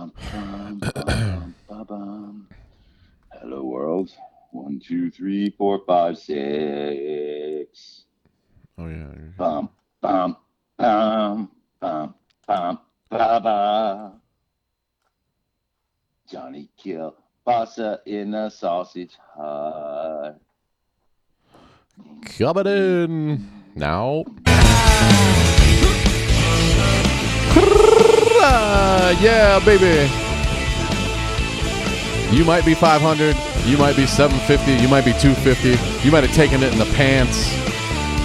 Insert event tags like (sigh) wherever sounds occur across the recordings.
Bum, bum. Hello, world. One, two, three, four, five, six. Oh yeah. Bum, bum, bum, bum, bum, ba, ba. Johnny Kill Pasta in the sausage hut. Coming in now. Yeah, baby. You might be 500. You might be 750. You might be 250. You might have taken it in the pants.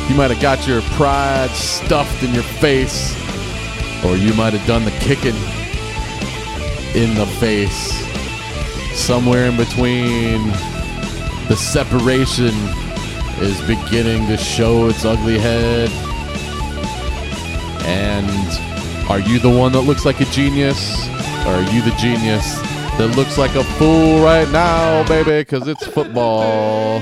You might have got your pride stuffed in your face. Or you might have done the kicking in the face. Somewhere in between, the separation is beginning to show its ugly head. And are you the one that looks like a genius? Or are you the genius that looks like a fool right now, baby? Because it's football.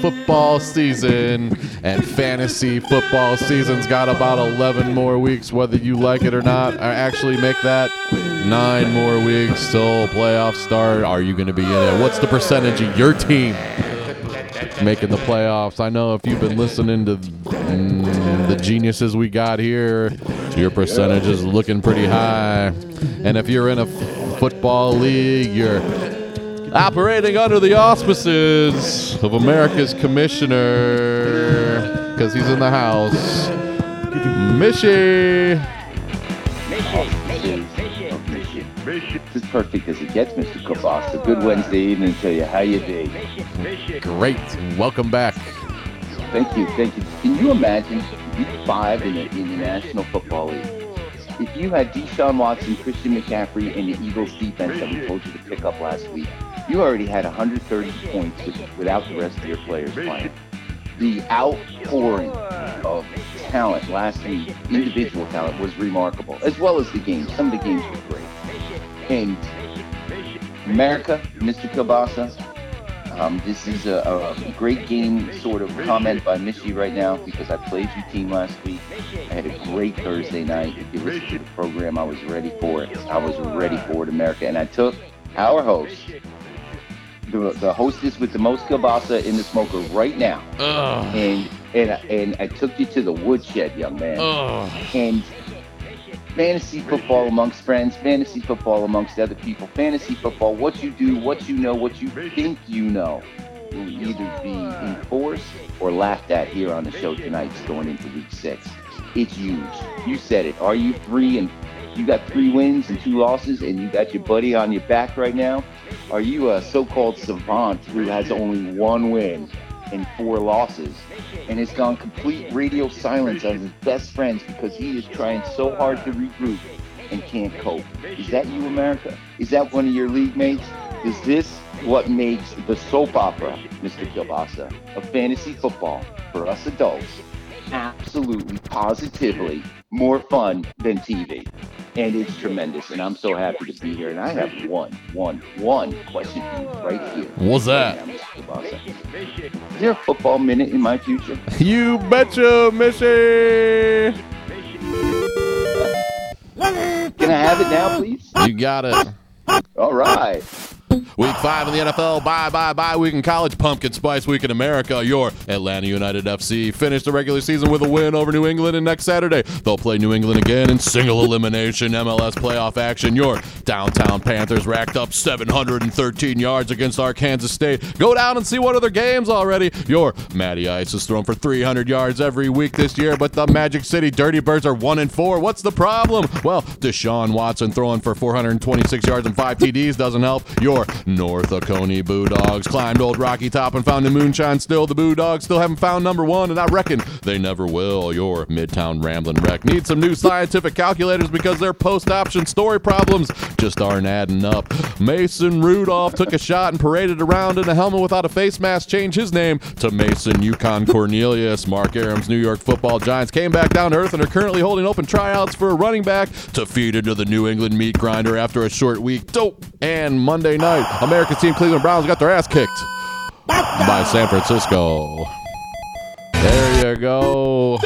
Football season and fantasy football season's got about 11 more weeks, whether you like it or not. I actually make that nine more weeks till playoffs start. Are you going to be in it? What's the percentage of your team making the playoffs. I know if you've been listening to mm, the geniuses we got here, your percentage is looking pretty high. And if you're in a f- football league, you're operating under the auspices of America's commissioner, because he's in the house, Mishy. This is perfect as it gets, Mr. Kobasa. Good Wednesday evening to you. How you be? Great. Welcome back. Thank you, thank you. Can you imagine week five in the, in the National Football League? If you had Deshaun Watson, Christian McCaffrey, and the Eagles defense that we told you to pick up last week, you already had 130 points with, without the rest of your players playing. The outpouring of talent last week, individual talent, was remarkable, as well as the games. Some of the games were great. And America, Mr. Kielbasa, um, this is a, a great game sort of comment by Mishy right now because I played your team last week. I had a great Thursday night. If you listen to the program, I was ready for it. I was ready for it, America. And I took our host, the, the hostess with the most kielbasa in the smoker right now, Ugh. and and and I took you to the woodshed, young man. Ugh. And fantasy football amongst friends, fantasy football amongst other people, fantasy football, what you do, what you know, what you think you know, will either be enforced or laughed at here on the show tonight going into week six. It's huge. You said it. Are you three and you got three wins and two losses and you got your buddy on your back right now? Are you a so-called savant who has only one win and four losses and has gone complete radio silence on his best friends because he is trying so hard to regroup and can't cope. Is that you, America? Is that one of your league mates? Is this what makes the soap opera, Mr. Kielbasa, of fantasy football for us adults absolutely, positively more fun than TV? And it's tremendous, and I'm so happy to be here. And I have one, one, one question for you right here. What's that? Right now, Mr. Kielbasa. Is there a football minute in my future? You betcha, Mishy. Can I have it now, please? You got it. All right. Week five in the NFL. Bye, bye, bye. Week in college. Pumpkin Spice Week in America. Your Atlanta United FC finished the regular season with a win over New England, and next Saturday they'll play New England again in single elimination MLS playoff action. Your downtown Panthers racked up 713 yards against Arkansas State. Go down and see what other games already. Your Matty Ice has thrown for 300 yards every week this year, but the Magic City Dirty Birds are one and four. What's the problem? Well, Deshaun Watson throwing for 426 yards and five TDs doesn't help. Your North Oconee Bulldogs climbed Old Rocky Top and found the moonshine still. The Bulldogs still haven't found number one, and I reckon they never will. Your Midtown Ramblin' Wreck needs some new scientific calculators because their post-option story problems just aren't adding up. Mason Rudolph took a shot and paraded around in a helmet without a face mask. Changed his name to Mason Yukon Cornelius. Mark Arams' New York Football Giants came back down to earth and are currently holding open tryouts for a running back to feed into the New England meat grinder after a short week. Dope. And Monday night, America's team Cleveland Browns got their ass kicked by San Francisco. There you go.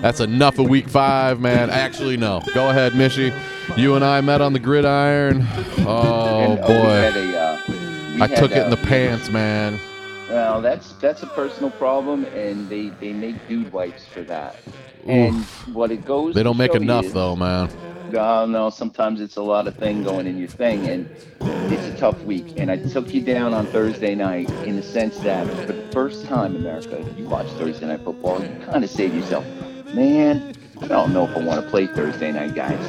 That's enough of week five, man. Actually, no. Go ahead, Mishy. You and I met on the gridiron. Oh had boy, uh, I took it in the pants, man. Well, that's that's a personal problem, and they they make dude wipes for that. And what it goes, They don't make enough is- though, man. No, no. Sometimes it's a lot of thing going in your thing, and it's a tough week. And I took you down on Thursday night in the sense that for the first time, America, you watch Thursday night football, you kind of say to yourself, "Man, I don't know if I want to play Thursday night, guys."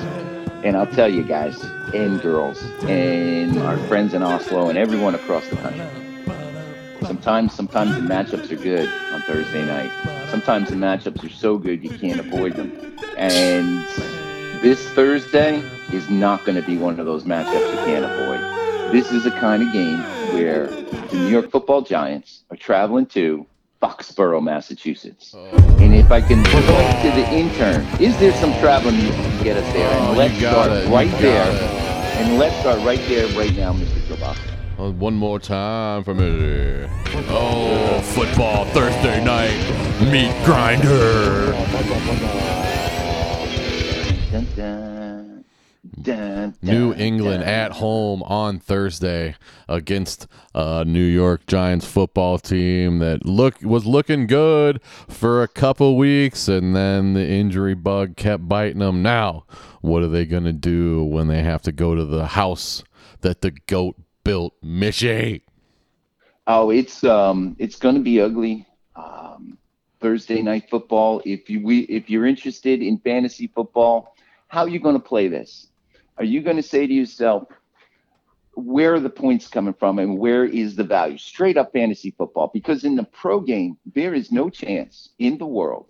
And I'll tell you guys and girls and our friends in Oslo and everyone across the country. Sometimes, sometimes the matchups are good on Thursday night. Sometimes the matchups are so good you can't avoid them. And this Thursday is not going to be one of those matchups you can't avoid. This is a kind of game where the New York Football Giants are traveling to Foxborough, Massachusetts. Oh. And if I can point to the intern, is there some traveling you can get us there? Oh, And you let's start it, right there. it. And let's start right there, right now, Mr. Kilbach. Oh, One more time for me. Oh, football Thursday night meat grinder. Dun, dun, dun, New England dun. at home on Thursday against a New York Giants football team that look was looking good for a couple weeks, and then the injury bug kept biting them. Now, what are they gonna do when they have to go to the house that the goat built, Mishy? Oh, it's um, it's going to be ugly. Um, Thursday night football. If you we if you're interested in fantasy football, how are you going to play this? Are you going to say to yourself, where are the points coming from and where is the value? Straight up fantasy football. Because in the pro game, there is no chance in the world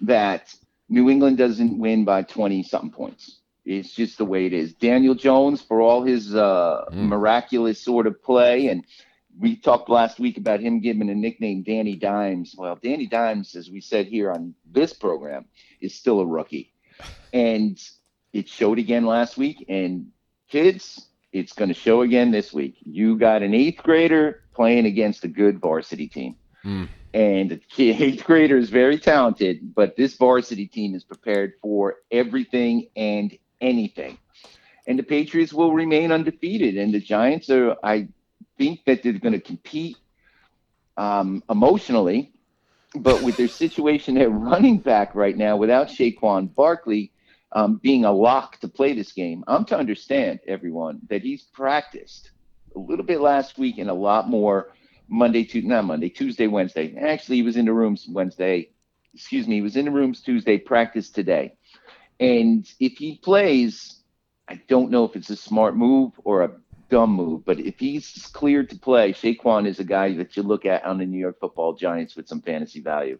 that New England doesn't win by 20 something points. It's just the way it is. Daniel Jones, for all his uh, Mm. miraculous sort of play, and we talked last week about him giving a nickname Danny Dimes. Well, Danny Dimes, as we said here on this program, is still a rookie. And it showed again last week. And kids, it's going to show again this week. You got an eighth grader playing against a good varsity team. Mm. And the (laughs) eighth grader is very talented, but this varsity team is prepared for everything and anything. And the Patriots will remain undefeated. And the Giants are, I think that they're going to compete um, emotionally, but with their situation at (laughs) running back right now, without Saquon Barkley um, being a lock to play this game, I'm to understand everyone that he's practiced a little bit last week and a lot more Monday to not Monday, Tuesday, Wednesday. Actually, he was in the rooms Wednesday. Excuse me, he was in the rooms Tuesday, practice today. And if he plays, I don't know if it's a smart move or a dumb move, but if he's cleared to play, Saquon is a guy that you look at on the New York Football Giants with some fantasy value.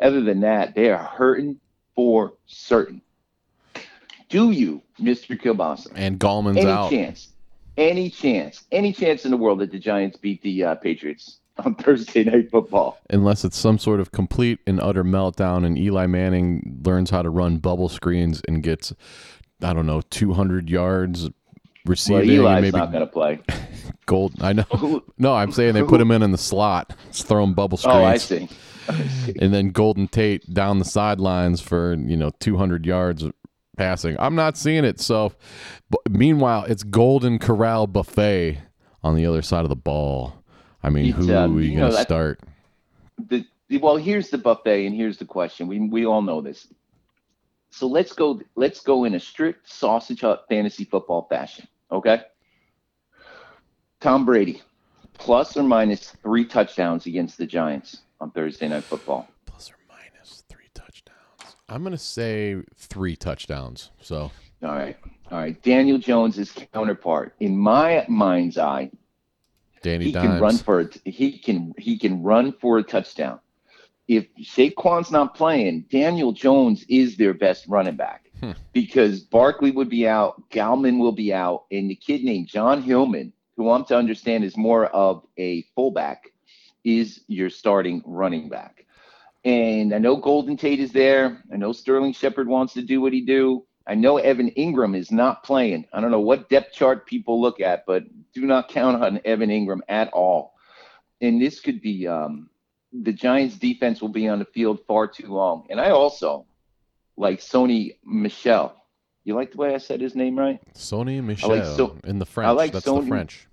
Other than that, they are hurting for certain. Do you, Mr. Kielbasa, And Gallman's out. any out. chance, any chance, any chance in the world that the Giants beat the uh, Patriots on (laughs) Thursday Night Football? unless it's some sort of complete and utter meltdown and Eli Manning learns how to run bubble screens and gets I don't know 200 yards Well, receiving and Eli's maybe not going to play. (laughs) gold I know no I'm saying they put him in in the slot just throw him bubble screens Oh, I see. (laughs) I see. and then Golden Tate down the sidelines for you know 200 yards passing. I'm not seeing it so but meanwhile it's Golden Corral buffet on the other side of the ball. I mean It's, who um, are you, you gonna start? the- well here's the buffet and here's the question. We, we all know this. So let's go let's go in a strict sausage hut fantasy football fashion okay? Tom brady plus or minus three touchdowns against the giants on thursday night football plus or minus three I'm gonna say three touchdowns. So all right all right daniel jones's counterpart in my mind's eye Danny he Dimes. can run for it. He can he can run for a touchdown. If Saquon's not playing, Daniel Jones is their best running back Hmm. because Barkley would be out, Gallman will be out, and the kid named John Hilliman, who I'm to understand is more of a fullback, is your starting running back. And I know Golden Tate is there. I know Sterling Shepard wants to do what he do. I know Evan Engram is not playing. I don't know what depth chart people look at, but do not count on Evan Engram at all. And this could be um, the Giants' defense will be on the field far too long. And I also, like Sony Michel. You like the way I said his name right? Sony Michel so- in the French. I like That's Sony- the French.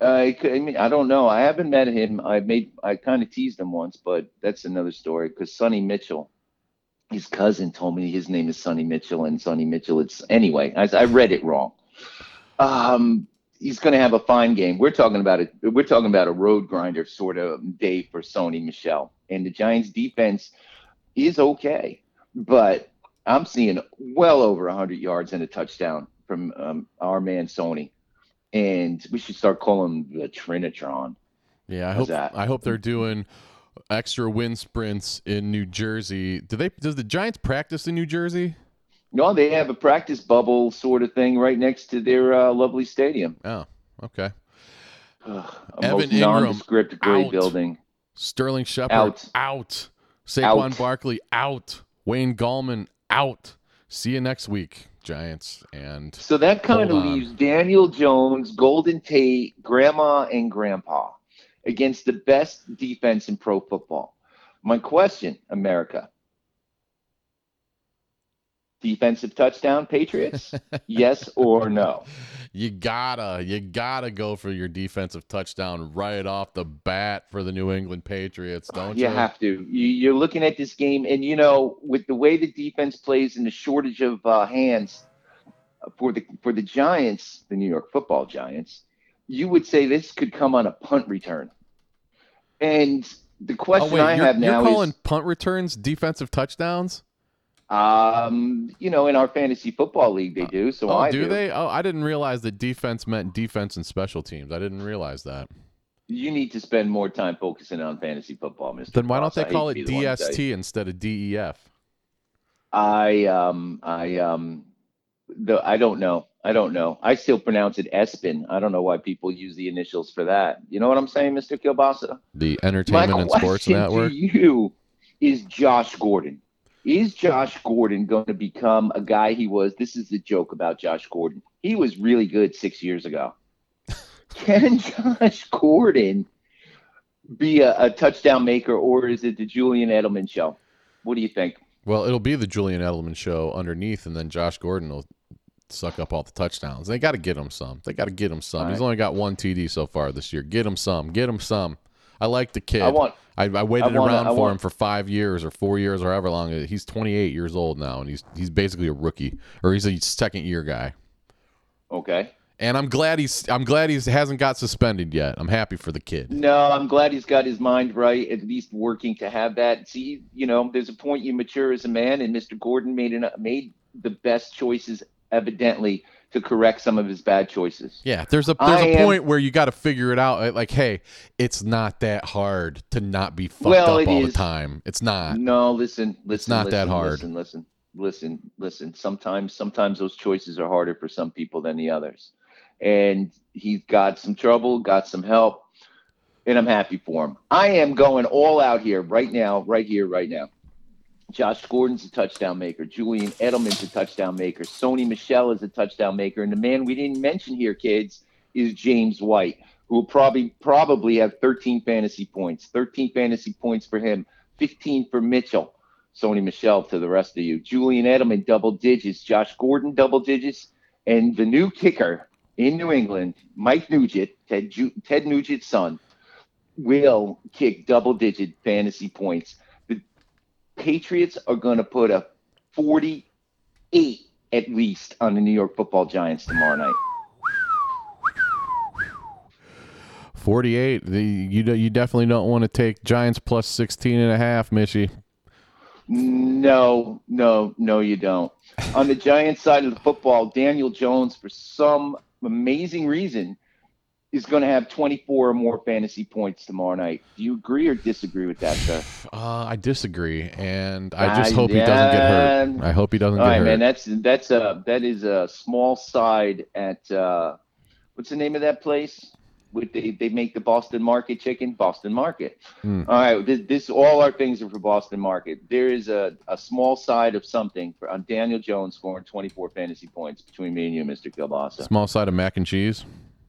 I, I mean, I don't know. I haven't met him. I made, I kind of teased him once, but that's another story. Because Sonny Mitchell, his cousin told me his name is Sonny Mitchell, and Sonny Mitchell. It's anyway. I, I read it wrong. Um, he's going to have a fine game. We're talking about it. We're talking about a road grinder sort of day for Sony Michel, and the Giants' defense is okay, but I'm seeing well over 100 yards and a touchdown from um, our man Sony and we should start calling the Trinitron. Yeah, I How's hope that? I hope they're doing extra wind sprints in New Jersey. Do they? Does the Giants practice in New Jersey? No, they have a practice bubble sort of thing right next to their uh, lovely stadium. Oh, okay. Ugh, Evan Engram, gray out. building. Sterling Shepard Out. out. Saquon Out. Barkley out. Wayne Gallman out. See you next week, Giants. And So that kind of leaves Daniel Jones, Golden Tate, Grandma, and Grandpa against the best defense in pro football. My question, America. Defensive touchdown, Patriots? yes or no? (laughs) you gotta, you gotta go for your defensive touchdown right off the bat for the New England Patriots, don't you? You have to. You, you're looking at this game, and you know, with the way the defense plays and the shortage of uh, hands for the for the Giants, the New York Football Giants, you would say this could come on a punt return. And the Oh question wait, I have you're calling is, punt returns defensive touchdowns? Um, you know, in our fantasy football league, they do. So Oh, I do they? Oh, I didn't realize that defense meant defense and special teams. I didn't realize that. You need to spend more time focusing on fantasy football, Mister. Then why don't they call it be the one to tell you. DST instead of DEF? I um I um the I don't know. I don't know. I still pronounce it Espin. I don't know why people use the initials for that. You know what I'm saying, Mr. Kielbasa? The My Entertainment and Sports Network. you is Josh Gordon. Is Josh Gordon going to become a guy he was? This is the joke about Josh Gordon. He was really good six years ago. (laughs) Can Josh Gordon be a, a touchdown maker, or is it the Julian Edelman show? What do you think? Well, it'll be the Julian Edelman show underneath, and then Josh Gordon will suck up all the touchdowns. They got to get him some. They got to get him some. All He's right. only got one TD so far this year. Get him some. Get him some. I like the kid. I want I, I waited I wanna- around I for want- him for five years or four years or however long. He's 28 years old now, and he's he's basically a rookie, or he's a second year guy. okay. And I'm glad he's I'm glad he hasn't got suspended yet. I'm happy for the kid. No, I'm glad he's got his mind right, at least working to have that. See, you know, there's a point you mature as a man, and Mr. Gordon made an, made the best choices, evidently, to correct some of his bad choices. Yeah, there's a there's I a am- point where you got to figure it out. Like, hey, it's not that hard to not be fucked Well, up all the time. It's not. No, listen, listen. it's not that hard. Listen, listen, listen, listen. Sometimes, sometimes those choices are harder for some people than the others. And he's got some trouble, got some help, and I'm happy for him. I am going all out here right now, right here, right now. Josh Gordon's a touchdown maker. Julian Edelman's a touchdown maker. Sony Michel is a touchdown maker. And the man we didn't mention here, kids, is James White, who will probably probably have 13 fantasy points. 13 fantasy points for him, 15 for Mitchell. Sony Michel to the rest of you. Julian Edelman double digits. Josh Gordon double digits. And the new kicker in New England, Mike Nugent, Ted, Ted Nugent's son, will kick double digit fantasy points. Patriots are going to put a 48 at least on the New York football Giants tomorrow night. 48. The, you you definitely don't want to take Giants plus 16 and a half, Mitchy. No, no, no, you don't. On the Giants side of the football, Daniel Jones, for some amazing reason, is going to have 24 or more fantasy points tomorrow night. Do you agree or disagree with that, sir? Uh, I disagree, and I just Ah, hope he doesn't get hurt. I hope he doesn't All get right, hurt. man. That's that's a that is a small side at uh, what's the name of that place? With they, they make the Boston Market chicken, Boston Market. Hmm. All right, this, this all our things are for Boston Market. There is a, a small side of something for on Daniel Jones scoring 24 fantasy points between me and you, Mr. Kielbasa. Small side of mac and cheese.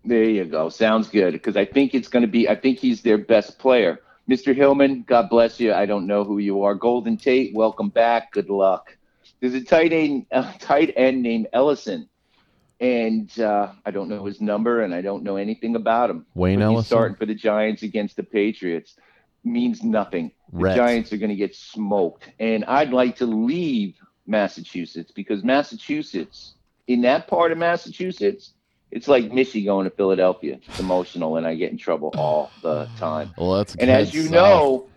There you go. Sounds good because I think it's going to be. I think he's their best player. Mr. Hilliman, God bless you. I don't know who you are. Golden Tate, welcome back. Good luck. there's a tight end, a tight end named Ellison, and uh, I don't know his number, and I don't know anything about him. Wayne Ellison. Starting for the Giants against the Patriots. Means nothing. The. Giants are going to get smoked, and I'd like to leave Massachusetts because Massachusetts, in that part of Massachusetts, it's like Missy going to Philadelphia. It's emotional, and I get in trouble all the time. Well, let's And as you south. know,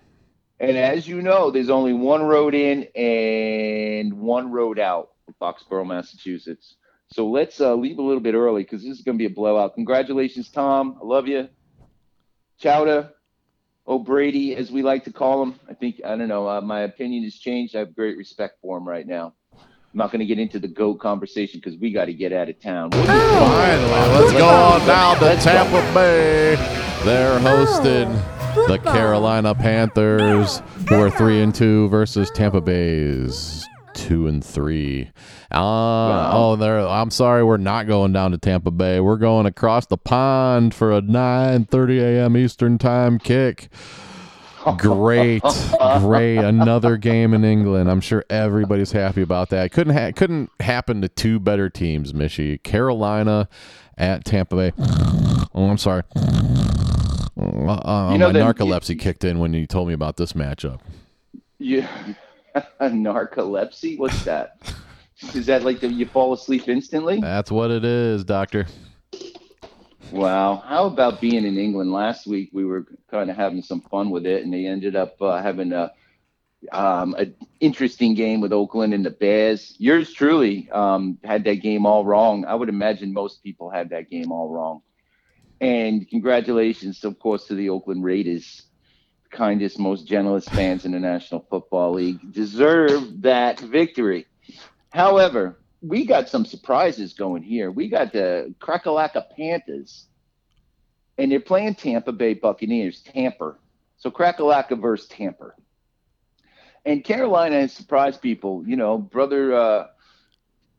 and as you know, there's only one road in and one road out for Foxborough, Massachusetts. So let's uh, leave a little bit early because this is going to be a blowout. Congratulations, Tom. I love you. Chowder, O'Brady, as we like to call him. I think, I don't know, uh, my opinion has changed. I have great respect for him right now. I'm not going to get into the GOAT conversation because we got to get out of town. What do you- Finally, let's go on down to Tampa Bay. They're hosting the Carolina Panthers, who are three and two, versus Tampa Bay's two and three. Uh, Oh, they're. I'm sorry, we're not going down to Tampa Bay. We're going across the pond for a 9:30 a.m. Eastern time kick. Great, (laughs) great! Another game in England. I'm sure everybody's happy about that. Couldn't ha- couldn't happen to two better teams, Michi. Carolina at Tampa Bay. Oh, I'm sorry. Uh, You know my narcolepsy kicked in when you told me about this matchup. You, (laughs) narcolepsy? What's that? Is that like the, you fall asleep instantly? That's what it is, Doctor. Wow. How about being in England last week? We were kind of having some fun with it, and they ended up uh, having a um, an interesting game with Oakland and the Bears. Yours truly um, had that game all wrong. I would imagine most people had that game all wrong. And congratulations, of course, to the Oakland Raiders, kindest, most gentlest fans in the National Football League. Deserve that victory. However, we got some surprises going here. We got the Crackalaca Panthers, and they're playing Tampa Bay Buccaneers, Tampa. So Crackalaca versus Tampa. And Carolina has surprised people. You know, brother, uh,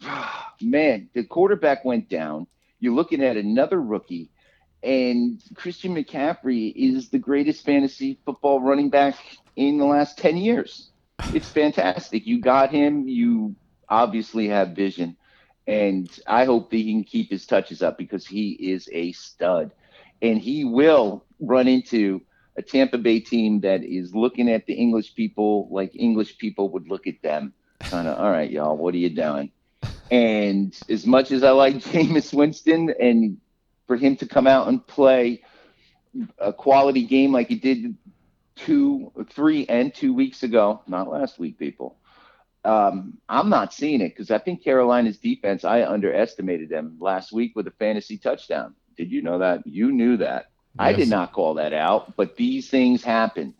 (sighs) man, the quarterback went down. You're looking at another rookie, and Christian McCaffrey is the greatest fantasy football running back in the last 10 years. It's fantastic. You got him. You obviously have vision. And I hope that he can keep his touches up because he is a stud. And he will run into a Tampa Bay team that is looking at the English people like English people would look at them. Kind of, all right, y'all, what are you doing? And as much as I like (laughs) Jameis Winston and for him to come out and play a quality game like he did two, three, and two weeks ago, not last week, people. Um, I'm not seeing it because I think Carolina's defense, I underestimated them last week with a fantasy touchdown. Did you know that? You knew that. I did not call that out, but these things happen.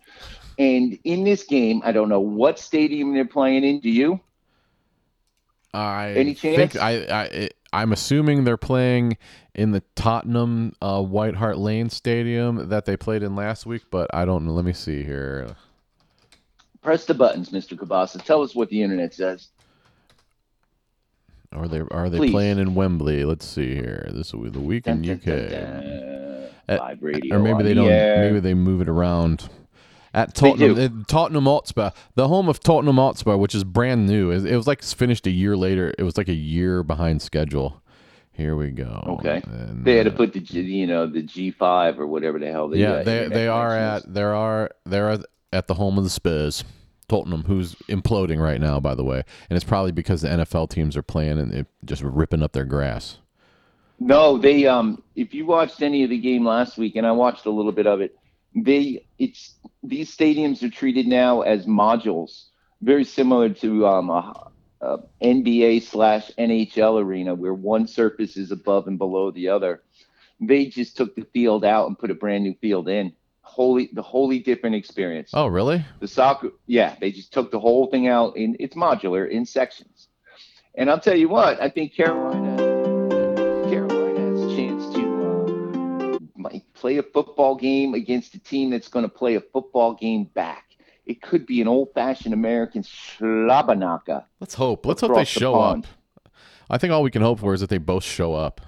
And in this game, I don't know what stadium they're playing in. Do you? I Any chance? think I, I I'm assuming they're playing in the Tottenham uh, White Hart Lane Stadium that they played in last week, but I don't know. Let me see here. Press the buttons, Mr. Kabasa. Tell us what the internet says. Are they are they Please. playing in Wembley? Let's see here. This will be the week in UK. dun. Uh, Live radio or maybe on they the don't. air. Maybe they move it around. At Tottenham, do. uh, Tottenham Hotspur, the home of Tottenham Hotspur, which is brand new. It, it was like finished a year later. It was like a year behind schedule. Here we go. Okay. And, They had to uh, put the G- you know the G five or whatever the hell they yeah, they internet they are at there are they're at- at the home of the Spurs, Tottenham, who's imploding right now, by the way, and it's probably because the NFL teams are playing and just ripping up their grass. No, they um if you watched any of the game last week and I watched a little bit of it, they it's these stadiums are treated now as modules, very similar to um a, a NBA slash NHL arena where one surface is above and below the other. They just took the field out and put a brand new field in. Wholly the wholly different experience. Oh, really? The soccer, yeah, they just took the whole thing out in it's modular in sections. And I'll tell you what, I think Carolina, Carolina has a chance to uh, might play a football game against a team that's going to play a football game back. It could be an old-fashioned American Schlabanaka. Let's hope. Let's hope they the show up. I think all we can hope for is that they both show up.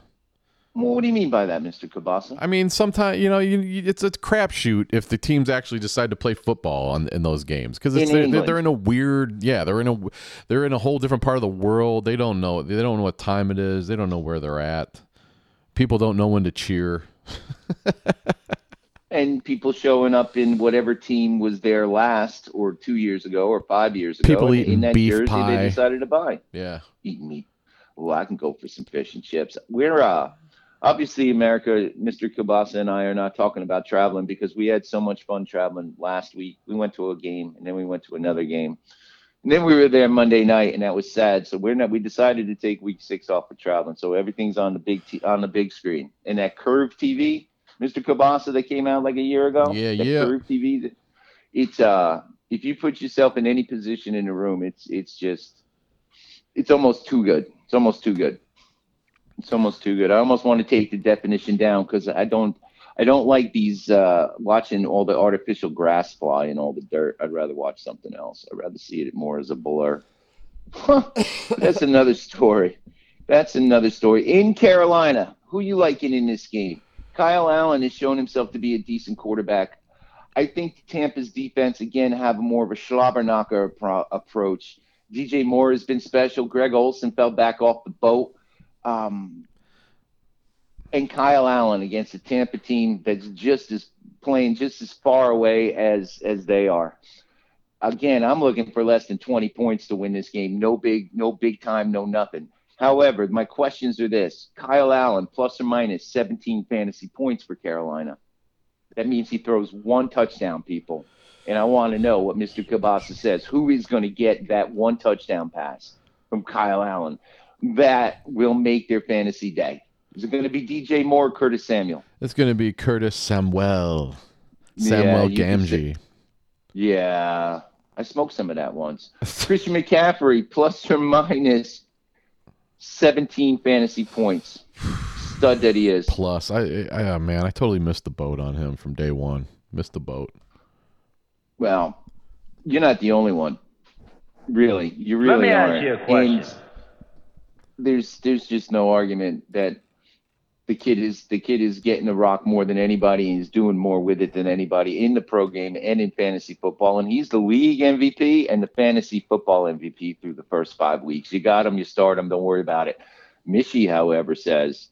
What do you mean by that, Mr. Kabasa? I mean, sometimes you know, you, you, it's a crapshoot if the teams actually decide to play football on, in those games because they're, they're in a weird, yeah, they're in a they're in a whole different part of the world. They don't know, they don't know what time it is. They don't know where they're at. People don't know when to cheer. (laughs) and people showing up in whatever team was there last, or two years ago, or five years ago. People eating in that beef jersey pie. they decided to buy. Yeah, Eating meat. Well, I can go for some fish and chips. We're uh, obviously America. Mr. kibasa and I are not talking about traveling because we had so much fun traveling last week. We went to a game and then we went to another game. And then we were there Monday night, and that was sad. So we're not. We decided to take week six off for traveling. So everything's on the big t- on the big screen. And that curved TV, Mr. kibasa that came out like a year ago. Yeah, yeah. Curved TV. It's uh, if you put yourself in any position in the room, it's it's just, it's almost too good. It's almost too good. It's almost too good. I almost want to take the definition down because I don't. I don't like these uh, watching all the artificial grass fly and all the dirt. I'd rather watch something else. I'd rather see it more as a blur. That's another story. That's another story. In Carolina, who you liking in this game? Kyle Allen has shown himself to be a decent quarterback. I think Tampa's defense again have more of a slobberknocker appro- approach. DJ Moore has been special. Greg Olsen fell back off the boat. Um, and Kyle Allen against a Tampa team that's just as playing just as far away as as they are. Again, I'm looking for less than 20 points to win this game. No big, no big time, no nothing. However, my questions are this: Kyle Allen plus or minus 17 fantasy points for Carolina. That means he throws one touchdown, people. And I want to know what Mr. Kabasa says. Who is going to get that one touchdown pass from Kyle Allen that will make their fantasy day? Is it going to be DJ Moore or Curtis Samuel? it's going to be Curtis Samuel, Samuel you can say- Gamgee. Yeah, I smoked some of that once. (laughs) Christian McCaffrey plus or minus 17 fantasy points. Stud that he is. Plus, I, I, oh, man, I totally missed the boat on him from day one. Missed the boat. Well, you're not the only one. Really, you really Let me are. ask you a question. And there's there's just no argument that the kid is the kid is getting the rock more than anybody and he's doing more with it than anybody in the pro game and in fantasy football. And he's the league MVP and the fantasy football MVP through the first five weeks. You got him, you start him, don't worry about it. Mishy, however, says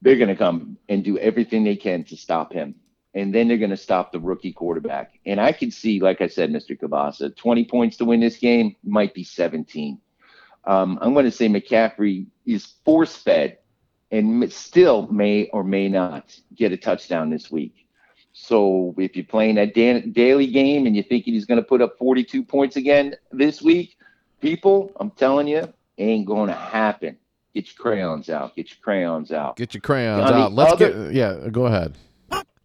they're going to come and do everything they can to stop him. And then they're going to stop the rookie quarterback. And I can see, like I said, Mr. Kabasa, 20 points to win this game might be 17. Um, I'm going to say McCaffrey is force fed and still may or may not get a touchdown this week. So if you're playing that daily game and you're thinking he's going to put up 42 points again this week, people, I'm telling you, ain't going to happen. Get your crayons out. Get your crayons out. Get your crayons On out. Let's other- get, yeah, go ahead.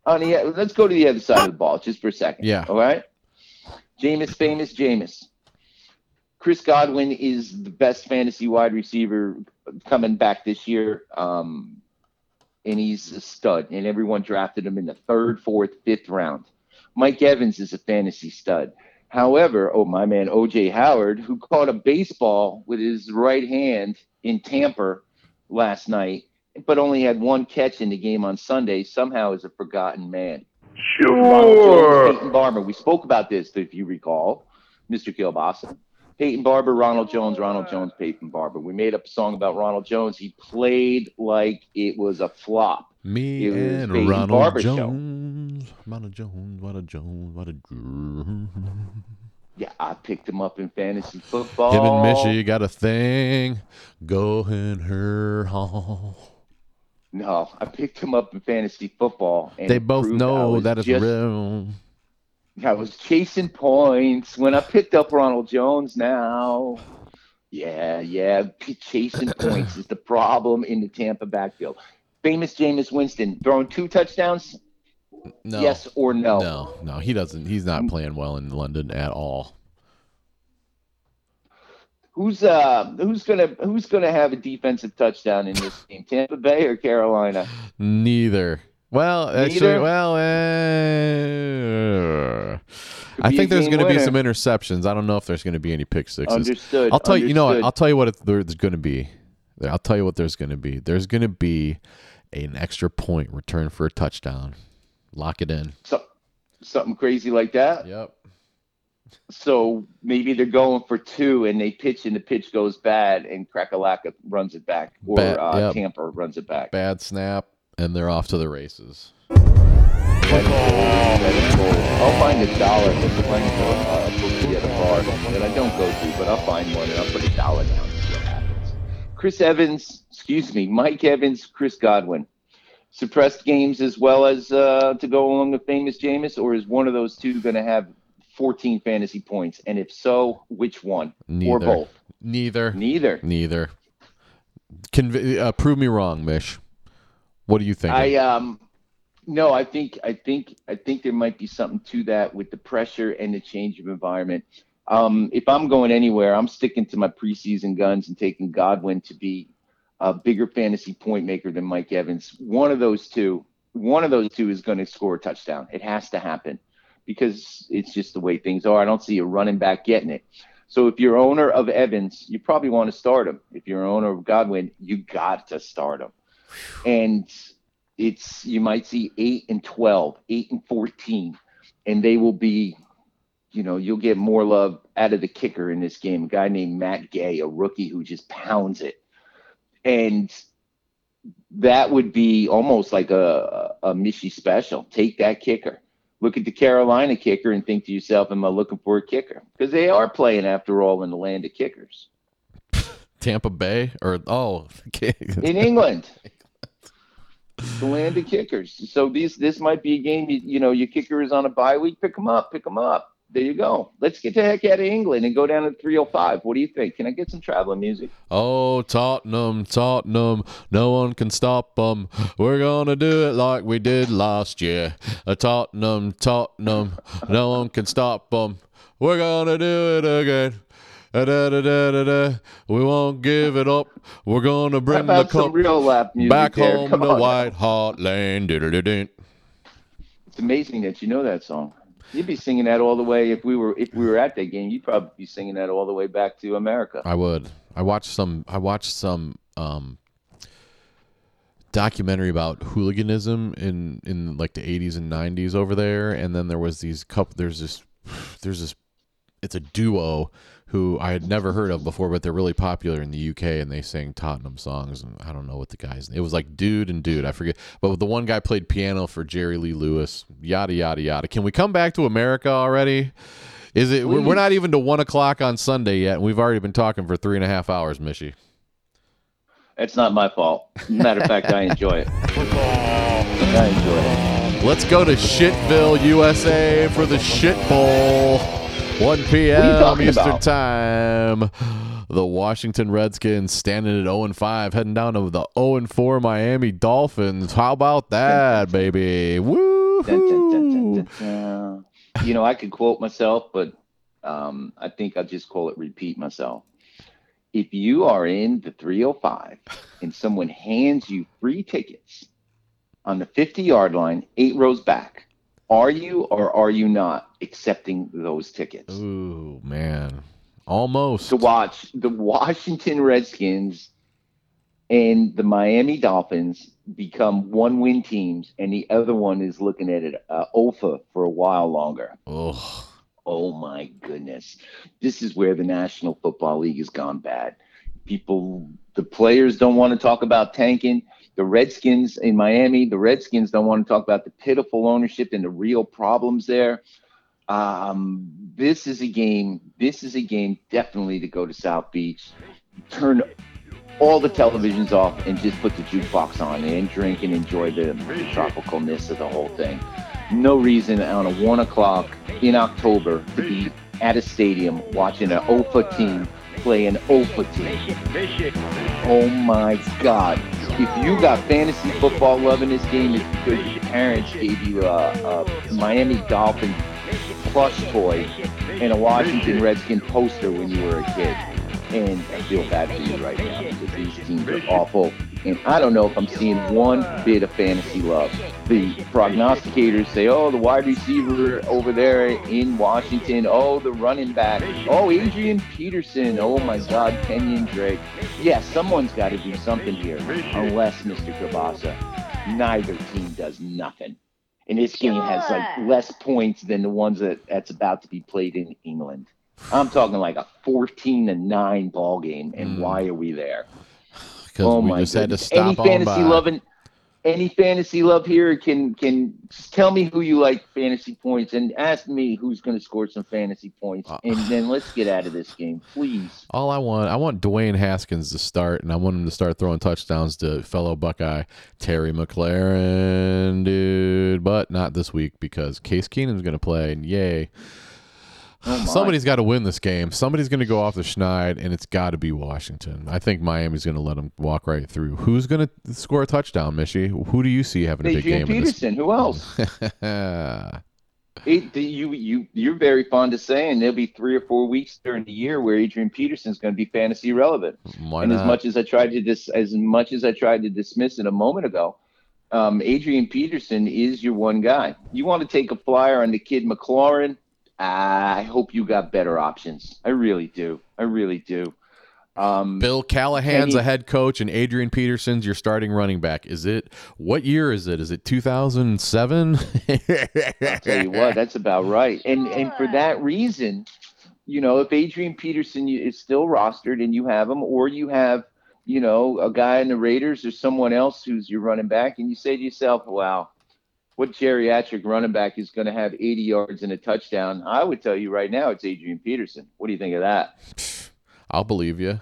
On the, let's go to the other side of the ball just for a second. Yeah. All right. Jameis, famous Jameis. Chris Godwin is the best fantasy wide receiver coming back this year. Um, and he's a stud. And everyone drafted him in the third, fourth, fifth round. Mike Evans is a fantasy stud. However, oh, my man OJ Howard, who caught a baseball with his right hand in Tampa last night, but only had one catch in the game on Sunday, somehow is a forgotten man. Jones, Peyton Barber. We spoke about this, if you recall, Mr. Kielbasa. Peyton Barber, Ronald Jones, Ronald Jones, Peyton Barber. We made up a song about Ronald Jones. He played like it was a flop. Me and Ronald Barber show. Jones. Ronald Jones, Ronald Jones, Ronald Jones. Yeah, I picked him up in fantasy football. Him and Mishy got a thing going her home. No, I picked him up in fantasy football. And They both know that it's just- real. I was chasing points when I picked up Ronald Jones now. Yeah, yeah. Chasing (clears throat) points is the problem in the Tampa backfield. Famous Jameis Winston throwing two touchdowns? No. Yes or no? No, no, he doesn't. He's not playing well in London at all. Who's uh who's gonna who's gonna have a defensive touchdown in this game? Tampa Bay or Carolina? Neither. Well, actually, well, uh, I think there's going to be some interceptions. I don't know if there's going to be any pick sixes. Understood. I'll tell you. You know what? I'll tell you what it, there's going to be. I'll tell you what there's going to be. There's going to be an extra point return for a touchdown. Lock it in. So, something crazy like that. Yep. So maybe they're going for two and they pitch and the pitch goes bad and Krakalaka runs it back or Bad- uh, yep. Tampa runs it back. Bad snap, and they're off to the races. That is gold. That is gold. I'll find a dollar if playing for uh, a bookie at a bar that I don't go to, but I'll find one and I'll put a dollar down and see what happens. Chris Evans, excuse me, Mike Evans, Chris Godwin. Suppressed games as well as uh, to go along with famous Jameis, or is one of those two going to have 14 fantasy points? And if so, which one? Neither. Or both? Neither. Neither. Neither. Conv- uh, prove me wrong, Mish. What do you think? I um no, I think I think I think there might be something to that with the pressure and the change of environment. Um, if I'm going anywhere, I'm sticking to my preseason guns and taking Godwin to be a bigger fantasy point maker than Mike Evans. One of those two, one of those two is going to score a touchdown. It has to happen because it's just the way things are. I don't see a running back getting it. So if you're owner of Evans, you probably want to start him. If you're owner of Godwin, you got to start him. And it's you might see eight and 12, eight and 14, and they will be, you know, you'll get more love out of the kicker in this game. A guy named Matt Gay, a rookie who just pounds it. And that would be almost like a, a Mishy special. Take that kicker. Look at the Carolina kicker and think to yourself, am I looking for a kicker? Because they are playing, after all, in the land of kickers. Tampa Bay or oh, (laughs) in England. (laughs) the land of kickers. So these this might be a game. You, you know, your kicker is on a bye week. Pick them up. Pick them up. There you go. Let's get the heck out of England and go down to 305. What do you think? Can I get some traveling music? Oh, Tottenham, Tottenham, no one can stop them. We're gonna do it like we did last year. A Tottenham, Tottenham, no one can stop them. We're gonna do it again. Da, da, da, da, da. We won't give it up. We're gonna bring the cup real lap music back there? home Come to on. White Hart Lane. It's amazing that you know that song. You'd be singing that all the way if we were if we were at that game. You'd probably be singing that all the way back to America. I would. I watched some. I watched some um, documentary about hooliganism in in like the 80s and 90s over there, and then there was these couple. There's this. There's this. It's a duo who I had never heard of before, but they're really popular in the UK, and they sing Tottenham songs. And I don't know what the guys. It was like dude and dude. I forget, but the one guy played piano for Jerry Lee Lewis. Yada yada yada. Can we come back to America already? Is it? We're, we're not even to one o'clock on Sunday yet, and we've already been talking for three and a half hours, Mishy. It's not my fault. Matter of fact, I enjoy it. I enjoy it. Let's go to Shitville, USA for the Shit Bowl. 1 p.m. Eastern about? Time. The Washington Redskins standing at 0 5, heading down to the 0 4 Miami Dolphins. How about that, (laughs) baby? Woo! You know, I could quote myself, but um, I think I'll just call it repeat myself. If you are in the 305 and someone hands you free tickets on the 50 yard line, eight rows back, are you or are you not accepting those tickets? Ooh, man. Almost. to watch the Washington Redskins and the Miami Dolphins become one win teams, and the other one is looking at it uh, OFA for a while longer. Ugh. Oh my goodness. This is where the National Football League has gone bad. People, the players don't want to talk about tanking. The Redskins in Miami, the Redskins don't want to talk about the pitiful ownership and the real problems there. Um, this is a game, this is a game definitely to go to South Beach, turn all the televisions off and just put the jukebox on and drink and enjoy the, the tropicalness of the whole thing no reason on a one o'clock in October to be at a stadium watching an OFA team play an OFA team. Oh my God. If you got fantasy football love in this game, it's because your parents gave you a, a Miami Dolphin plush toy and a Washington Redskin poster when you were a kid. And I feel bad for you right now because these teams are awful. And I don't know if I'm seeing one bit of fantasy love. The prognosticators say, oh, the wide receiver over there in Washington. Oh, the running back. Oh, Adrian Peterson. Oh, my God, Kenyon Drake. Yes, yeah, someone's got to do something here. Unless, Mr. Kielbasa, neither team does nothing. And this game has like less points than the ones that that's about to be played in England. I'm talking like a 14 to 9 ball game. And mm. why are we there? Because oh we just goodness. had to stop any fantasy loving any fantasy love here can can tell me who you like fantasy points and ask me who's going to score some fantasy points. Uh, and then let's get out of this game please. All i want i want dwayne haskins to start and i want him to start throwing touchdowns to fellow buckeye terry mclaurin dude. But not this week because case keenum's going to play and yay Oh Somebody's got to win this game. Somebody's going to go off the schneid, and it's got to be Washington. I think Miami's going to let them walk right through. Who's going to score a touchdown, Mishy? Who do you see having a big game? Adrian Peterson. Who else? (laughs) It, you you you're very fond of saying there'll be three or four weeks during the year where Adrian Peterson's going to be fantasy relevant. Why and not? as much as I tried to dis, as much as I tried to dismiss it a moment ago, um, Adrian Peterson is your one guy. You want to take a flyer on the kid McLaurin? I hope you got better options. I really do. I really do. Um, Bill Callahan's he, a head coach, and Adrian Peterson's your starting running back. Is it what year is it? Is it 2007? I'll tell you what, that's about right. And and for that (laughs) reason, you know, if Adrian Peterson is still rostered and you have him, or you have, you know, a guy in the Raiders or someone else who's your running back, and you say to yourself, "Wow, what geriatric running back is going to have 80 yards and a touchdown? I would tell you right now, it's Adrian Peterson. What do you think of that? I'll believe you.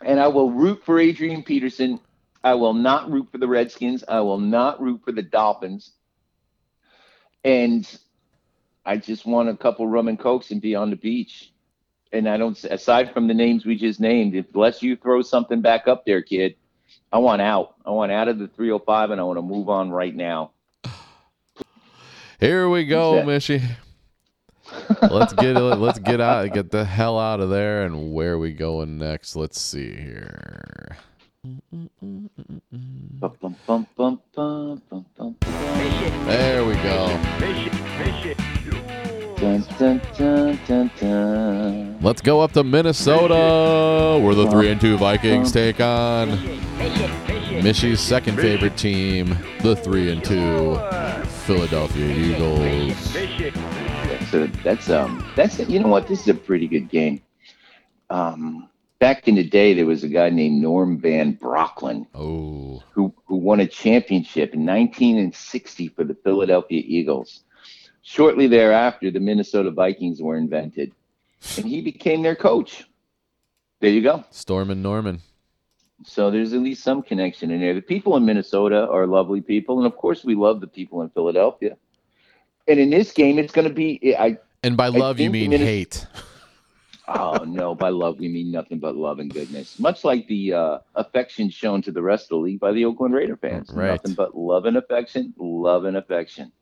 And I will root for Adrian Peterson. I will not root for the Redskins. I will not root for the Dolphins. And I just want a couple rum and cokes and be on the beach. And I don't, aside from the names we just named, unless you throw something back up there, kid, I want out. I want out of the 305 and I want to move on right now. Here we go, Mishy. let's get let's get out get the hell out of there and where are we going next? Let's see here. There we go. Let's go up to minnesota where the three and two vikings take on mishy's second favorite team the three and two Philadelphia Eagles. That's a, that's um that's a, you know what this is a pretty good game. Um, back in the day, there was a guy named Norm Van Brocklin. Oh, who who won a championship in 1960 for the Philadelphia Eagles. Shortly thereafter, the Minnesota Vikings were invented, and he became their coach. There you go. Storm and Norman. So there's at least some connection in there. The people in Minnesota are lovely people, and of course, we love the people in Philadelphia. And in this game, it's going to be I. And by love, you mean hate. oh no, by love we mean nothing but love and goodness. Much like the uh, affection shown to the rest of the league by the Oakland Raider fans. Right. Nothing but love and affection, love and affection.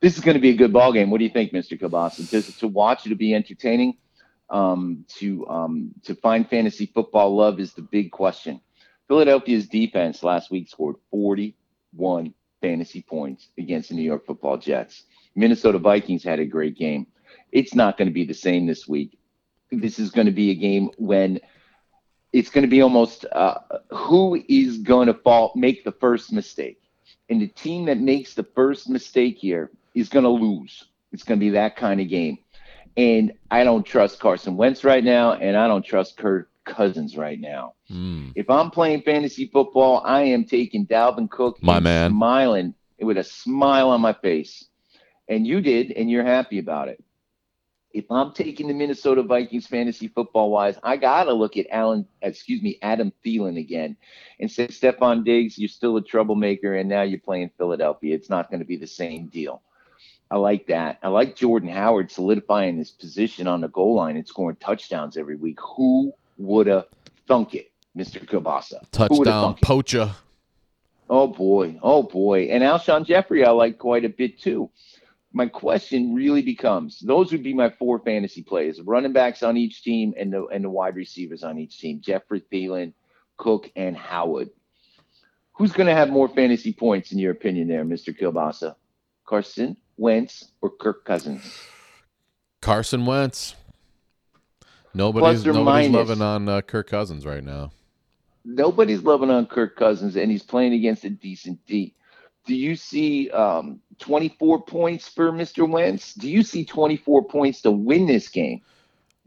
This is going to be a good ball game. What do you think, Mr. Kielbasa? Just to watch it to be entertaining um, to um, to find fantasy football love is the big question. Philadelphia's defense last week scored 41 fantasy points against the New York Football Jets. Minnesota Vikings had a great game. It's not going to be the same this week. This is going to be a game when it's going to be almost uh, who is going to fall make the first mistake, and the team that makes the first mistake here is going to lose. It's going to be that kind of game. And I don't trust Carson Wentz right now, and I don't trust Kirk Cousins right now. Mm. If I'm playing fantasy football, I am taking Dalvin Cook, my man, smiling with a smile on my face. And you did, and you're happy about it. If I'm taking the Minnesota Vikings fantasy football wise, I gotta look at Alan, excuse me, Adam Thielen again, and say, Stefon Diggs, you're still a troublemaker, and now you're playing Philadelphia. It's not going to be the same deal. I like that. I like Jordan Howard solidifying his position on the goal line and scoring touchdowns every week. Who would have thunk it, Mr. Kielbasa? Touchdown poacher. Oh boy, oh boy. And Alshon Jeffery I like quite a bit too. my question really becomes those would be my four fantasy plays running backs on each team and the and the wide receivers on each team Jeffery Thielen, Cook, and Howard. Who's going to have more fantasy points in your opinion there, Mr. Kielbasa? Carson Wentz or Kirk Cousins? Carson Wentz. Nobody's nobody's minus. loving on uh, Kirk Cousins right now. Nobody's loving on Kirk Cousins, and he's playing against a decent D. Do you see um, 24 points for Mr. Wentz? Do you see 24 points to win this game?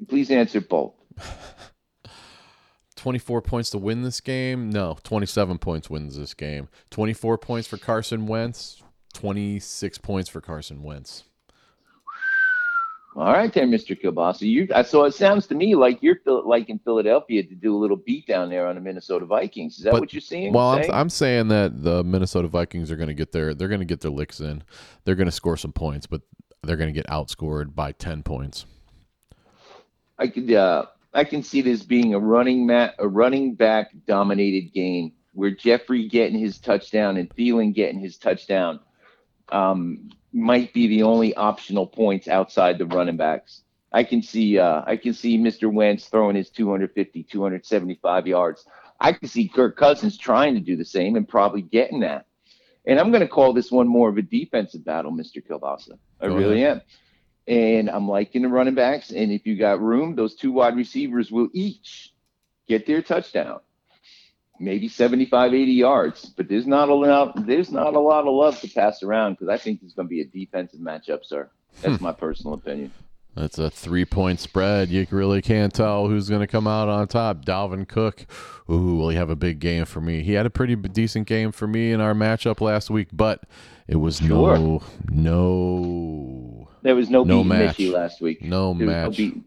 Please answer both. (laughs) 24 points to win this game? No, 27 points wins this game. 24 points for Carson Wentz, 26 points for Carson Wentz. All right, there, Mr. Kielbasa. You I so it sounds to me like you're like in Philadelphia to do a little beat down there on the Minnesota Vikings. Is that but, what you're seeing? Well, I'm, I'm, saying that the Minnesota Vikings are going to get their they're going to get their licks in. They're going to score some points, but they're going to get outscored by ten points. I could uh, I can see this being a running mat a running back dominated game where Jeffery getting his touchdown and Thielen getting his touchdown. Um, might be the only optional points outside the running backs. I can see uh, I can see Mr. Wentz throwing his 250, 275 yards. I can see Kirk Cousins trying to do the same and probably getting that. And I'm going to call this one more of a defensive battle, Mr. Kielbasa. I Go really ahead. am. And I'm liking the running backs. And if you got room, those two wide receivers will each get their touchdown maybe 75, 80 yards. But there's not a lot, there's not a lot of love to pass around because I think it's going to be a defensive matchup, sir. That's hmm. my personal opinion. That's a three point spread. You really can't tell who's going to come out on top. Dalvin Cook, ooh, will he have a big game for me? He had a pretty decent game for me in our matchup last week, but it was sure. no, no. There was no, no match last week. No there match. No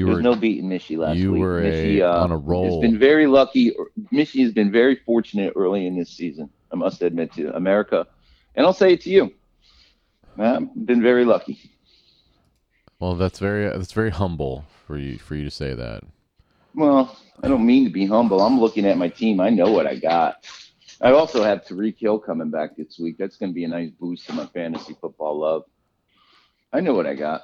you There's were no beating Mishy last you week. You were Mishy, a, uh, on a roll. Has been very lucky. Mishy has been very fortunate early in this season. I must admit to America, and I'll say it to you. I've been very lucky. Well, that's very that's very humble for you for you to say that. Well, I don't mean to be humble. I'm looking at my team. I know what I got. I also have Tyreek Hill coming back this week. That's going to be a nice boost to my fantasy football love. I know what I got.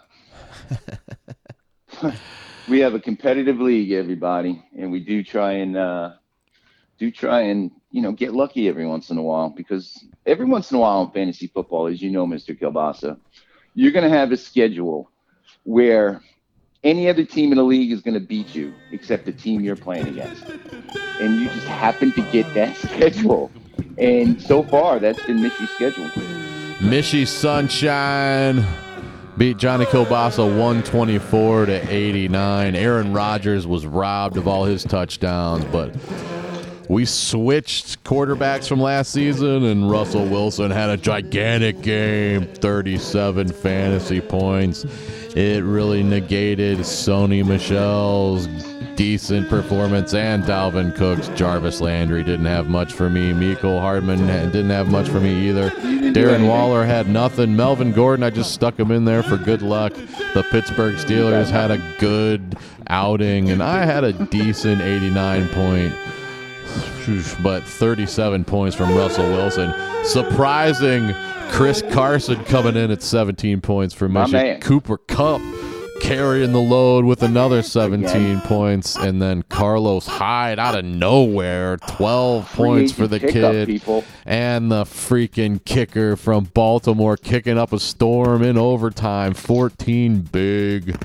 (laughs) we have a competitive league, everybody, and we do try and uh, do try and you know get lucky every once in a while because every once in a while in fantasy football, as you know, Mr. Kielbasa, you're going to have a schedule where any other team in the league is going to beat you except the team you're playing against, and you just happen to get that (laughs) schedule. And so far, that's been Mishy's schedule. Mishy Sunshine beat Johnny Kielbasa 124 to 89. Aaron Rodgers was robbed of all his touchdowns, but we switched quarterbacks from last season, and Russell Wilson had a gigantic game 37 fantasy points. It really negated Sony Michel's decent performance and Dalvin Cook's. Jarvis Landry didn't have much for me. Mecole Hardman didn't have much for me either. Darren Waller had nothing. Melvin Gordon, I just stuck him in there for good luck. The Pittsburgh Steelers had a good outing, and I had a decent 89 point but 37 points from Russell Wilson. Surprising Chris Carson coming in at 17 points for Michigan. Cooper Kupp carrying the load with another (laughs) 17 Again. points, and then Carlos Hyde out of nowhere, 12 Free points for the kid, and the freaking kicker from Baltimore kicking up a storm in overtime, 14 big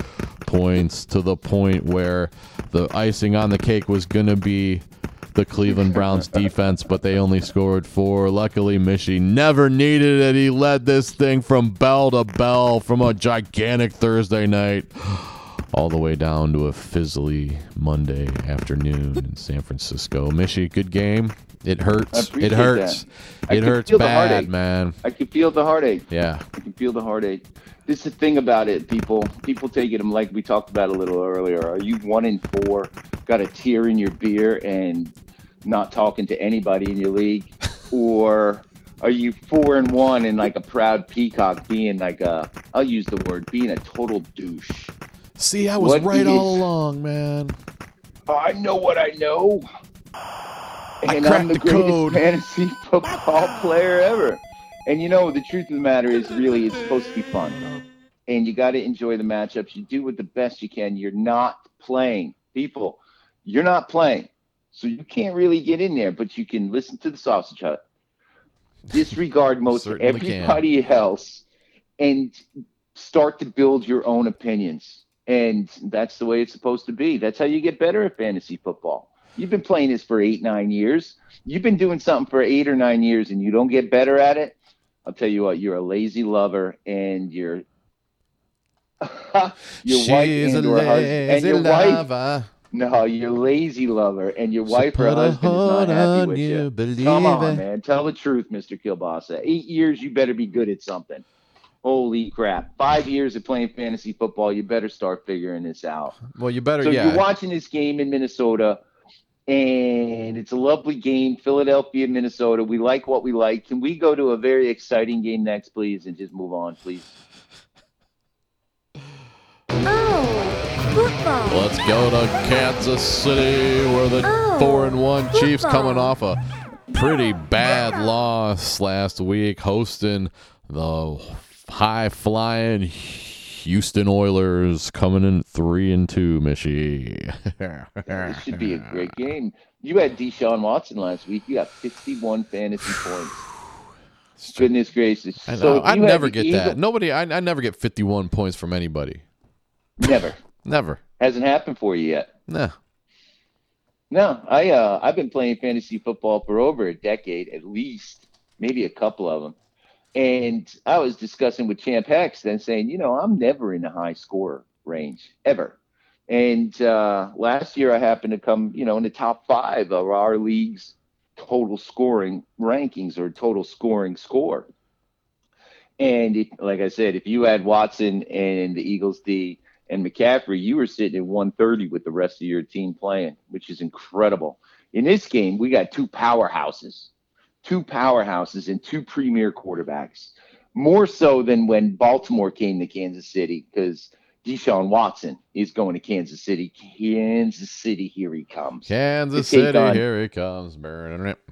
points to the point where the icing on the cake was going to be the Cleveland Browns (laughs) defense, but they only scored four. Luckily, Mishy never needed it. He led this thing from bell to bell from a gigantic Thursday night (gasps) all the way down to a fizzly Monday afternoon in San Francisco. Mishy, good game. It hurts. It hurts. It hurts bad, man. I can feel the heartache. Yeah. I can feel the heartache. This is the thing about it, people. People take it like we talked about a little earlier. Are you one in four, got a tear in your beer, and not talking to anybody in your league, (laughs) or are you four and one and like a proud peacock being like a I'll use the word being a total douche. See, I was what right all along, man. I know what I know. And I'm the, the greatest code. fantasy (laughs) football player ever. And you know, the truth of the matter is, really, it's supposed to be fun, and you got to enjoy the matchups. You do it the best you can. You're not playing, people. You're not playing, so you can't really get in there. But you can listen to the sausage hut, disregard (laughs) most everybody else, and start to build your own opinions. And that's the way it's supposed to be. That's how you get better at fantasy football. You've been playing this for eight, nine years. You've been doing something for eight or nine years and you don't get better at it. I'll tell you what, you're a lazy lover and you're (laughs) your She's wife a and, or husband, and lazy your wife lover. no, you're lazy lover and your wife So or a husband is not happy on with you, Come on, it. man. Tell the truth, Mr. Kielbasa. Eight years, you better be good at something. Holy crap. Five years of playing fantasy football, you better start figuring this out. Well, you better, So yeah. you're watching this game in Minnesota, and it's a lovely game. Philadelphia, Minnesota. We like what we like. Can we go to a very exciting game next, please, and just move on, please? Oh, football. Let's go to Kansas City, where the Oh, four and one Chiefs coming off a pretty bad loss last week, hosting the high flying Houston Oilers, coming in three and two. Mishy. This should be a (laughs) great game. You had Deshaun Watson last week. You got 51 fantasy points. (sighs) Goodness gracious. I. So I never get Eagle- that. Nobody. I, I never get fifty-one points from anybody. Never. (laughs) Never. Hasn't happened for you yet. No. No, I uh I've been playing fantasy football for over a decade at least, maybe a couple of them. And I was discussing with Champ Hex then saying, you know, I'm never in the high score range ever. And uh, last year I happened to come, you know, in the top five of our league's total scoring rankings or total scoring score. And it, like I said, if you had Watson and the Eagles D and McCaffrey, you were sitting at 130 with the rest of your team playing, which is incredible. In this game, we got two powerhouses, two powerhouses and two premier quarterbacks, more so than when Baltimore came to Kansas City because Deshaun Watson is going to Kansas City. Kansas City, here he comes. Kansas City, on- here he comes.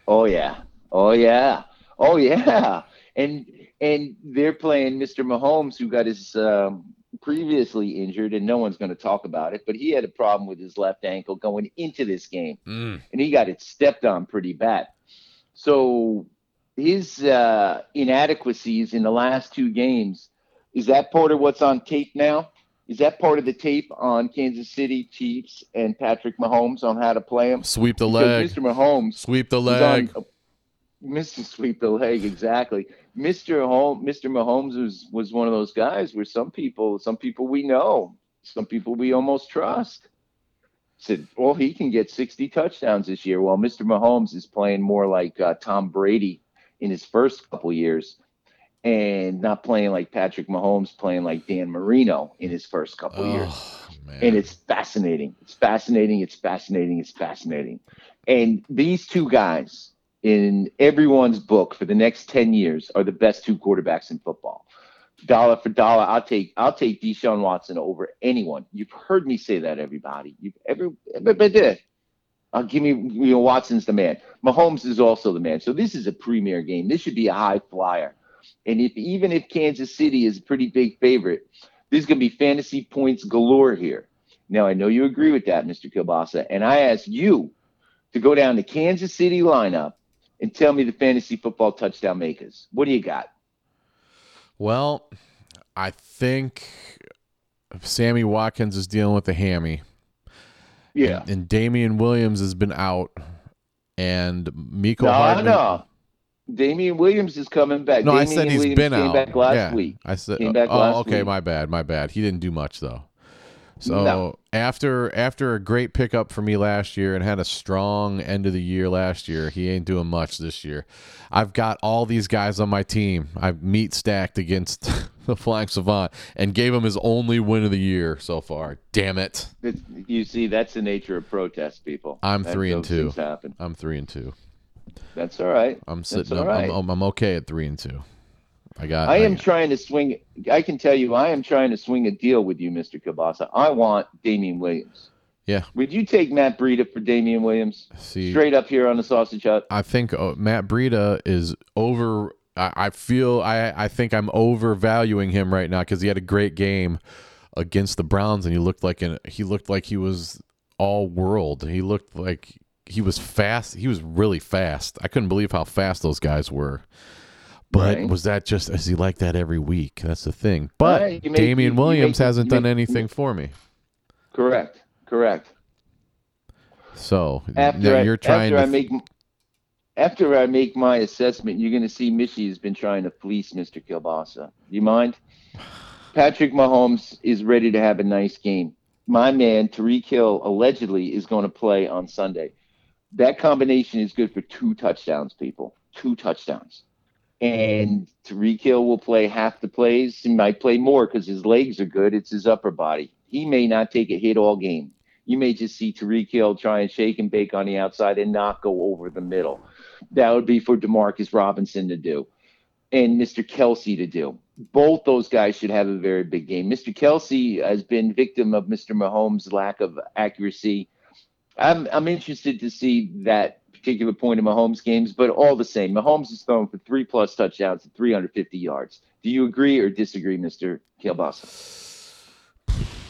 Oh yeah. Oh yeah. Oh yeah. And and they're playing Mr. Mahomes, who got his um, previously injured, and no one's going to talk about it. But he had a problem with his left ankle going into this game, Mm. and he got it stepped on pretty bad. So his uh, inadequacies in the last two games is that part of what's on tape now? Is that part of the tape on Kansas City Chiefs and Patrick Mahomes on how to play him? Sweep the leg. Mr. Mahomes Sweep the He's on- leg. Mr. Sweep the leg, exactly. Mr. Home, Mr. Mahomes was was one of those guys where some people, some people we know, some people we almost trust, said, "Well, he can get 60 touchdowns this year." While Mr. Mahomes is playing more like uh, Tom Brady in his first couple years, and not playing like Patrick Mahomes, playing like Dan Marino in his first couple years Oh, man. and it's fascinating. It's fascinating. It's fascinating. It's fascinating. And these two guys in everyone's book for the next 10 years are the best two quarterbacks in football. Dollar for dollar, I'll take I'll take Deshaun Watson over anyone. You've heard me say that, everybody. You've every everybody. I'll uh, give me you know Watson's the man. Mahomes is also the man. So this is a premier game. This should be a high flyer. And if even if Kansas City is a pretty big favorite, there's going to be fantasy points galore here. Now, I know you agree with that, Mr. Kielbasa, and I ask you to go down to Kansas City lineup and tell me the fantasy football touchdown makers. What do you got? Well, I think Sammy Watkins is dealing with a hammy. Yeah. And, and Damien Williams has been out. And Miko No, Hardman. no. Damien Williams is coming back. No, I said he's Williams been came out. back last yeah. week. I said, oh, okay, week. my bad, my bad. He didn't do much though. So No. after after a great pickup for me last year and had a strong end of the year last year, he ain't doing much this year. I've got all these guys on my team. I've meat stacked against (laughs) the Flying Savant and gave him his only win of the year so far. Damn it. It's- You see, that's the nature of protest, people. I'm That- three and two. I'm three and two. That's all right. I'm sitting. all I'm. I'm, I'm okay at three and two. I got. I am got- trying to swing. I can tell you, I am trying to swing a deal with you, Mr. Kabasa. I want Damien Williams. Yeah. Would you take Matt Breida for Damien Williams? see. Straight up here on the sausage hut. I think uh, Matt Breida is over. I, I feel I I think I'm overvaluing him right now because he had a great game against the Browns and he looked like an he looked like he was all world. He looked like he was fast. He was really fast. I couldn't believe how fast those guys were. But Right. was that just is he like that every week? That's the thing. But Right, make- Damien you- you Williams make- hasn't done anything for me. Correct. Correct. So After I, you're trying after to I make after I make my assessment, you're going to see Mishy has been trying to fleece Mr. Kielbasa. Do you mind? Patrick Mahomes is ready to have a nice game. My man Tyreek Hill allegedly is going to play on Sunday. That combination is good for two touchdowns, people. Two touchdowns. And Tyreek Hill will play half the plays. He might play more because his legs are good. It's his upper body. He may not take a hit all game. You may just see Tyreek Hill try and shake and bake on the outside and not go over the middle. That would be for Demarcus Robinson to do and Mr. Kelce to do. Both those guys should have a very big game. Mr. Kelce has been victim of Mr. Mahomes' lack of accuracy. I'm I'm interested to see that particular point in Mahomes' games, but all the same, Mahomes is throwing for three plus touchdowns and 350 yards. Do you agree or disagree, Mr. Kielbasa?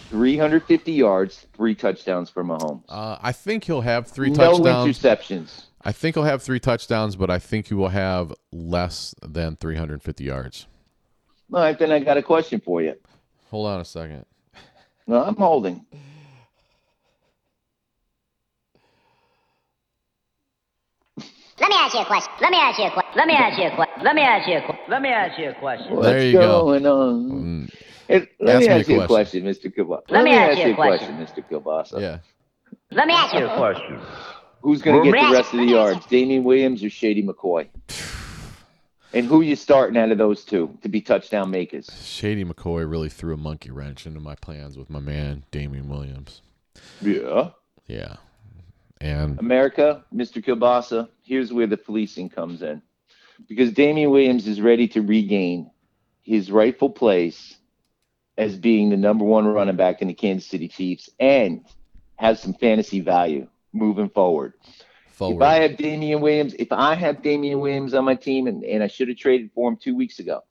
350 yards, three touchdowns for Mahomes. uh, I think he'll have three no touchdowns. interceptions. I think he'll have three touchdowns, but I think he will have less than 350 yards. All right, then I got a question for you. Hold on a second. No, I'm holding. Let me ask you a question. Let me ask you a question. Let me ask you a question. Let me ask you a question. Let me ask you a question. What's There you go. going on? Mm, Hey, let Ask me me ask you a question. question, Mr. Kielbasa. Let me ask you a question. Mr. Kielbasa. yeah. Let me ask you a question. Who's going to get the rest of the yards, Damien Williams or Shady McCoy? And who you starting out of those two to be touchdown makers? Shady McCoy really threw a monkey wrench into my plans with my man Damien Williams. Yeah. Yeah, and America, Mr. Kielbasa, here's where the policing comes in. Because Damien Williams is ready to regain his rightful place as being the number one running back in the Kansas City Chiefs and has some fantasy value moving forward. forward. If I have Damien Williams, if I have Damien Williams on my team and, and I should have traded for him two weeks ago,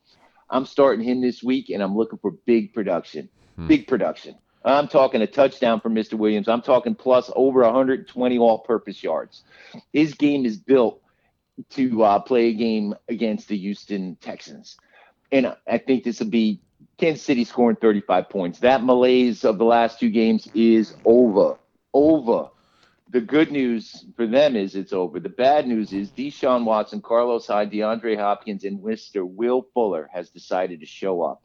I'm starting him this week and I'm looking for big production. Hmm. Big production. I'm talking a touchdown for Mr. Williams. I'm talking plus over 120 all purpose yards. His game is built to uh, play a game against the Houston Texans. And I think this will be Kansas City scoring 35 points. That malaise of the last two games is over. Over. The good news for them is it's over. The bad news is Deshaun Watson, Carlos Hyde, DeAndre Hopkins, and Mr. Will Fuller has decided to show up.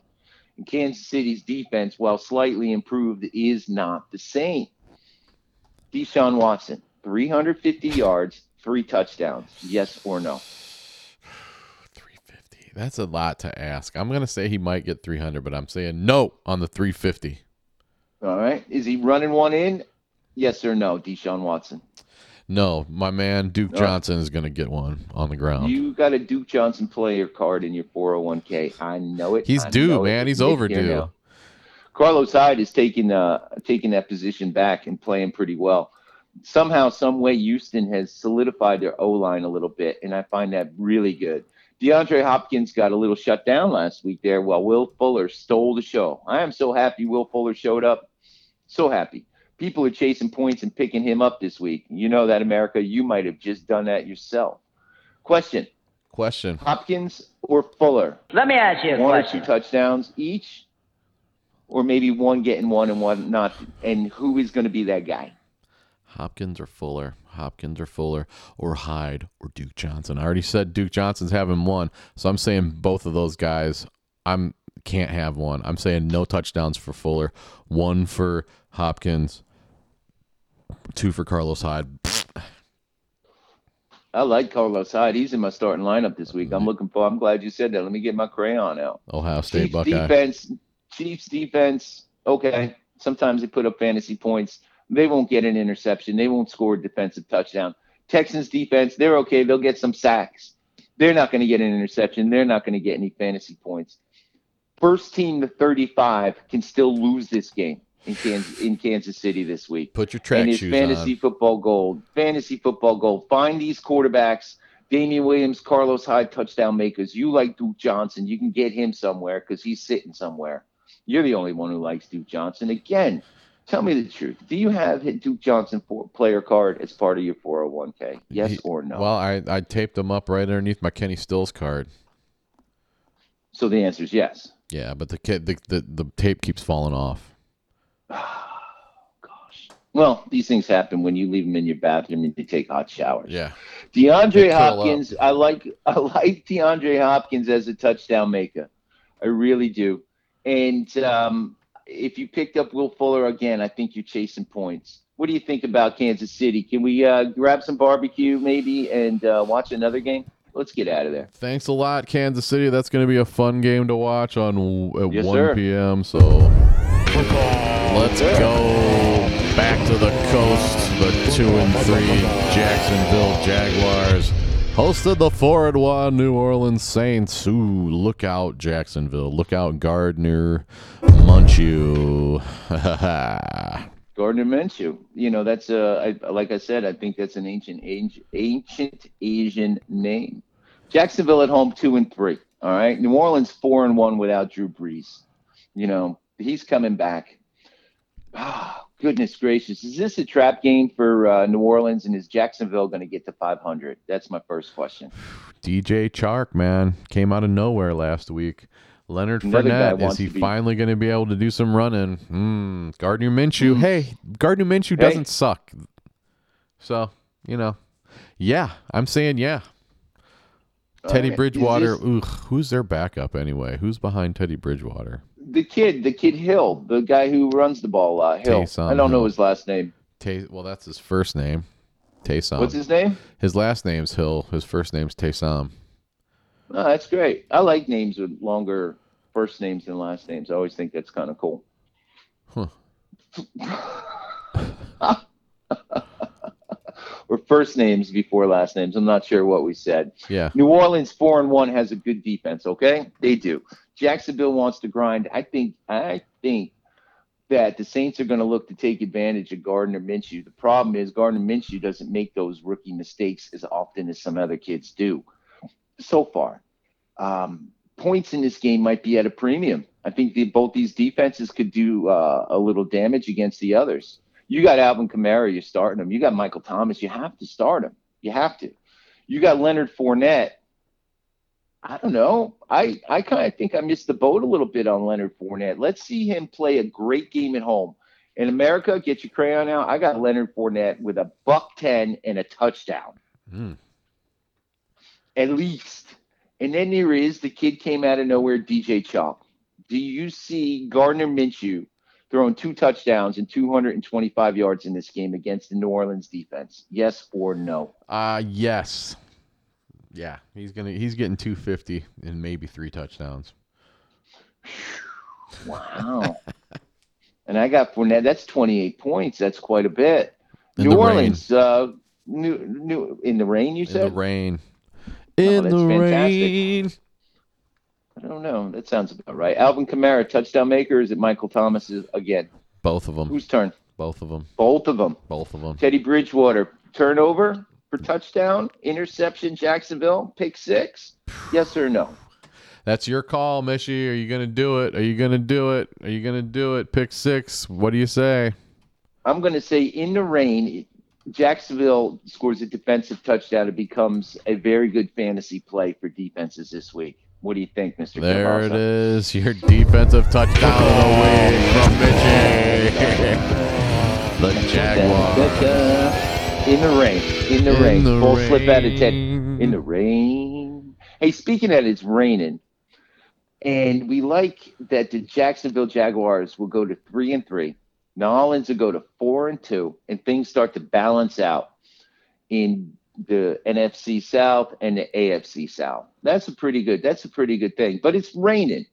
And Kansas City's defense, while slightly improved, is not the same. Deshaun Watson, 350 yards, three touchdowns. Yes or no? (sighs) 350. That's a lot to ask. I'm gonna say he might get 300, but I'm saying no on the 350. All right. Is he running one in? Yes or no, Deshaun Watson? No, my man Duke No. Johnson is gonna get one on the ground. You got a Duke Johnson player card in your 401k. I know it. He's I due, know it. man. He's overdue. Carlos Hyde is taking uh taking that position back and playing pretty well. Somehow, some way, Houston has solidified their O line a little bit, and I find that really good. DeAndre Hopkins got a little shut down last week there, while Will Fuller stole the show. I am so happy Will Fuller showed up. So happy. People are chasing points and picking him up this week. You know that, America. You might have just done that yourself. Question Question. Hopkins or Fuller? Let me ask you a one or two touchdowns each, or maybe one getting one and one not. And who is going to be that guy? Hopkins or Fuller, Hopkins or Fuller, or Hyde or Duke Johnson. I already said Duke Johnson's having one, so I'm saying both of those guys. I'm can't have one. I'm saying no touchdowns for Fuller, one for Hopkins, two for Carlos Hyde. I like Carlos Hyde. He's in my starting lineup this week. I'm mm-hmm. looking for. I'm glad you said that. Let me get my crayon out. Ohio State Chiefs Buckeye. defense. Chiefs defense. Okay. Sometimes they put up fantasy points. They won't get an interception. They won't score a defensive touchdown. Texans defense. They're okay. They'll get some sacks. They're not going to get an interception. They're not going to get any fantasy points. First team to 35 can still lose this game in Kansas, in Kansas City this week Put your track and it's shoes fantasy on. football gold. Fantasy football gold. Find these quarterbacks Damien Williams, Carlos Hyde, touchdown makers. You like Duke Johnson. You can get him somewhere because he's sitting somewhere. You're the only one who likes Duke Johnson. Again, tell me the truth. Do you have Duke Johnson for player card as part of your 401k? Yes He- or no? Well, I, I taped them up right underneath my Kenny Stills card. so the answer is yes. Yeah, but the kid the, the, the tape keeps falling off. (sighs) Gosh. Well, these things happen when you leave them in your bathroom and you take hot showers. Yeah. DeAndre. Hopkins, I like (laughs) I like DeAndre Hopkins as a touchdown maker. I really do. And um, if you picked up Will Fuller again, I think you're chasing points. What do you think about Kansas City? Can we uh, grab some barbecue maybe and uh, watch another game? Let's get out of there. Thanks a lot, Kansas City. That's going to be a fun game to watch on at Yes, 1 sir. p.m. So let's go back to the coast. The two and three Jacksonville Jaguars hosted the four and one New Orleans Saints. Ooh, look out, Jacksonville! Look out, Gardner Munchew. (laughs) Gardner Minshew. You know, that's uh, I, like I said, I think that's an ancient, ancient, Asian name. Jacksonville at home, two and three. All right, New Orleans four and one without Drew Brees. You know, he's coming back. Ah, goodness gracious, is this a trap game for uh, New Orleans? And is Jacksonville going to get to 500? That's my first question. DJ Chark, man, came out of nowhere last week. Leonard Another Fournette, is he be- finally going to be able to do some running? Hmm. Gardner Minshew, Hmm. hey, Gardner Minshew Hey. doesn't suck. So, you know, yeah, I'm saying yeah. Teddy All right, Bridgewater, is ooh, who's their backup anyway? Who's behind Teddy Bridgewater? The kid, the kid Hill, the guy who runs the ball a lot. Hill. Taysom I don't know his last name. Tay, well, that's his first name, Taysom. What's his name? His last name's Hill. His first name's Taysom. Oh, that's great. I like names with longer first names and last names. I always think that's kind of cool. Huh. (laughs) or first names before last names. I'm not sure what we said. Yeah. New Orleans four and one has a good defense. Okay, they do. Jacksonville wants to grind. I think. I think that the Saints are going to look to take advantage of Gardner Minshew. The problem is Gardner Minshew doesn't make those rookie mistakes as often as some other kids do. So far, um, points in this game might be at a premium. I think the, both these defenses could do uh, a little damage against the others. You got Alvin Kamara, you're starting him. You got Michael Thomas, you have to start him. You have to. You got Leonard Fournette. I don't know. I, I kind of think I missed the boat a little bit on Leonard Fournette. Let's see him play a great game at home. In America, get your crayon out. I got Leonard Fournette with a buck 10 and a touchdown Hmm. at least. And then there is the kid came out of nowhere, DJ Chark. Do you see Gardner Minshew throwing two touchdowns and 225 yards in this game against the New Orleans defense? Yes or no? Uh yes. Yeah, he's gonna he's getting 250 and maybe three touchdowns. Wow. (laughs) and I got Fournette. That's 28 points. That's quite a bit. In New the rain. Orleans, uh, new, new in the rain. You In the said? rain. Oh, In that's the fantastic. rain. I don't know. That sounds about right. Alvin Kamara, touchdown maker. Is it Michael Thomas again? Both of them. Whose turn? Both of them. Both of them. Both of them. Teddy Bridgewater, turnover for touchdown, interception, Jacksonville, pick six. Yes or no? That's your call, Mishy. Are you gonna do it? Are you gonna do it? Are you gonna do it? Pick six. What do you say? I'm going to say in the rain, Jacksonville scores a defensive touchdown. It becomes a very good fantasy play for defenses this week. What do you think, Mr. There it is. Your defensive touchdown week from Mishy. (laughs) the Jaguar. In the rain. In the In rain. the Full slip out of 10. In the rain. Hey, speaking of that, it's raining. And we like that the Jacksonville Jaguars will go to three and three. New Orleans will go to four and two, and things start to balance out in the NFC South and the AFC South. That's a pretty good. That's a pretty good thing. But it's raining.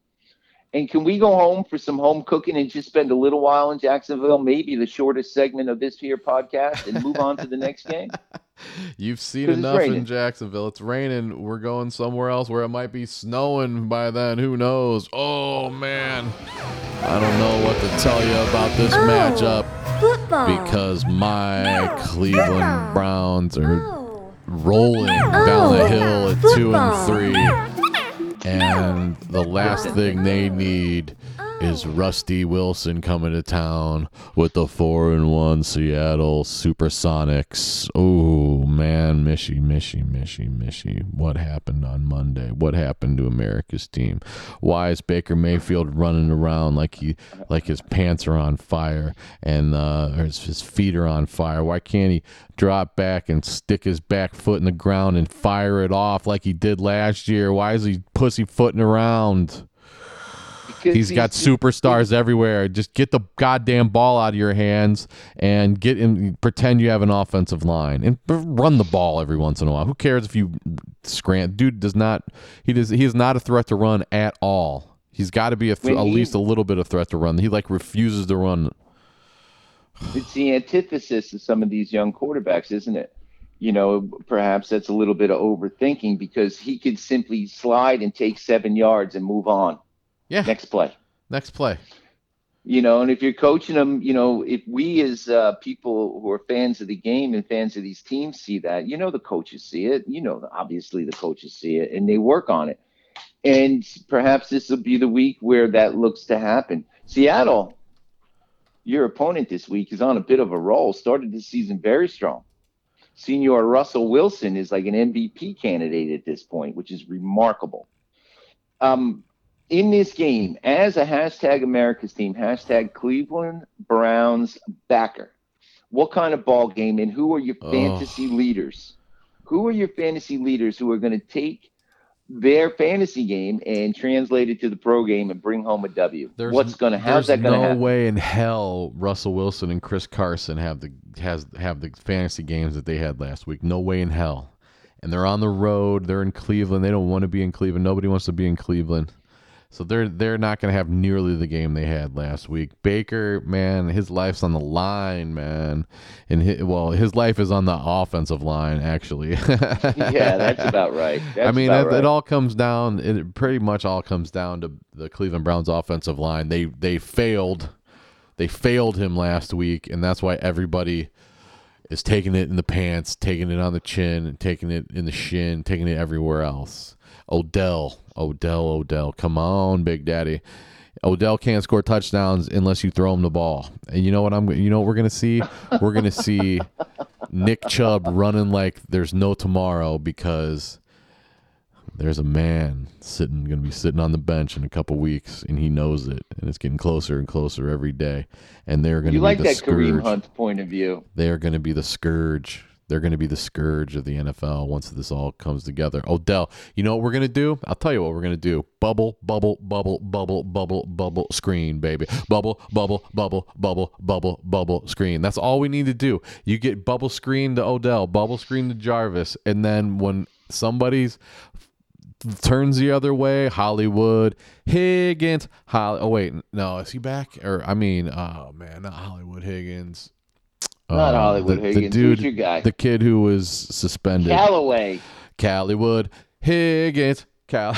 And can we go home for some home cooking and just spend a little while in Jacksonville, maybe the shortest segment of this here podcast, and move on to the next game? (laughs) You've seen enough in. Jacksonville. It's raining. We're going somewhere else where it might be snowing by then. Who knows? Oh man. I don't know what to tell you about this Oh. matchup Football. because my Cleveland Browns are Oh. rolling oh, down the hill at two and three. And the last thing they need is Rusty Wilson coming to town with the four and one Seattle Supersonics. Oh man, Mishy, Mishy, Mishy, Mishy. What happened on Monday? What happened to America's team? Why is Baker Mayfield running around like he like his pants are on fire and uh, his, his feet are on fire? Why can't he drop back and stick his back foot in the ground and fire it off like he did last year? Why is he pussyfooting around? He's got superstars everywhere. Just get the goddamn ball out of your hands and get in. Pretend you have an offensive line and run the ball every once in a while. Who cares if you scram? Dude does not. He does. He is not a threat to run at all. He's got to be a th- at he- least a little bit of threat to run. He like refuses to run. It's the antithesis of some of these young quarterbacks, isn't it? You know, perhaps that's a little bit of overthinking because he could simply slide and take seven yards and move on. Yeah. Next play. Next play. You know, and if you're coaching them, you know, if we as uh, people who are fans of the game and fans of these teams see that, you know, the coaches see it. You know, obviously the coaches see it and they work on it. And perhaps this will be the week where that looks to happen. Seattle, your opponent this week is on a bit of a roll. Started the season very strong. Senior Russell Wilson is like an MVP candidate at this point, which is remarkable. Um, in this game, as a hashtag America's team, hashtag Cleveland Browns backer, what kind of ball game and who are your Oh. fantasy leaders? Who are your fantasy leaders who are going to take their fantasy game and translate it to the pro game and bring home a W? What's going to how's there's that going to no happen? way in hell Russell Wilson and Chris Carson have the has have the fantasy games that they had last week. No way in hell. And they're on the road. They're in Cleveland. They don't want to be in Cleveland. Nobody wants to be in Cleveland. So they're they're not going to have nearly the game they had last week. Baker, man, his life's on the line, man. And hi well, his life is on the offensive line, actually. (laughs) yeah, that's about right. That's I mean, it, right. it all comes down. It pretty much all comes down to the Cleveland Browns offensive line. They they failed. They failed him last week, and that's why everybody is taking it in the pants, taking it on the chin, taking it in the shin, taking it everywhere else. Odell, Odell, Odell, come on, Big Daddy. Odell can't score touchdowns unless you throw him the ball. And you know what I'm you know what we're going to see? We're going to see Nick Chubb running like there's no tomorrow because there's a man sitting going to be sitting on the bench in a couple weeks and he knows it and it's getting closer and closer every day and they're going to you like the that scourge Kareem Hunt point of view. they are going to be the scourge. They're going to be the scourge of the NFL once this all comes together. Odell, you know what we're going to do? I'll tell you what we're going to do. Bubble, bubble, bubble, bubble, bubble, bubble, screen, baby. Bubble, bubble, bubble, bubble, bubble, bubble, screen. That's all we need to do. You get bubble screen to Odell, bubble screen to Jarvis, and then when somebody's turns the other way, Hollywood, Higgins, Holly. Oh wait, no, is he back? Or I mean, oh man, not Hollywood Higgins. Not Uh, Hollywood the, Higgins. The dude, Who's your guy? the kid who was suspended. Callaway. Callywood Higgins. Cal.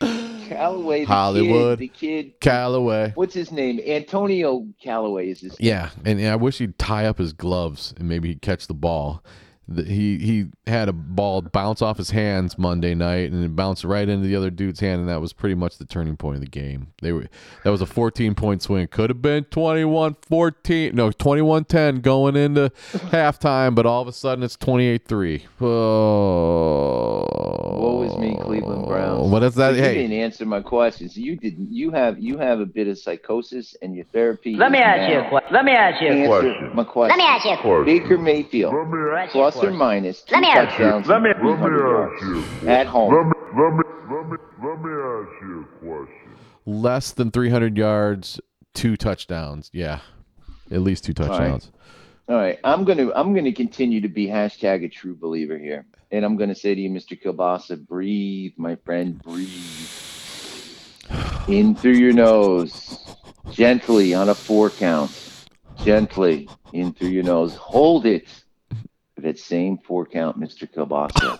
Callaway. The Hollywood. Kid, the kid. Callaway. What's his name? Antonio Callaway is his. Yeah, and, and I wish he'd tie up his gloves and maybe he'd catch the ball. The, he he had a ball bounce off his hands Monday night and it bounced right into the other dude's hand and that was pretty much the turning point of the game. They were that was a 14 point swing. Could have been 21-14, no 21-10 going into (laughs) halftime, but all of a sudden it's 28-3. Oh. Woe is me, Cleveland Browns. What is that? But You Hey, didn't answer my questions. You didn't. You have you have a bit of psychosis, and your therapy. Let me is ask you now a question. Let me ask you a Answer question. my question. Let me ask you a question. Baker Mayfield, Let me ask you a plus or question. minus two Let me ask you- touchdowns, Let me- and 300 yards at home. Let me, let me, let me, let me ask you a question. less than 300 yards, two touchdowns. Yeah. At least two touchdowns. All right, I'm gonna I'm gonna continue to be hashtag a true believer here, and I'm gonna say to you, Mr. Kielbasa, breathe, my friend, breathe. In through your nose, gently on a four count, gently in through your nose. Hold it that same four count, Mr. Kielbasa.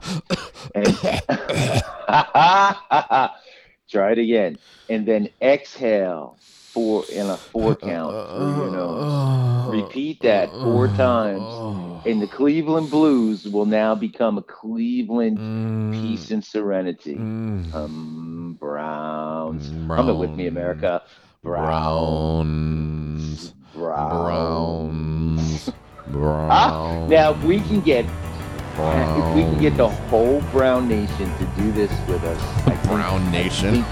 and (laughs) try it again, and then exhale four in a four count through your nose. Repeat that four times, and the Cleveland Blues will now become a Cleveland peace and serenity. Um, Browns. It with me, America. Browns. Browns. Browns. Ah, Browns. (laughs) now if we can get if we can get the whole Brown Nation to do this with us, think- Brown Nation. (laughs)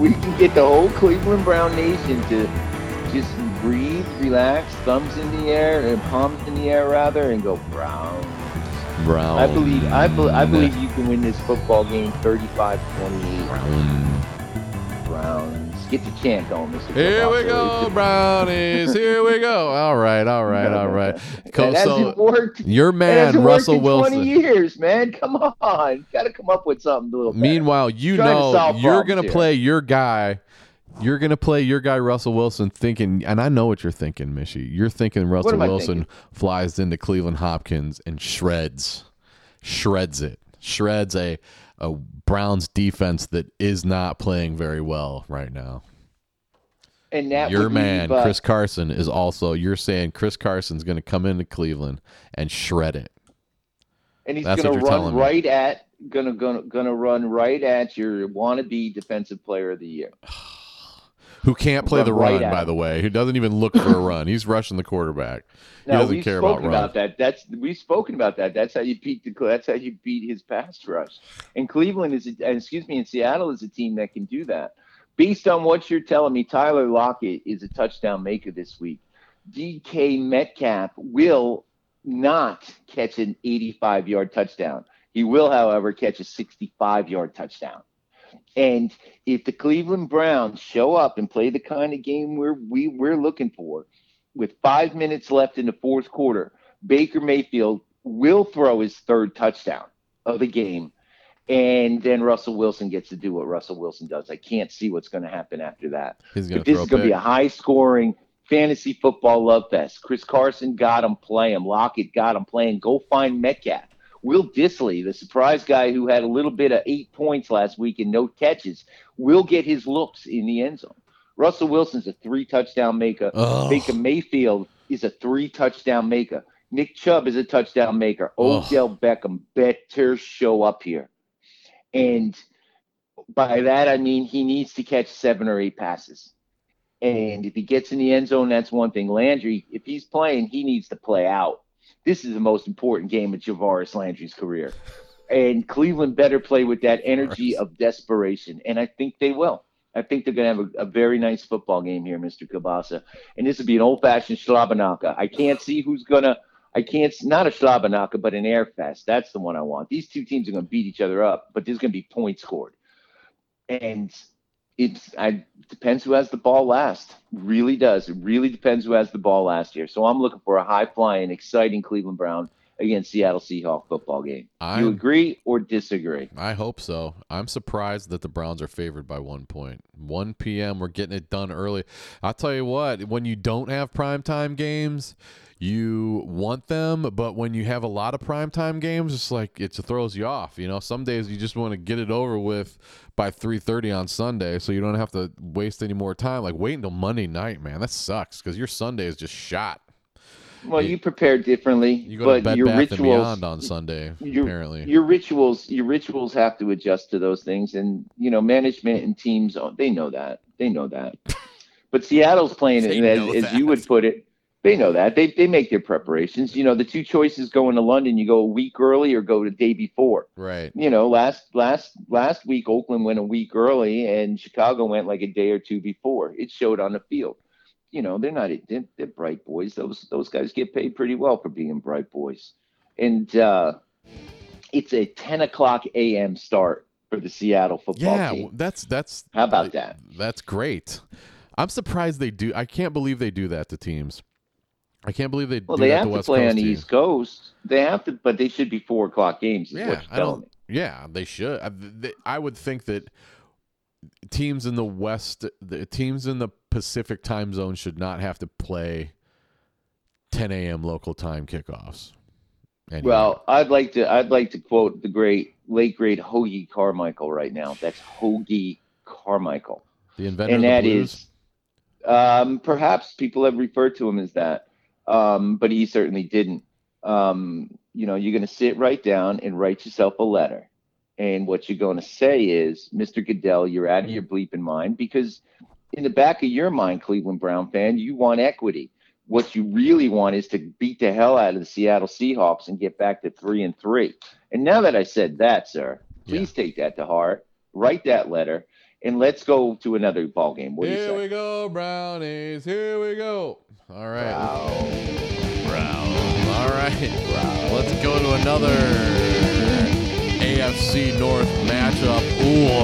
we can get the whole Cleveland Brown Nation to just breathe, relax, thumbs in the air and palms in the air rather, and go Brown. Brown. I believe I, be, I believe you can win this football game 35-28. Brown. Browns. Get the chant going, Mr. Here we go, brownies. Here we go. All right, all right, all (laughs) right. Co- so worked. your man Russell Wilson. 20 years, man. Come on. Got to come up with something a little better. Meanwhile, you Trying know you're gonna here. play your guy. You're gonna play your guy Russell Wilson, thinking, and I know what you're thinking, Mishy. You're thinking Russell Wilson thinking? flies into Cleveland Hopkins and shreds, shreds it, shreds a a Browns defense that is not playing very well right now. and that Your man, leave, uh, Chris Carson, is also. You're saying Chris Carson's going to come into Cleveland and shred it. and he's going to run me. right at gonna gonna gonna run right at your wannabe defensive player of the year. (sighs) Who can't play the right run, by the way? Who doesn't even look for a run? He's rushing the quarterback. He doesn't we've care about spoken about that. That's we've spoken about that. That's how you beat the. That's how you beat his pass rush. And Cleveland is, a, excuse me, and Seattle is a team that can do that. Based on what you're telling me, Tyler Lockett is a touchdown maker this week. DK Metcalf will not catch an 85 yard touchdown. He will, however, catch a 65 yard touchdown. And if the Cleveland Browns show up and play the kind of game we're we, we're looking for, with five minutes left in the fourth quarter, Baker Mayfield will throw his third touchdown of the game. And then Russell Wilson gets to do what Russell Wilson does. I can't see what's going to happen after that. He's going But this is going to be a high scoring fantasy football love fest. Chris Carson got him, play him. Lockett got him, playing. Go find Metcalf. Will Dissly, the surprise guy who had a little bit of eight points last week and no catches, will get his looks in the end zone. Russell Wilson's a three touchdown maker. Ugh. Baker Mayfield is a three touchdown maker. Nick Chubb is a touchdown maker. Odell Beckham better show up here. And by that, I mean he needs to catch seven or eight passes. And if he gets in the end zone, that's one thing. Landry, if he's playing, he needs to play out. This is the most important game of Jarvis Landry's career. And Cleveland better play with that energy of desperation. And I think they will. I think they're going to have a, a very nice football game here, Mr. Kabasa. And this will be an old fashioned slobberknocker. I can't see who's going to, I can't, not a slobberknocker, but an air fest. That's the one I want. These two teams are going to beat each other up, but there's going to be points scored. And it's, I depends who has the ball last. Really does. It really depends who has the ball last year. So I'm looking for a high flying, exciting Cleveland Brown against Seattle Seahawk football game. you I'm- agree or disagree? I hope so. I'm surprised that the Browns are favored by one point. 1 p.m. We're getting it done early. I'll tell you what, when you don't have primetime games, you want them, but when you have a lot of primetime games, it's like it throws you off. You know, some days you just want to get it over with by 3:30 on Sunday, so you don't have to waste any more time. Like wait until Monday night, man. That sucks because your Sunday is just shot. Well, You- you prepare differently, You go but to Bed your Bath and rituals, Beyond on Sunday, your, apparently. your rituals, your rituals have to adjust to those things, and you know, management and teams, oh, they know that, they know that. (laughs) But Seattle's playing it, They and know as, as you would put it, they know that they they make their preparations. You know, the two choices going to London, you go a week early or go the day before. right. You know, last last last week Oakland went a week early, and Chicago went like a day or two before. It showed on the field. You know, they're not they're, they're bright boys. Those those guys get paid pretty well for being bright boys, and uh, it's a 10 o'clock a.m. start for the Seattle football Yeah, team. that's that's How about that? That's great. I'm surprised they do. I can't believe they do that to teams. I can't believe they Well, do they that have to West play Coast on the. East Coast. They have to, but they should be four o'clock games. Is Yeah, what I don't. Yeah, they should. I, they, I would think that teams in the West, the teams in the Pacific time zone should not have to play 10 a.m. local time kickoffs. Anyway. Well, I'd like to. I'd like to quote the great, late great Hoagy Carmichael right now. That's Hoagy Carmichael. The inventor and of the that blues. is, um, perhaps people have referred to him as that, um, but he certainly didn't. Um, you know, you're going to sit right down and write yourself a letter, and what you're going to say is, Mr. Goodell, you're out of your bleeping mind because in the back of your mind, Cleveland Brown fan, you want equity. What you really want is to beat the hell out of the Seattle Seahawks and get back to three and three. And now that I said that, sir, please take that to heart. Write that letter, and let's go to another ball game. What do you Here say? we go, brownies. Here we go. All right. Brown. All right. Brown. Let's go to another AFC North matchup. Ooh.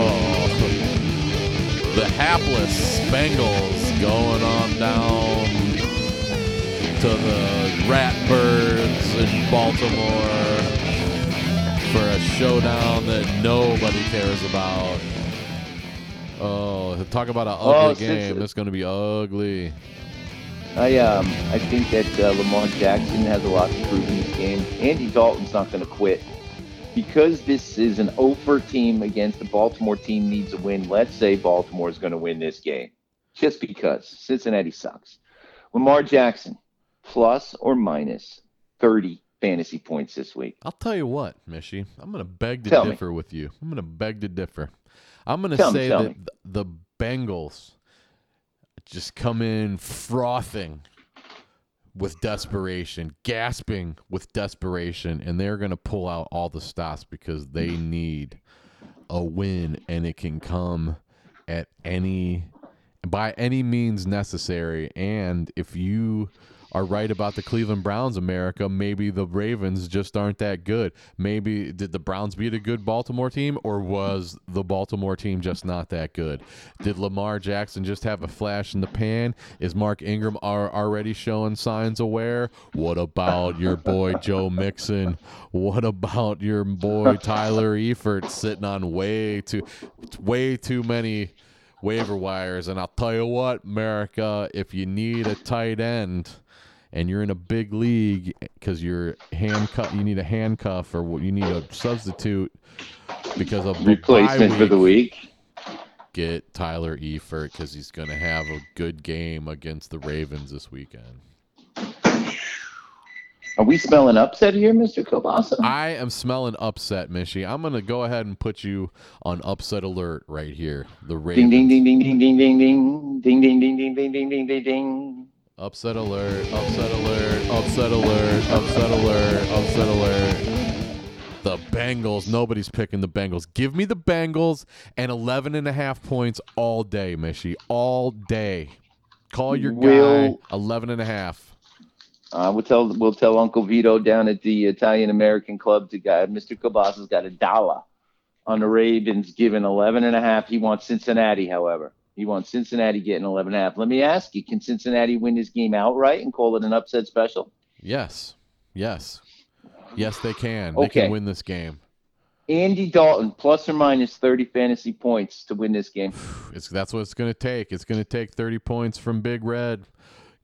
The hapless Bengals going on down to the Ratbirds in Baltimore for a showdown that nobody cares about. Oh, talk about an ugly Oh, game. it- It's going to be ugly. I um I think that uh, Lamar Jackson has a lot to prove in this game. Andy Dalton's not going to quit because this is an over team against the Baltimore team needs a win. Let's say Baltimore is going to win this game, just because Cincinnati sucks. Lamar Jackson plus or minus thirty fantasy points this week. I'll tell you what, Mishy. I'm going to beg to Tell me. differ with you. I'm going to beg to differ. I'm going to me, say tell that me. the Bengals just come in frothing with desperation, gasping with desperation, and they're going to pull out all the stops because they (laughs) need a win, and it can come at any by any means necessary. And if you are right about the Cleveland Browns, America, maybe the Ravens just aren't that good. Maybe did the Browns beat a good Baltimore team, or was the Baltimore team just not that good? Did Lamar Jackson just have a flash in the pan? Is Mark Ingram are already showing signs of wear? What about your boy Joe Mixon? What about your boy Tyler Eifert sitting on way too, way too many? waiver wires. And I'll tell you what, America, if you need a tight end and you're in a big league because you're handcuff, you need a handcuff or you need a substitute because of Replacement for the week. Get Tyler Eifert because he's going to have a good game against the Ravens this weekend. Are we smelling upset here, Mr. Kobasa? I am smelling upset, Mishy. I'm going to go ahead and put you on upset alert right here. The Ravens. Ding ding ding ding ding ding ding ding ding ding ding ding ding ding ding ding. Upset alert, upset alert, upset alert, upset alert, upset alert. The Bengals, nobody's picking the Bengals. Give me the Bengals and 11 and a half points all day, Mishy. All day. Call your guy Will- 11 and a half. Uh, we'll tell we'll tell Uncle Vito down at the Italian American Club to guy Mr. Cabasa's got a dollar on the Ravens giving 11 and a half. He wants Cincinnati, however. He wants Cincinnati getting 11 and a half. Let me ask you, can Cincinnati win this game outright and call it an upset special? Yes. Yes. Yes, they can. They can win this game. Andy Dalton plus or minus 30 fantasy points to win this game. (sighs) It's that's what it's going to take. It's going to take 30 points from Big Red.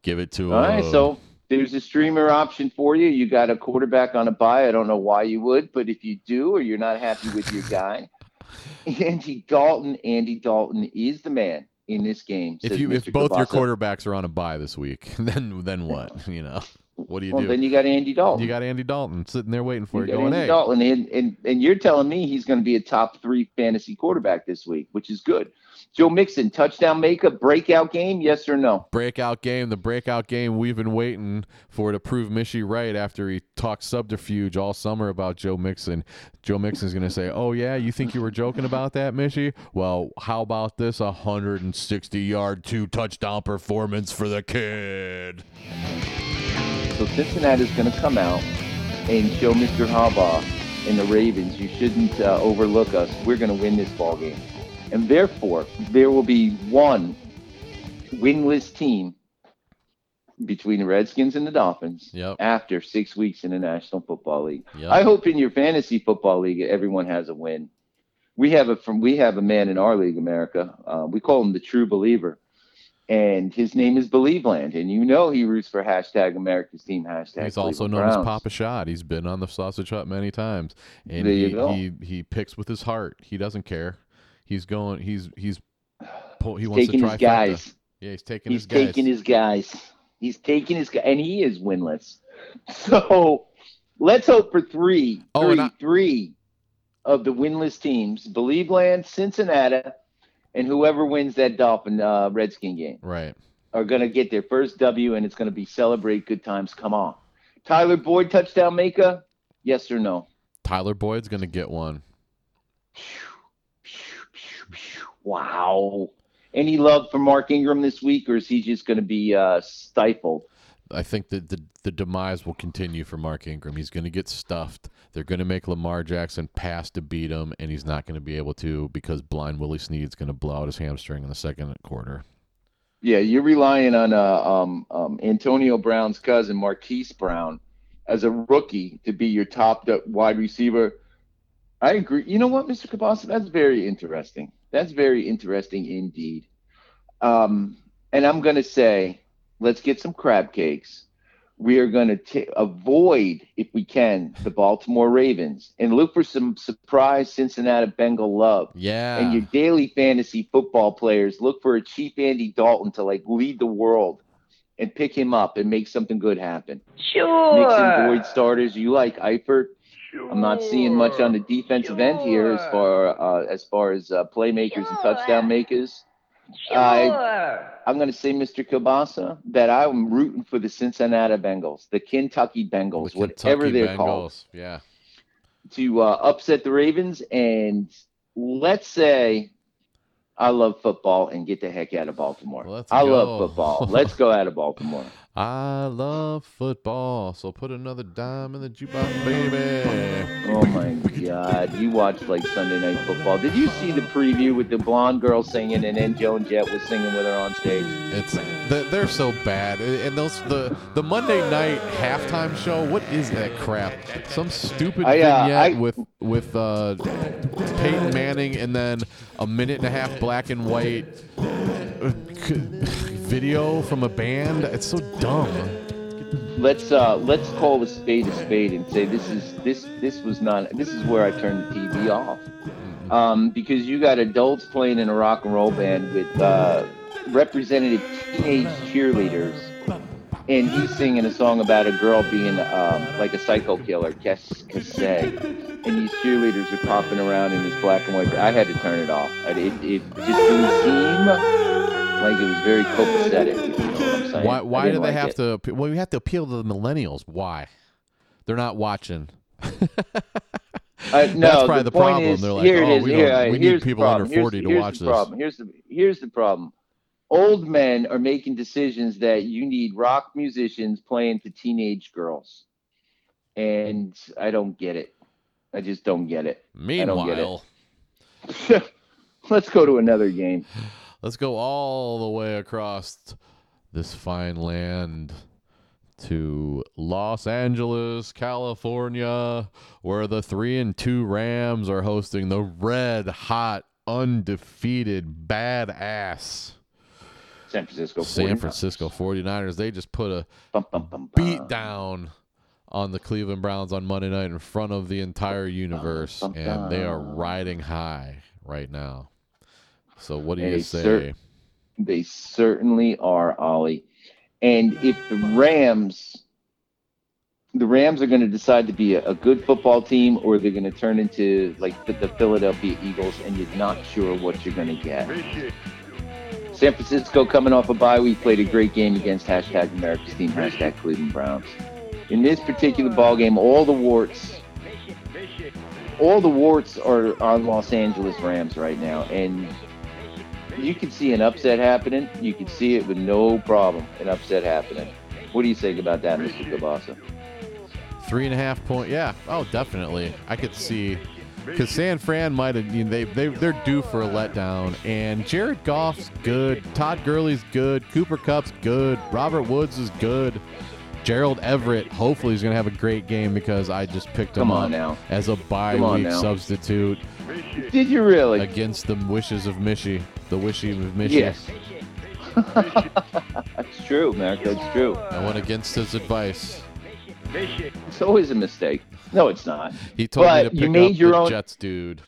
Give it to him. All right, so there's a streamer option for you. You got a quarterback on a buy. I don't know why you would, but if you do, or you're not happy with your guy, (laughs) Andy Dalton, Andy Dalton is the man in this game. if you if Mr. both your quarterbacks are on a bye this week, (laughs) then then what? (laughs) You know, what do you well, do? then you got Andy Dalton. You got Andy Dalton sitting there waiting for You got going, Andy "Hey, Dalton, and, and and you're telling me he's going to be a top three fantasy quarterback this week, which is good. Joe Mixon, touchdown maker, breakout game, yes or no? breakout game, the breakout game we've been waiting for to prove Mishy right after he talked subterfuge all summer about Joe Mixon. Joe Mixon's going to say, "Oh yeah, you think you were joking about that, Mishy? Well, how about this 160 yard two touchdown performance for the kid?" So Cincinnati's going to come out and show Mr. Harbaugh and the Ravens, you shouldn't uh, overlook us. We're going to win this ball game, and therefore there will be one winless team between the Redskins and the Dolphins Yep. after six weeks in the National Football League. Yep. I hope in your fantasy football league everyone has a win. We have a from we have a man in our league, America. Uh, we call him the True Believer, and his name is Believeland. And you know he roots for hashtag America's Team hashtag. He's also known Browns. as Papa Shot. He's been on the Sausage Hut many times, and he, he he picks with his heart. He doesn't care. He's going. He's he's (sighs) po- he wants taking to his guys. Yeah, he's taking He's his guys. taking his guys. He's taking his guy, and he is winless. (laughs) So let's hope for three, Oh, three, I- three of the winless teams: Believe Land, Cincinnati, and whoever wins that Dolphin uh, Redskin game right. are going to get their first W, and it's going to be celebrate good times. Come on, Tyler Boyd touchdown maker? Yes or no? Tyler Boyd's gonna get one. Wow. Any love for Mark Ingram this week, or is he just going to be uh, stifled? I think that the the demise will continue for Mark Ingram. He's going to get stuffed. They're going to make Lamar Jackson pass to beat him, and he's not going to be able to because blind Willie Snead's going to blow out his hamstring in the second quarter. Yeah, you're relying on uh, um, um, Antonio Brown's cousin, Marquise Brown, as a rookie to be your top wide receiver. I agree. You know what, Mr. Cabasa? That's very interesting. That's very interesting indeed. Um, and I'm going to say, let's get some crab cakes. We are going to avoid, if we can, the Baltimore Ravens and look for some surprise Cincinnati Bengal love Yeah. and your daily fantasy football players look for a cheap Andy Dalton to like lead the world and pick him up and make something good happen. Sure. Mixon Boyd starters, you like Eifert. I'm not seeing much on the defensive end here as far uh, as far as uh, playmakers and touchdown makers. Sure. I- I'm going to say, Mr. Kabasa, that I'm rooting for the Cincinnati Bengals, the Kentucky Bengals, The whatever Kentucky they're called, Yeah. to uh, upset the Ravens. And let's say I love football and get the heck out of Baltimore. Let's I go. love football. (laughs) Let's go out of Baltimore. I love football, so put another dime in the jukebox, baby. Oh my God! You watched like Sunday Night Football. Did you see the preview with the blonde girl singing and then Joan Jett was singing with her on stage? It's they're, so bad, and those the the Monday night halftime show. What is that crap? Some stupid I, uh, vignette I- with with uh, Peyton Manning, and then a minute and a half black and white uh, video from a band. It's so dumb. Let's uh let's call a spade a spade and say this is this this was not this is where I turned the TV off. Um, because you got adults playing in a rock and roll band with uh, representative teenage cheerleaders, and he's singing a song about a girl being um, like a psycho killer, Cassay, and these cheerleaders are popping around in this black and white. I had to turn it off. I- It, it just didn't seem like it was very copacetic. You know what I'm saying. Why why do they like have it. to? Well, we have to appeal to the millennials. Why? They're not watching. Uh, (laughs) no, That's probably the point problem. Is, They're like, here it "Oh, is. we Here, we need people under problem. Here's- 40 to here's watch the this." Problem. Here's the here's the problem. Old men are making decisions that you need rock musicians playing to teenage girls, and I don't get it. I just don't get it. don't get it. Meanwhile, (laughs) Let's go to another game. Let's go all the way across this fine land to Los Angeles, California, where the three and two Rams are hosting the red hot, undefeated, badass San Francisco. San 49ers. Francisco 49ers. They just put a Bum, bum, bum, beat down on the Cleveland Browns on Monday night in front of the entire universe, and they are riding high right now. So what do Hey, you say? They certainly are, Ollie. And if the Rams, the Rams are going to decide to be a, a good football team, or they're going to turn into like the, the Philadelphia Eagles, and you're not sure what you're going to get. San Francisco coming off a bye week played a great game against hashtag America's team, hashtag Cleveland Browns. In this particular ball game, all the warts, all the warts are on Los Angeles Rams right now, and you can see an upset happening. You can see it with no problem, an upset happening. What do you think about that, Mr. Gabasa? Three and a half point. Yeah. Oh, definitely. I could see because San Fran might have. You know, they they they're due for a letdown, and Jared Goff's good. Todd Gurley's good. Cooper Kupp's good. Robert Woods is good. Gerald Everett, hopefully, is going to have a great game because I just picked him Come up on now. as a bye Come on week now. substitute Did you really? against the wishes of Mishy, the wishy of Mishy. Yes. (laughs) That's true, America. It's true. I went against his advice. It's always a mistake. No, it's not. He told But me to you pick made up your the own- Jets dude.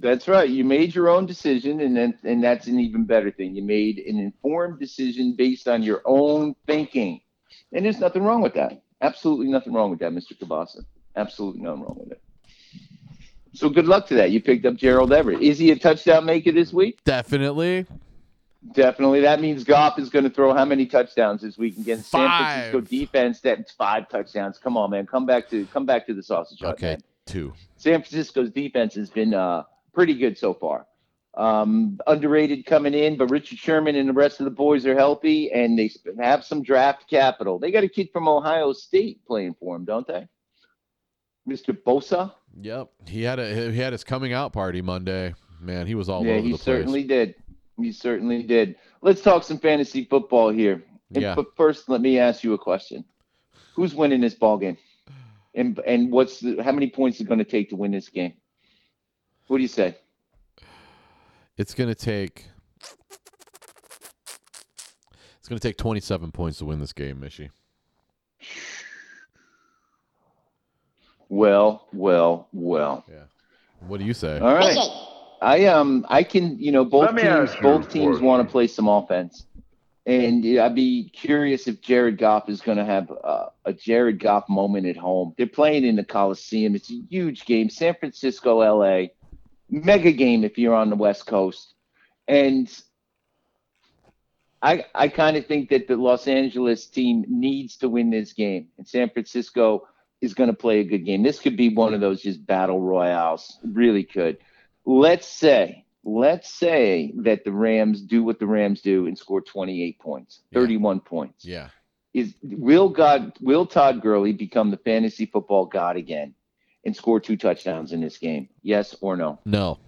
That's right. You made your own decision, and then, and that's an even better thing. You made an informed decision based on your own thinking, and there's nothing wrong with that. Absolutely nothing wrong with that, Mr. Kabasa. Absolutely nothing wrong with it. So good luck to that. You picked up Gerald Everett. Is he a touchdown maker this week? Definitely. Definitely. That means Goff is going to throw how many touchdowns this week against San Francisco defense? That's five touchdowns. Come on, man. Come back to come back to the sausage hut, Okay, man. two. San Francisco's defense has been uh, pretty good so far. Um, underrated coming in, but Richard Sherman and the rest of the boys are healthy, and they have some draft capital. They got a kid from Ohio State playing for him, don't they? Mr. Bosa. Yep. He had a he had his coming out party Monday. Man, he was all yeah, over he the certainly place. did. He certainly did. Let's talk some fantasy football here. And- Yeah. But first, let me ask you a question: Who's winning this ball game? And and what's the, how many points is going to take to win this game? What do you say? It's gonna take it's gonna take twenty seven points to win this game, Mishy. Well, well, well. Yeah. What do you say? All right. I um I can you know both Let me teams ask you both teams question. want to play some offense, and yeah, I'd be curious if Jared Goff is going to have uh, a Jared Goff moment at home. They're playing in the Coliseum. It's a huge game. San Francisco, L.A. Mega game if you're on the West Coast, and I I kind of think that the Los Angeles team needs to win this game, and San Francisco is going to play a good game. This could be one of those just battle royales. It really could. Let's say, let's say that the Rams do what the Rams do and score 28 points, Yeah. 31 points. Yeah. Is will God will Todd Gurley become the fantasy football god again and score two touchdowns in this game? Yes or no? No.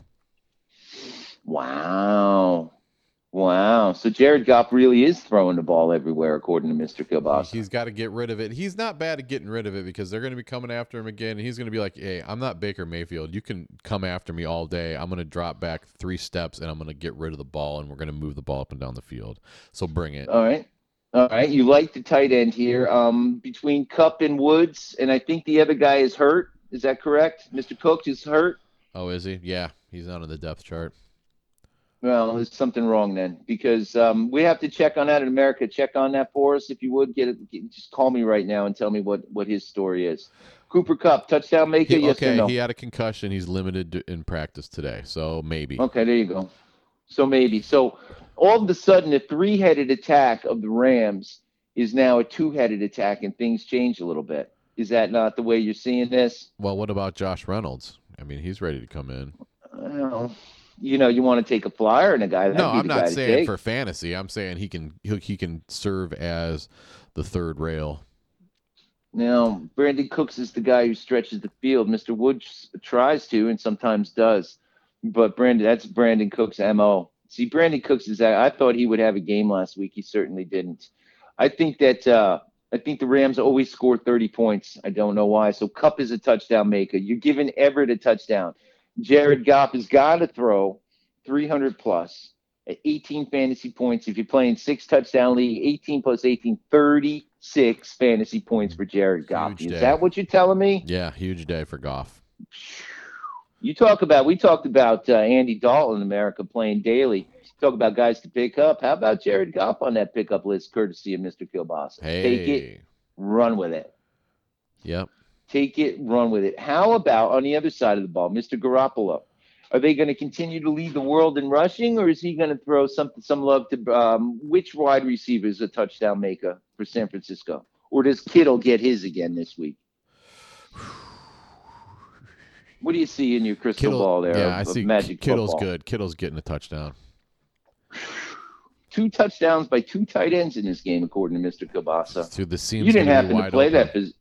Wow. Wow. So Jared Goff really is throwing the ball everywhere, according to Mr. Kielbasa. He's got to get rid of it. He's not bad at getting rid of it because they're going to be coming after him again. And he's going to be like, hey, I'm not Baker Mayfield. You can come after me all day. I'm going to drop back three steps and I'm going to get rid of the ball and we're going to move the ball up and down the field. So bring it. All right. All right. You like the tight end here. Um, between Kupp and Woods, and I think the other guy is hurt. Is that correct? Mr. Cook is hurt. Oh, is he? Yeah. He's not on the depth chart. Well, there's something wrong then, because um, we have to check on that in America. Check on that for us, if you would. Get it. Get, just call me right now and tell me what what his story is. Cooper Kupp, touchdown maker, He- yes okay. no? He had a concussion. He's limited in practice today. So maybe. Okay, there you go. So maybe. So all of a sudden, the three-headed attack of the Rams is now a two-headed attack, and things change a little bit. Is that not the way you're seeing this? Well, what about Josh Reynolds? I mean, he's ready to come in. Well, you know, you want to take a flyer and a guy. no, I'm not saying for fantasy. I'm saying he can he, he can serve as the third rail. Now, Brandin Cooks is the guy who stretches the field. Mr. Woods tries to and sometimes does, but Brandin, that's Brandin Cooks' mo. See, Brandin Cooks is. I thought he would have a game last week. He certainly didn't. I think that. Uh, I think the Rams always score 30 points. I don't know why. So Kupp is a touchdown maker. You're giving Everett a touchdown. Jared Goff has got to throw 300 plus at 18 fantasy points. If you're playing six touchdown league, 18 plus 18, 36 fantasy points for Jared Goff. Huge Is day. that what you're telling me? Yeah, huge day for Goff. You talk about, we talked about uh, Andy Dalton in America playing daily. Talk about guys to pick up. How about Jared Goff on that pickup list, courtesy of Mr. Kielbasa? Hey. Take it, run with it. Yep. Take it, run with it. How about on the other side of the ball, Mr. Garoppolo? Are they going to continue to lead the world in rushing, or is he going to throw some some love to um, which wide receiver is a touchdown maker for San Francisco, or does Kittle get his again this week? What do you see in your crystal Kittle, ball there? yeah, of, I see. Magic Kittle's football? good. Kittle's getting a touchdown. Two touchdowns by two tight ends in this game, according to Mr. Kabasa. Dude, this seems You didn't happen to play open. that position.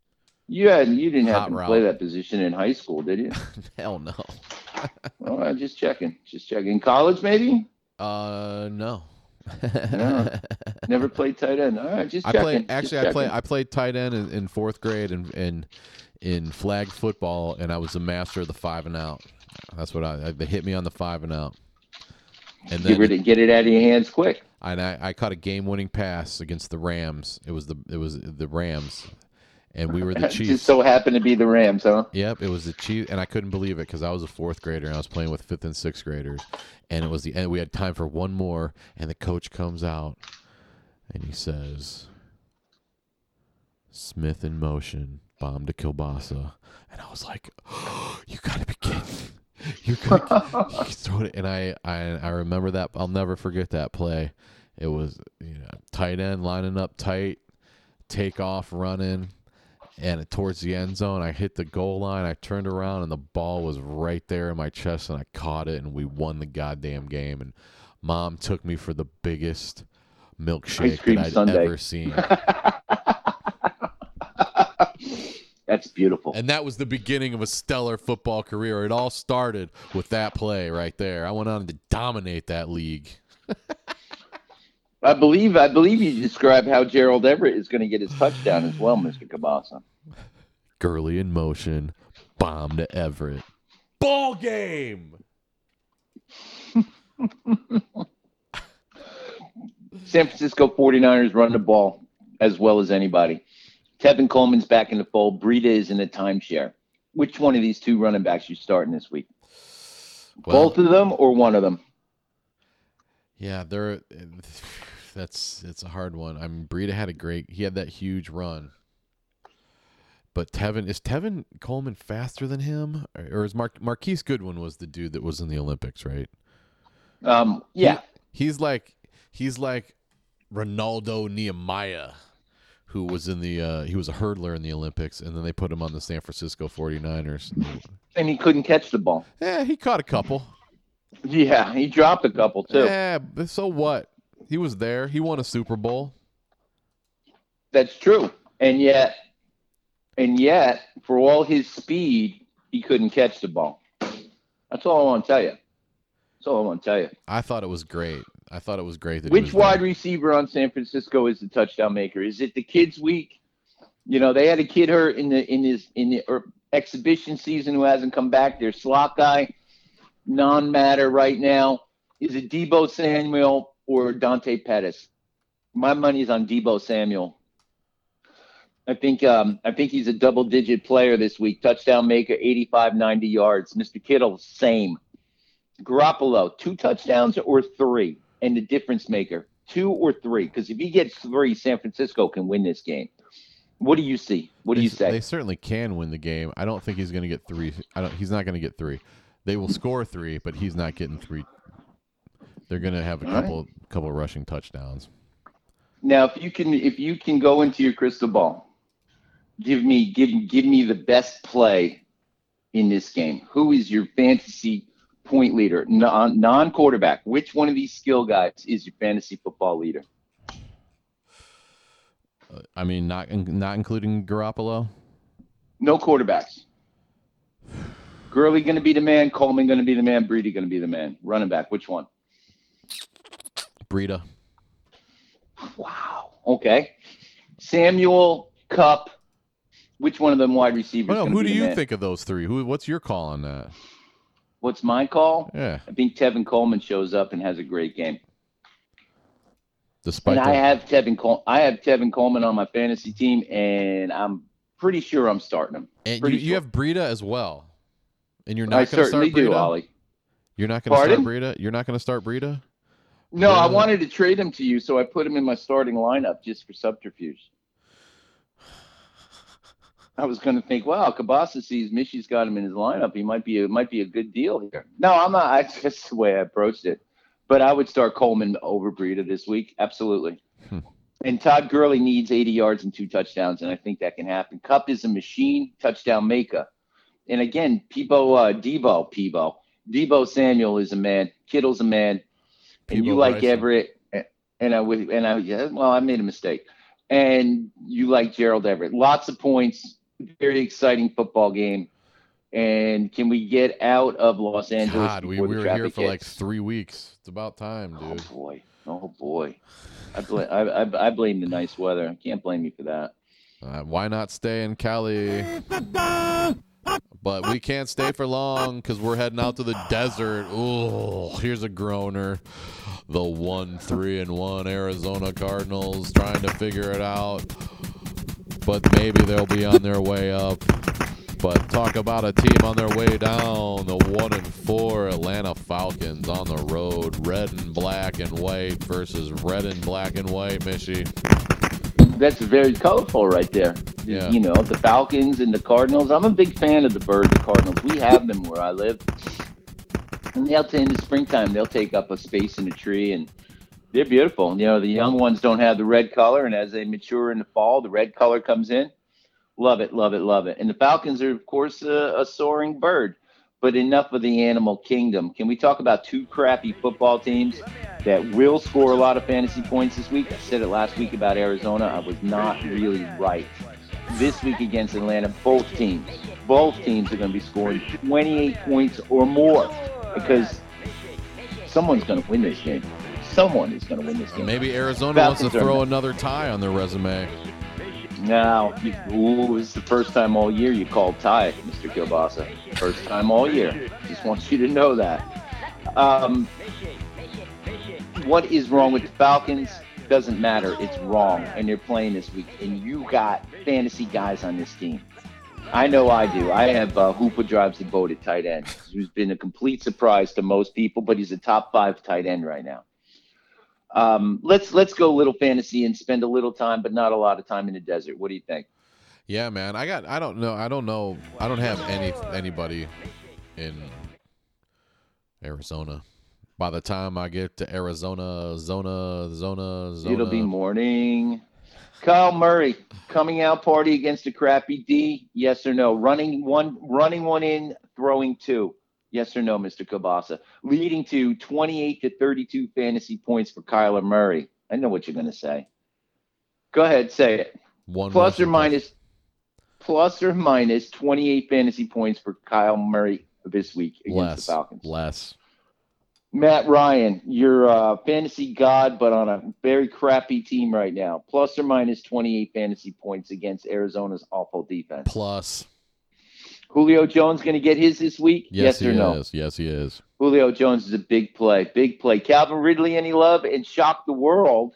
You had, you didn't Hot happen to route. play that position in high school, did you? (laughs) Hell no. (laughs) All right, just checking, just checking. College, maybe? Uh, no. Yeah. Never played tight end. All right, just I checking. played just actually. I played. I played tight end in, in fourth grade and in, in flag football, and I was the master of the five and out. That's what I. They hit me on the five and out, and Get then of, get it out of your hands quick. and I, I caught a game winning pass against the Rams. It was the it was the Rams, and we were the (laughs) Just Chiefs. so happened to be the Rams, huh? Yep, it was the Chiefs, and I couldn't believe it because I was a fourth grader and I was playing with fifth and sixth graders, and it was the end. We had time for one more, and the coach comes out, and he says, "Smith in motion, bomb to Kielbasa," and I was like, oh, (gasps) "You gotta be kidding!" You could (laughs) throw it, and I, I, I remember that. I'll never forget that play. It was you know tight end lining up tight, take off running, and towards the end zone, I hit the goal line. I turned around, and the ball was right there in my chest, and I caught it, and we won the goddamn game. And mom took me for the biggest milkshake that I'd sundae. ever seen. (laughs) That's beautiful. And that was the beginning of a stellar football career. It all started with that play right there. I went on to dominate that league. I believe I believe you described how Gerald Everett is going to get his touchdown as well, Mr. Kabasa. Gurley in motion, bomb to Everett. Ball game. San Francisco 49ers run the ball as well as anybody. Tevin Coleman's back in the fold. Breida is in a timeshare. Which one of these two running backs you starting this week? Well, Both of them or one of them? yeah, they're that's it's a hard one. I mean, Breida had a great. He had that huge run. But Tevin is Tevin Coleman faster than him, or is Mark Marquise Goodwin was the dude that was in the Olympics, right? Um, yeah. He's like he's like Renaldo Nehemiah, who was in the uh, he was a hurdler in the Olympics, and then they put him on the San Francisco 49ers. And he couldn't catch the ball. yeah, he caught a couple. Yeah, he dropped a couple too. Yeah, but so what? He was there. He won a Super Bowl. That's true. And yet, and yet, for all his speed, he couldn't catch the ball. That's all I want to tell you. That's all I want to tell you. I thought it was great. I thought it was great that Which wide there. receiver on San Francisco is the touchdown maker? Is it the kids week? You know, they had a kid hurt in the in his in the er, exhibition season who hasn't come back. Their slot guy, non-matter right now. Is it Deebo Samuel or Dante Pettis? My money's on Deebo Samuel. I think um, I think he's a double-digit player this week. Touchdown maker, 85, 90 yards. Mr. Kittle, same. Garoppolo, two touchdowns or three, and the difference maker, two or three. Because if he gets three, San Francisco can win this game. What do you see? What do They you say? They certainly can win the game. I don't think he's going to get three. I don't. He's not going to get three. They will score three, but he's not getting three. They're going to have a All right. couple couple rushing touchdowns. Now, if you can, if you can go into your crystal ball, give me, give, give me the best play in this game. Who is your fantasy point leader, non, non-quarterback? Which one of these skill guys is your fantasy football leader? Uh, I mean, not not including Garoppolo. No quarterbacks. Gurley going to be the man. Coleman going to be the man. Breida going to be the man. Running back. Which one? Breida. Wow. Okay. Samuel Kupp. Which one of them wide receivers? Well, no, who do you man? think of those three? Who? What's your call on that? What's my call? Yeah, I think Tevin Coleman shows up and has a great game. despite and I have Tevin Col- I have Tevin Coleman on my fantasy team, and I'm pretty sure I'm starting him. and you, pretty you have Breida as well, and you're not going to start certainly do, Breida. Ollie. You're not going to start Breida. You're not going to start Breida. No, I wanted to trade him to you, so I put him in my starting lineup just for subterfuge. I was going to think, wow, Kabasa sees Mishy's got him in his lineup. He might be a might be a good deal here. No, I'm not. I (laughs) just the way I approached it. But I would start Coleman over Breida this week, absolutely. Hmm. And Todd Gurley needs 80 yards and two touchdowns, and I think that can happen. Kupp is a machine, touchdown maker. And again, Peebo, uh, Deebo, Peebo, Deebo Samuel is a man. Kittle's a man and you like Bryson. Everett, and I would, and I, yeah, well, I made a mistake, and you like Gerald Everett. Lots of points, very exciting football game. And can we get out of Los Angeles? God, we, we were here for like three weeks. It's about time, dude. Oh boy, oh boy. I blame, I, I, I blame the nice weather. I can't blame you for that. Uh, why not stay in Cali? But we can't stay for long because we're heading out to the desert. Oh, here's a groaner. The one, three, and one Arizona Cardinals trying to figure it out. But maybe they'll be on their way up. But talk about a team on their way down. The one and four Atlanta Falcons on the road, red and black and white versus red and black and white. Mishy, That's very colorful right there. Yeah. You know, the Falcons and the Cardinals. I'm a big fan of the bird, the Cardinals. We have them where I live. And they'll in the springtime, they'll take up a space in a tree and they're beautiful. You know, the young ones don't have the red color, and as they mature in the fall, the red color comes in. Love it, love it, love it. And the Falcons are, of course, a, a soaring bird. But enough of the animal kingdom. Can we talk about two crappy football teams that will score a lot of fantasy points this week? I said it last week about Arizona. I was not really right. This week against Atlanta, both teams, both teams are going to be scoring 28 points or more because someone's going to win this game. Someone is going to win this game. maybe Arizona wants to Falcons throw another tie on their resume. Now, you, ooh, it's the first time all year you called tie, Mr. Kielbasa. First time all year. Just want you to know that. Um, what is wrong with the Falcons? Doesn't matter. It's wrong, and they're playing this week. And you got fantasy guys on this team. I know I do. I have uh, Hooper drives the boat at tight end, who's been a complete surprise to most people, but he's a top five tight end right now. Um, let's let's go a little fantasy and spend a little time, but not a lot of time in the desert. What do you think? Yeah, man. I got. I don't know. I don't know. I don't have any anybody in Arizona. By the time I get to Arizona, zona, zona, zona, It'll be morning. Kyle Murray coming out party against a crappy D. Yes or no? Running one, running one in, throwing two. Yes or no, Mr. Kabasa? Leading to 28 to 32 fantasy points for Kyler Murray. I know what you're going to say. Go ahead, say it. one Plus or minus, plus or minus 28 fantasy points for Kyle Murray this week against less, the Falcons. less. Matt Ryan, you're a fantasy god, but on a very crappy team right now. Plus or minus 28 fantasy points against Arizona's awful defense. Plus, Julio Jones going to get his this week? yes, or he no? is. Yes, he is. Julio Jones is a big play. Big play. Calvin Ridley, any love? And shock the world.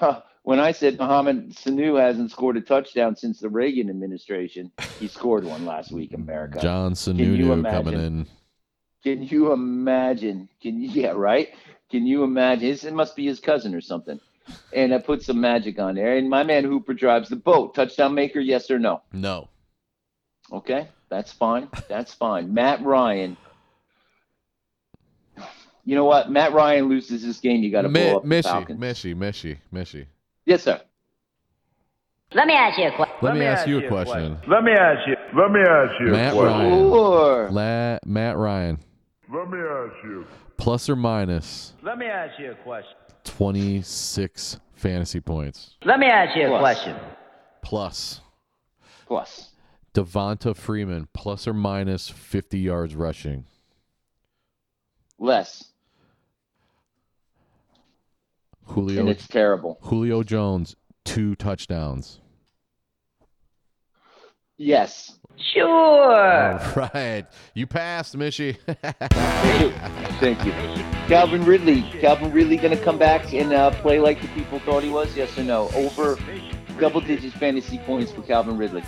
(laughs) When I said Mohamed Sanu hasn't scored a touchdown since the Reagan administration, he scored one last week, America. John imagine? coming in. Can you imagine? Can you, yeah, right? Can you imagine? His, it must be his cousin or something. And I put some magic on there. And my man Hooper drives the boat. Touchdown maker, yes or no? No, Okay, that's fine. That's fine. Matt Ryan. You know what? Matt Ryan loses this game. You got to Mi- blow up the Mishy, Falcons. Mishy, Mishy, Mishy. Yes, sir. Let me ask you a question. Let, me ask you a question. Let me ask you. Let me ask you Matt a question. Ryan. Sure. La- Matt Ryan, Let me ask you. plus or minus Let me ask you a question. 26 fantasy points. Let me ask you a Plus. question. Plus. Plus Plus. Devonta Freeman, plus or minus 50 yards rushing. Less. Julio, And Julio it's terrible. Julio Jones, two touchdowns. Yes. Sure. All right. You passed, Mishy. Thank you. Calvin Ridley. Calvin Ridley going to come back and uh, play like the people thought he was? Yes or no? Over double digits fantasy points for Calvin Ridley.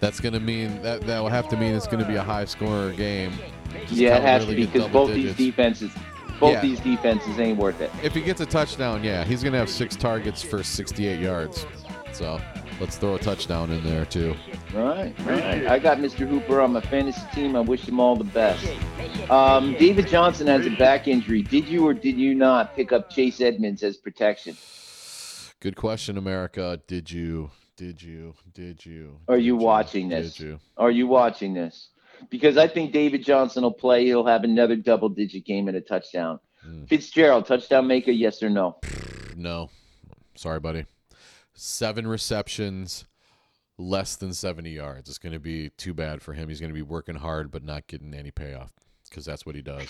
That's going to mean that that will have to mean it's going to be a high scorer game. Just yeah, it has to be because both digits. these defenses, both Yeah. these defenses ain't worth it. If he gets a touchdown, yeah, he's going to have six targets for 68 yards. So let's throw a touchdown in there, too. All right, all right. I got Mr. Hooper on my fantasy team. I wish him all the best. Um, David Johnson has a back injury. Did you or did you not pick up Chase Edmonds as protection? Good question, America. Did you? Did you? Did you? Are did you watching this? Did you? Are you watching this? Because I think David Johnson will play. He'll have another double digit game and a touchdown. Hmm. Fitzgerald, touchdown maker, yes or no? No. Sorry, buddy. Seven receptions, less than 70 yards. It's going to be too bad for him. He's going to be working hard, but not getting any payoff because that's what he does.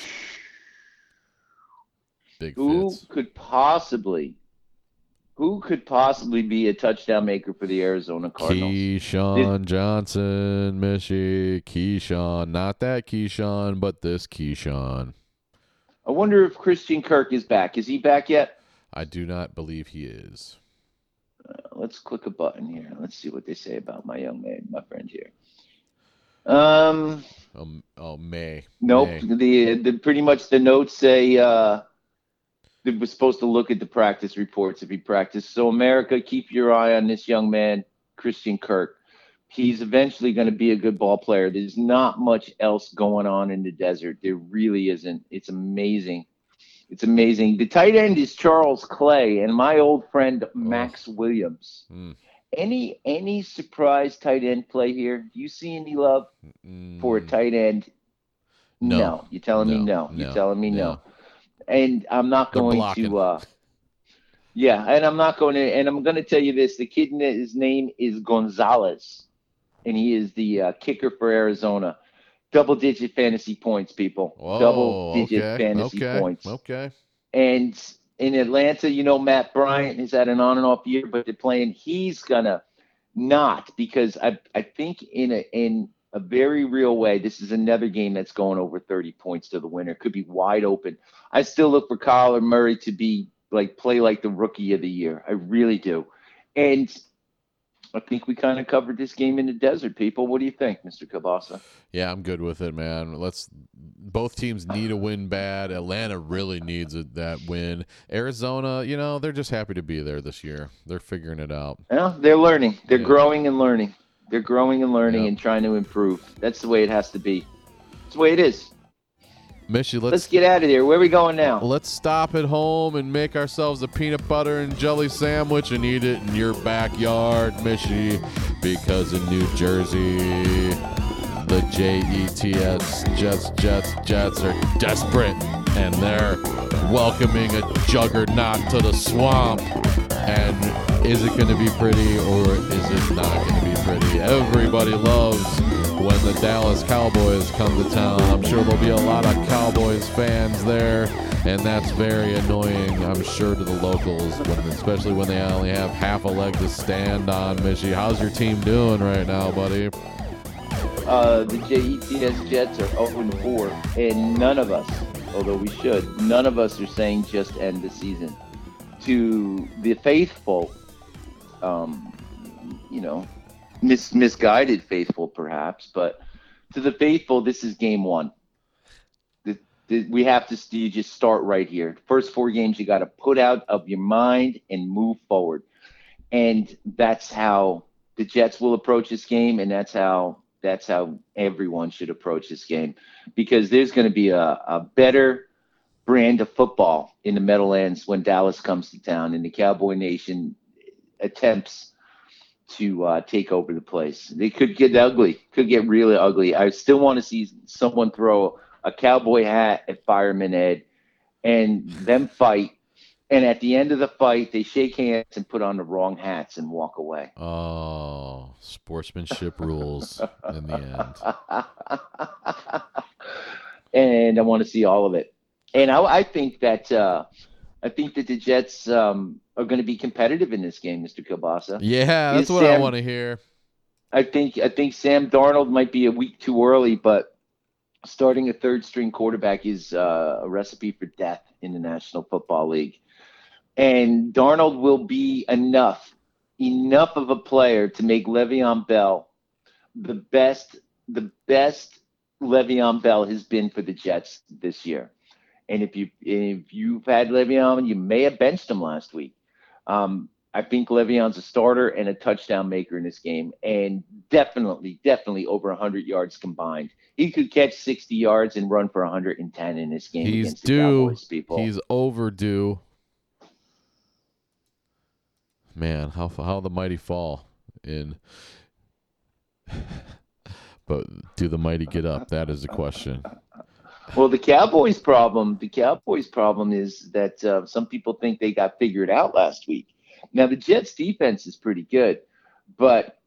Big Who could possibly, who could possibly be a touchdown maker for the Arizona Cardinals? Keyshawn Johnson, Mishy. Keyshawn. Not that Keyshawn, but this Keyshawn. I wonder if Christian Kirk is back. Is he back yet? I do not believe he is. Uh, let's click a button here. Let's see what they say about my young man, my friend here. Um, Um, oh, May. nope. May. The, the pretty much the notes say uh, were supposed to look at the practice reports if he practiced. So America, keep your eye on this young man, Christian Kirk. He's eventually going to be a good ball player. There's not much else going on in the desert. There really isn't. It's amazing. It's amazing. The tight end is Charles Clay and my old friend Maxx Williams. Mm. Any any surprise tight end play here? Do you see any love for a Mm, tight end? No. You're telling me No. no. You're telling me no. And I'm not They're going blocking. to uh yeah, and I'm not going to and I'm going to tell you this, the kid his name is Gonzalez and he is the uh, kicker for Arizona. Double digit fantasy points, people. Whoa, Double digit okay, fantasy okay, points. Okay. And in Atlanta, you know, Matt Bryant has had an on and off year, but they're playing. He's gonna not because I I think in a in a very real way, this is another game that's going over 30 points to the winner. Could be wide open. I still look for Kyler Murray to be like play like the rookie of the year. I really do. And I think we kind of covered this game in the desert, people. What do you think, Mr. Kielbasa? Yeah, I'm good with it, man. Let's. Both teams need a win bad. Atlanta really needs a, that win. Arizona, you know, they're just happy to be there this year. They're figuring it out. Well, they're learning. They're Yeah. growing and learning. They're growing and learning Yeah. and trying to improve. That's the way it has to be. That's the way it is. Mishy, let's Let's get out of here. Where are we going now? let's stop at home and make ourselves a peanut butter and jelly sandwich and eat it in your backyard, Mishy, because in New Jersey, the Jets, Jets, Jets, Jets are desperate and they're welcoming a juggernaut to the swamp. And is it going to be pretty or is it not going to be pretty? Everybody loves when the Dallas Cowboys come to town. I'm sure there'll be a lot of Cowboys fans there, and that's very annoying, I'm sure, to the locals, when, especially when they only have half a leg to stand on. Mishy, how's your team doing right now, buddy? Uh, the JETS Jets are 0 4, and none of us, although we should, none of us are saying just end the season. To the faithful, um, you know, mis- misguided faithful perhaps, but to the faithful, this is game one. The, the, we have to you just start right here. First four games, you got to put out of your mind and move forward. And that's how the Jets will approach this game, and that's how that's how everyone should approach this game because there's going to be a, a better brand of football in the Meadowlands when Dallas comes to town and the Cowboy Nation attempts to uh, take over the place. They could get ugly, could get really ugly. I still want to see someone throw a cowboy hat at Fireman Ed and them fight. And at the end of the fight, they shake hands and put on the wrong hats and walk away. Oh, sportsmanship rules in the end. (laughs) and I want to see all of it. And I, I think that uh, I think that the Jets um, are going to be competitive in this game, Mr. Kielbasa. Yeah, that's Is what I want to hear. I think I think Sam Darnold might be a week too early, but starting a third string quarterback is uh, a recipe for death in the National Football League. And Darnold will be enough, enough of a player to make Le'Veon Bell the best, the best Le'Veon Bell has been for the Jets this year. And if you if you've had Le'Veon, you may have benched him last week. Um, I think Le'Veon's a starter and a touchdown maker in this game, and definitely, definitely over 100 yards combined. He could catch 60 yards and run for 110 in this game He's due. Cowboys. People, He's overdue. Man, how how the mighty fall in. (laughs) but do the mighty get up? That is the question. Well, the Cowboys' problem, the Cowboys' problem is that uh, some people think they got figured out last week. Now the Jets' defense is pretty good, but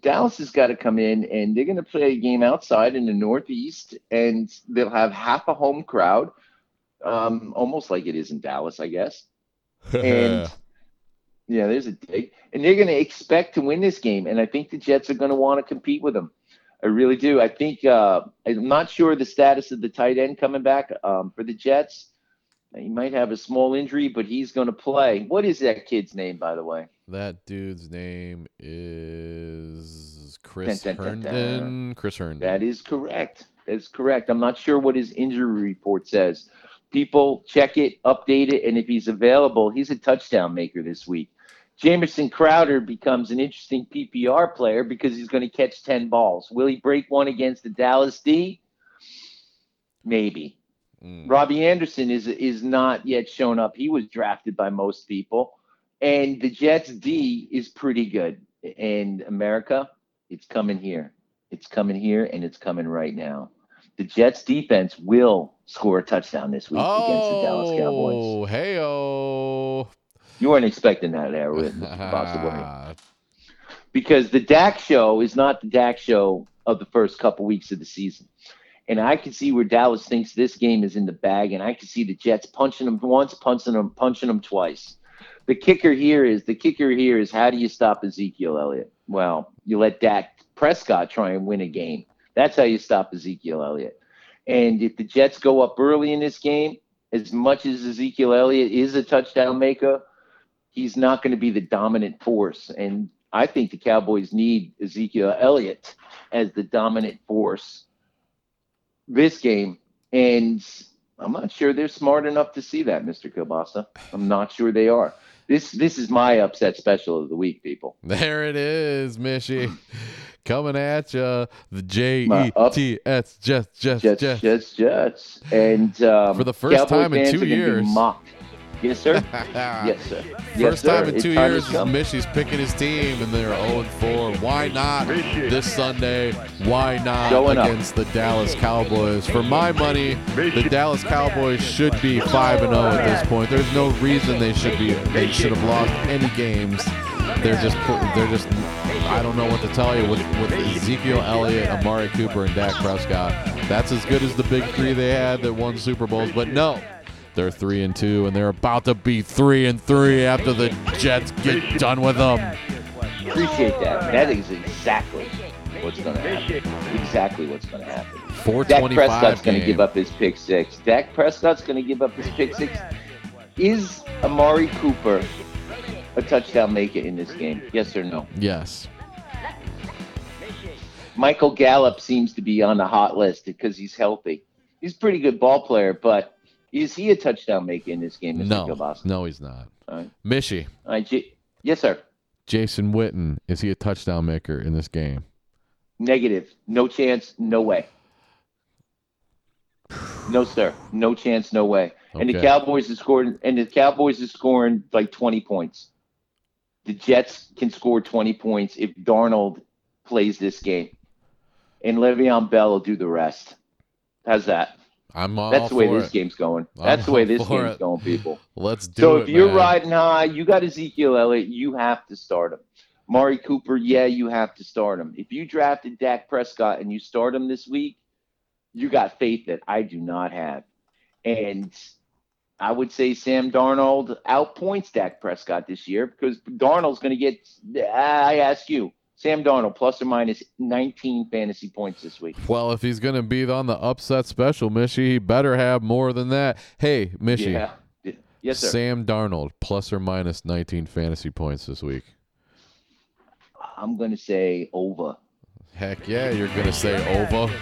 Dallas has got to come in and they're going to play a game outside in the Northeast, and they'll have half a home crowd, um, almost like it is in Dallas, I guess. And (laughs) yeah, there's a dig, and they're going to expect to win this game, and I think the Jets are going to want to compete with them. I really do. I think uh, I'm not sure the status of the tight end coming back um, for the Jets, He might have a small injury, but he's going to play. What is that kid's name, by the way? That dude's name is Chris Dun, dun, dun, dun. Herndon. Chris Herndon. That is correct. That's correct. I'm not sure what his injury report says. People check it, update it, and if he's available, he's a touchdown maker this week. Jamison Crowder becomes an interesting PPR player because he's going to catch 10 balls. Will he break one against the Dallas D? Maybe. Mm. Robbie Anderson is is not yet shown up. He was drafted by most people, and the Jets D is pretty good. And America, it's coming here. It's coming here, and it's coming right now. The Jets defense will score a touchdown this week against the Dallas Cowboys. Oh, hey-o. You weren't expecting that there with (laughs) possibly because the Dak show is not the Dak show of the first couple weeks of the season. And I can see where Dallas thinks this game is in the bag, and I can see the Jets punching them once, punching them, punching them twice. The kicker here is the kicker here is how do you stop Ezekiel Elliott? Well, you let Dak Prescott try and win a game. That's how you stop Ezekiel Elliott. And if the Jets go up early in this game, as much as Ezekiel Elliott is a touchdown maker, he's not going to be the dominant force. And I think the Cowboys need Ezekiel Elliott as the dominant force this game. And I'm not sure they're smart enough to see that, Mr. Kielbasa. I'm not sure they are. This this is my upset special of the week, people. (laughs) There it is, Mishy. (laughs) Coming at you, the J E T S Jets, Jets, Jets, Jets. Jets, Jets. And um, For the first Cowboy time in two are gonna be years. mocked. Yes, sir. (laughs) yes, sir. Yes, First sir. time in two time years, has come. Mishy's picking his team, and they're 0 4. Why not this Sunday? Why not Showing up. against the Dallas Cowboys? For my money, the Dallas Cowboys should be 5 0 at this point. There's no reason they should be. They should have lost any games. They're just. They're just. I don't know what to tell you with, with Ezekiel Elliott, Amari Cooper, and Dak Prescott. That's as good as the big three they had that won Super Bowls. But no, they're three and two, and they're about to be three and three after the Jets get done with them. Appreciate that. That is exactly what's going to happen. Exactly what's going to happen. Four Dak Prescott's going to give up his pick six. Dak Prescott's going to give up his pick six. Is Amari Cooper a touchdown maker in this game? Yes or no? Yes. Michael Gallup seems to be on the hot list because he's healthy. He's a pretty good ball player, but is he a touchdown maker in this game, Mr. No. Kielbasa? No, he's not. All right. Mishy, All right, J- yes, sir. Jason Witten, is he a touchdown maker in this game? Negative. No chance. No way. No, sir. No chance. No way. And the Cowboys is scoring. And the Cowboys is scoring like twenty points. The Jets can score twenty points if Darnold plays this game, and Le'Veon Bell will do the rest. How's that? I'm all That's the way this it. game's going. I'm That's the way this game's it. going, people. (laughs) Let's do So it. So if you're man. riding high, you got Ezekiel Elliott, you have to start him. Mari Cooper, yeah, you have to start him. If you drafted Dak Prescott and you start him this week, you got faith that I do not have. And I would say Sam Darnold outpoints Dak Prescott this year because Darnold's going to get, I ask you, Sam Darnold plus or minus 19 fantasy points this week. Well, if he's going to be on the upset special, Mishy, he better have more than that. Hey, Mishy, Yeah. Yes, sir. Sam Darnold, plus or minus 19 fantasy points this week. I'm going to say over. Heck yeah, you're going to say over.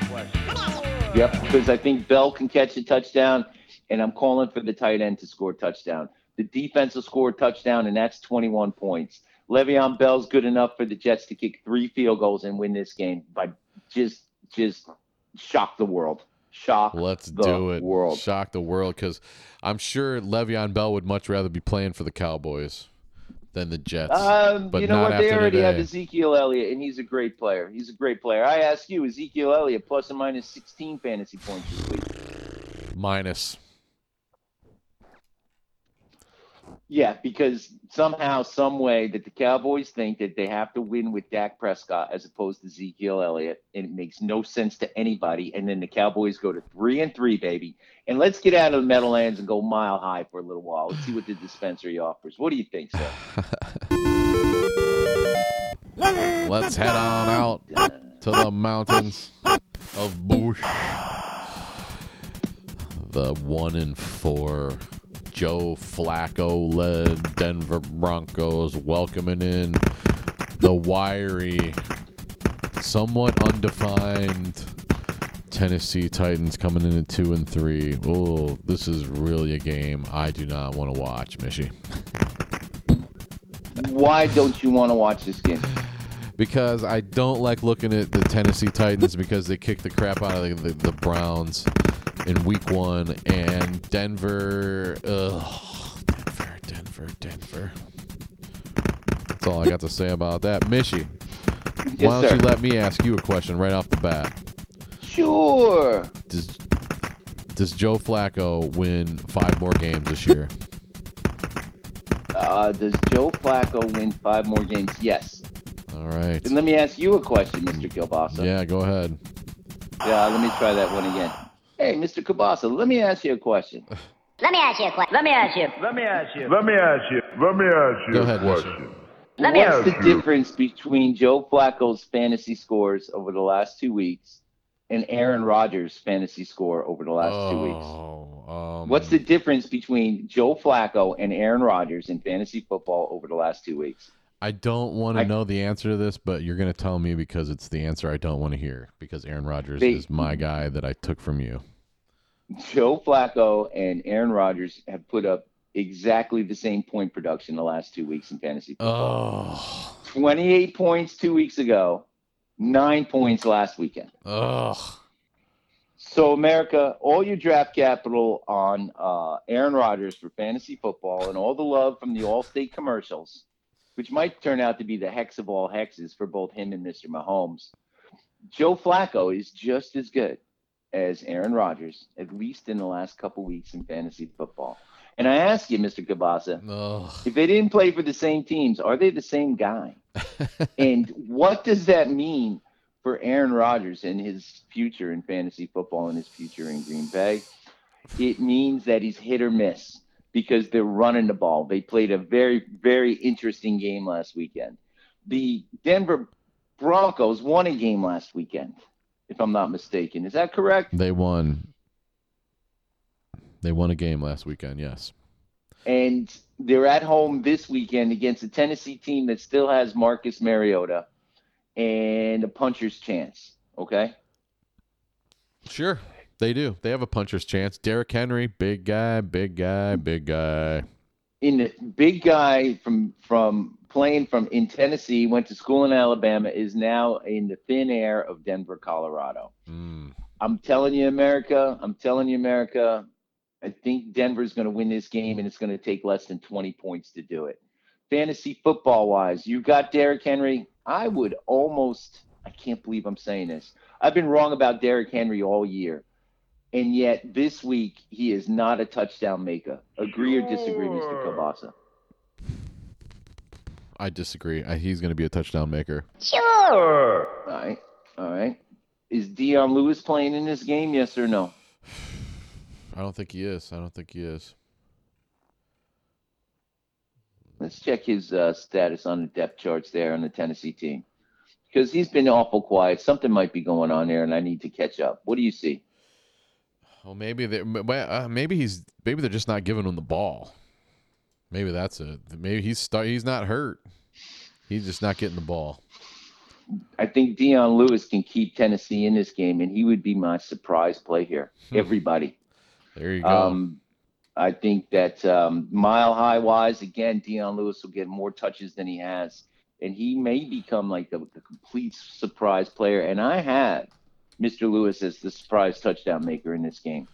Yep, because I think Bell can catch a touchdown, and I'm calling for the tight end to score a touchdown. The defense will score a touchdown, and that's 21 points. Le'Veon Bell's good enough for the Jets to kick three field goals and win this game by just just shock the world. Shock Let's the do it. world. Shock the world because I'm sure Le'Veon Bell would much rather be playing for the Cowboys than the Jets. Um, but you know not what? They already have. Ezekiel Elliott, and he's a great player. He's a great player. I ask you, Ezekiel Elliott plus or minus 16 fantasy points this week. Minus. Yeah, because somehow, some way, that the Cowboys think that they have to win with Dak Prescott as opposed to Ezekiel Elliott, and it makes no sense to anybody. And then the Cowboys go to three and three, baby. And let's get out of the Meadowlands and go mile high for a little while. Let's see what the dispensary offers. What do you think, sir? (laughs) Let's head on out to the mountains of Bush. The one and four Joe Flacco led Denver Broncos welcoming in the wiry, somewhat undefined Tennessee Titans coming in at two and three. Oh, this is really a game I do not want to watch, Mishy. Why don't you want to watch this game? Because I don't like looking at the Tennessee Titans because they kicked the crap out of the, the, the Browns in week one. And Denver, ugh, Denver, Denver, Denver. That's all I got to say about that. Mishy, Yes, why don't sir. you let me ask you a question right off the bat? Sure. Does, does Joe Flacco win five more games this year? Uh, does Joe Flacco win five more games? Yes. All right. And let me ask you a question, Mr. Kielbasa. Yeah, go ahead. Yeah, let me try that one again. Hey, Mr. Kielbasa, let me ask you a question. (sighs) Let me ask you a question. Let me ask you. Let me ask you. Let me ask you. Let me ask you Go a ahead, question. Let me What's ask the you. difference between Joe Flacco's fantasy scores over the last two weeks and Aaron Rodgers' fantasy score over the last two weeks? Oh, um, What's the difference between Joe Flacco and Aaron Rodgers in fantasy football over the last two weeks? I don't want to I- know the answer to this, but you're going to tell me because it's the answer I don't want to hear. Because Aaron Rodgers They- is my guy that I took from you. Joe Flacco and Aaron Rodgers have put up exactly the same point production the last two weeks in fantasy football. Oh, 28 points two weeks ago, nine points last weekend. ugh. So, America, all your draft capital on uh, Aaron Rodgers for fantasy football and all the love from the Allstate commercials, which might turn out to be the hex of all hexes for both him and Mr. Mahomes. Joe Flacco is just as good as Aaron Rodgers, at least in the last couple weeks in fantasy football. And I ask you, Mr. Kielbasa, if they didn't play for the same teams, are they the same guy? (laughs) and what does that mean for Aaron Rodgers and his future in fantasy football and his future in Green Bay? It means that he's hit or miss because they're running the ball. They played a very, very interesting game last weekend. The Denver Broncos won a game last weekend, if I'm not mistaken. Is that correct? They won. They won a game last weekend. Yes. and they're at home this weekend against a Tennessee team that still has Marcus Mariota and a puncher's chance. Okay. Sure. They do. They have a puncher's chance. Derrick Henry, big guy, big guy, big guy. In the big guy from from playing from in Tennessee, went to school in Alabama, is now in the thin air of Denver, Colorado. Mm. I'm telling you, America. I'm telling you, America. I think Denver's going to win this game, and it's going to take less than 20 points to do it. Fantasy football wise, you got Derrick Henry. I would almost, I can't believe I'm saying this. I've been wrong about Derrick Henry all year. And yet this week, he is not a touchdown maker. Agree or disagree, Mr. Kielbasa? I disagree. I, he's going to be a touchdown maker. Sure. All right. All right. Is Dion Lewis playing in this game? Yes or no? (sighs) I don't think he is. I don't think he is. Let's check his uh, status on the depth charts there on the Tennessee team because he's been awful quiet. Something might be going on there, and I need to catch up. What do you see? Well, maybe they. Uh, maybe he's. Maybe they're just not giving him the ball. Maybe that's it. Maybe he's start, he's not hurt. He's just not getting the ball. I think Dion Lewis can keep Tennessee in this game, and he would be my surprise play here. Everybody. There you go. Um, I think that um, mile high wise, again, Dion Lewis will get more touches than he has, and he may become like the, the complete surprise player. And I have Mr. Lewis as the surprise touchdown maker in this game.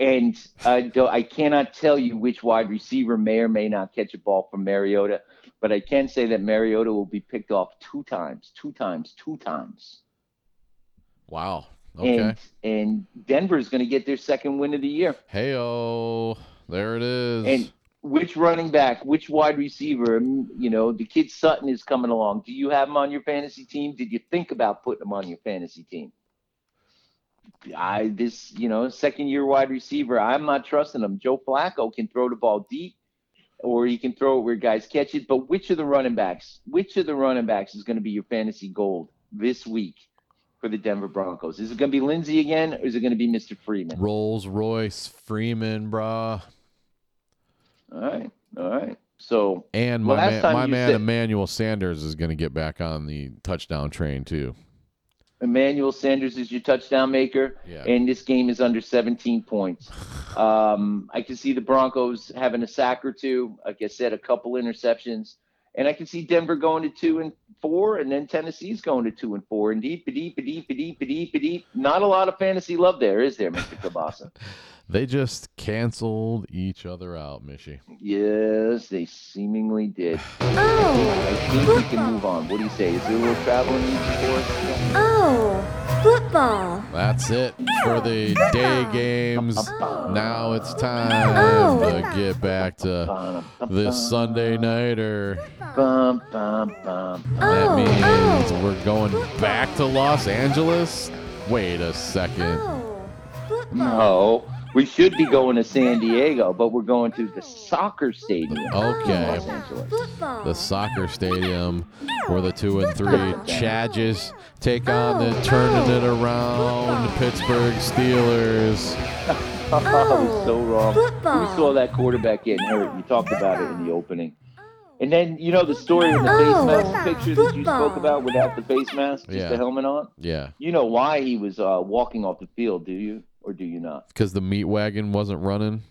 And I, I cannot tell you which wide receiver may or may not catch a ball from Mariota, but I can say that Mariota will be picked off two times, two times, two times. wow. Okay. And, and Denver is going to get their second win of the year. Hey oh, there it is. And which running back, which wide receiver, mm, you know, the kid Sutton is coming along. Do you have him on your fantasy team? Did you think about putting him on your fantasy team? I this, you know, second year wide receiver, I'm not trusting him. Joe Flacco can throw the ball deep or he can throw it where guys catch it. But which of the running backs, which of the running backs is going to be your fantasy gold this week for the Denver Broncos? Is it going to be Lindsay again or is it going to be Mr. Freeman? Rolls Royce Freeman, brah. All right. All right. So And my man, my man said- Emmanuel Sanders is going to get back on the touchdown train too. Emmanuel Sanders is your touchdown maker, Yeah. and this game is under 17 points. (laughs) Um, I can see the Broncos having a sack or two. Like I said, a couple interceptions, and I can see Denver going to two and four, and then Tennessee's going to two and four. And deep, deep, deep, deep, deep, deep. Not a lot of fantasy love there, is there, Mr. Kielbasa? (laughs) They just canceled each other out, Mishy. yes, they seemingly did. (sighs) Oh, I Oh, think we can move on. What do you say? Is there a little traveling news for us? oh, football. That's it for the day games. Now it's time Oh. to get back to this Sunday nighter. Bum, bum, bum. That Oh, means oh. we're going back to Los Angeles. Wait a second. Oh. No, we should be going to San Diego, but we're going to the soccer stadium. in Okay. Los Angeles. The soccer stadium where the two and three Chargers take on the turning it around Pittsburgh Steelers. (laughs) I was so wrong. Football. We saw that quarterback getting hurt. You talked about it in the opening. And then, you know, the story in the face Oh, mask picture that you spoke about without the face mask, just Yeah. the helmet on? Yeah, You know why he was uh, walking off the field, do you? Or do you not? because the meat wagon wasn't running.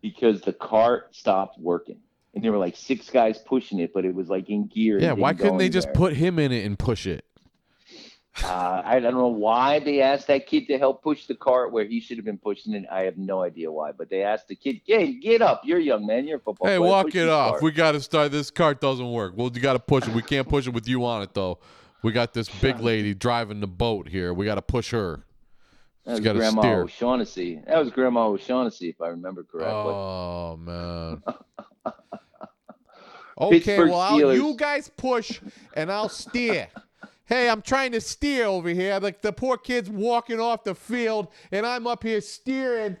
Because the cart stopped working. And there were like six guys pushing it, but it was like in gear. Yeah, why couldn't they just put him in it and push it? Uh, I don't know why they asked that kid to help push the cart where he should have been pushing it. I have no idea why, but they asked the kid, "Hey, get up! You're a young man. You're a football Hey, player. walk Push it off. cart." We got to start. This cart doesn't work. Well, you got to push it. We can't push it with you on it though. We got this big (laughs) lady driving the boat here. We got to push her. That was Grandma steer. O'Shaughnessy. That was Grandma O'Shaughnessy, if I remember correctly. Oh man. (laughs) okay, Pittsburgh well Steelers. you guys push and I'll steer. hey, I'm trying to steer over here. Like the poor kid's walking off the field, and I'm up here steering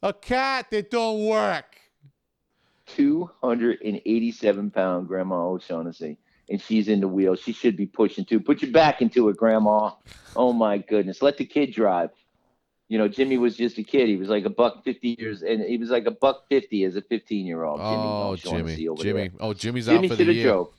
a cat that don't work. 287 pound Grandma O'Shaughnessy, and she's in the wheel. She should be pushing too. Put your back into it, Grandma. Oh my goodness, let the kid drive. You know, Jimmy was just a kid. He was like a buck fifty years, and he was like a buck fifty as a fifteen year old. Oh, Jimmy, Jimmy. Oh, Jimmy's out Jimmy for should the year. drove.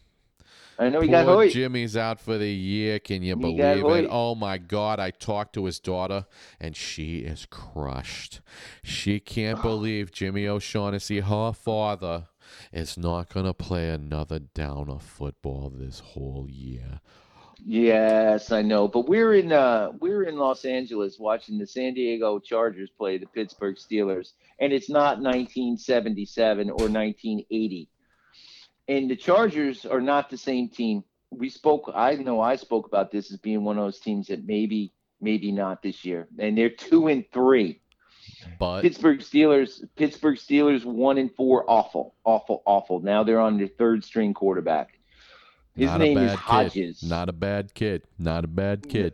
I know he Poor got Hoyt. Jimmy's out for the year. Can you He believe it? Oh my God! I talked to his daughter, and she is crushed. She can't (sighs) believe Jimmy O'Shaughnessy, her father, is not gonna play another down of football this whole year. Yes, I know. But we're in uh we're in Los Angeles watching the San Diego Chargers play the Pittsburgh Steelers, and it's not 1977 or 1980. And the Chargers are not the same team. We spoke. I know I spoke about this as being one of those teams that maybe maybe not this year, and they're two and three. But Pittsburgh Steelers, Pittsburgh Steelers, one and four, awful, awful, awful. Now they're on their third string quarterback. His name is Hodges. kid. Not a bad kid. Not a bad kid.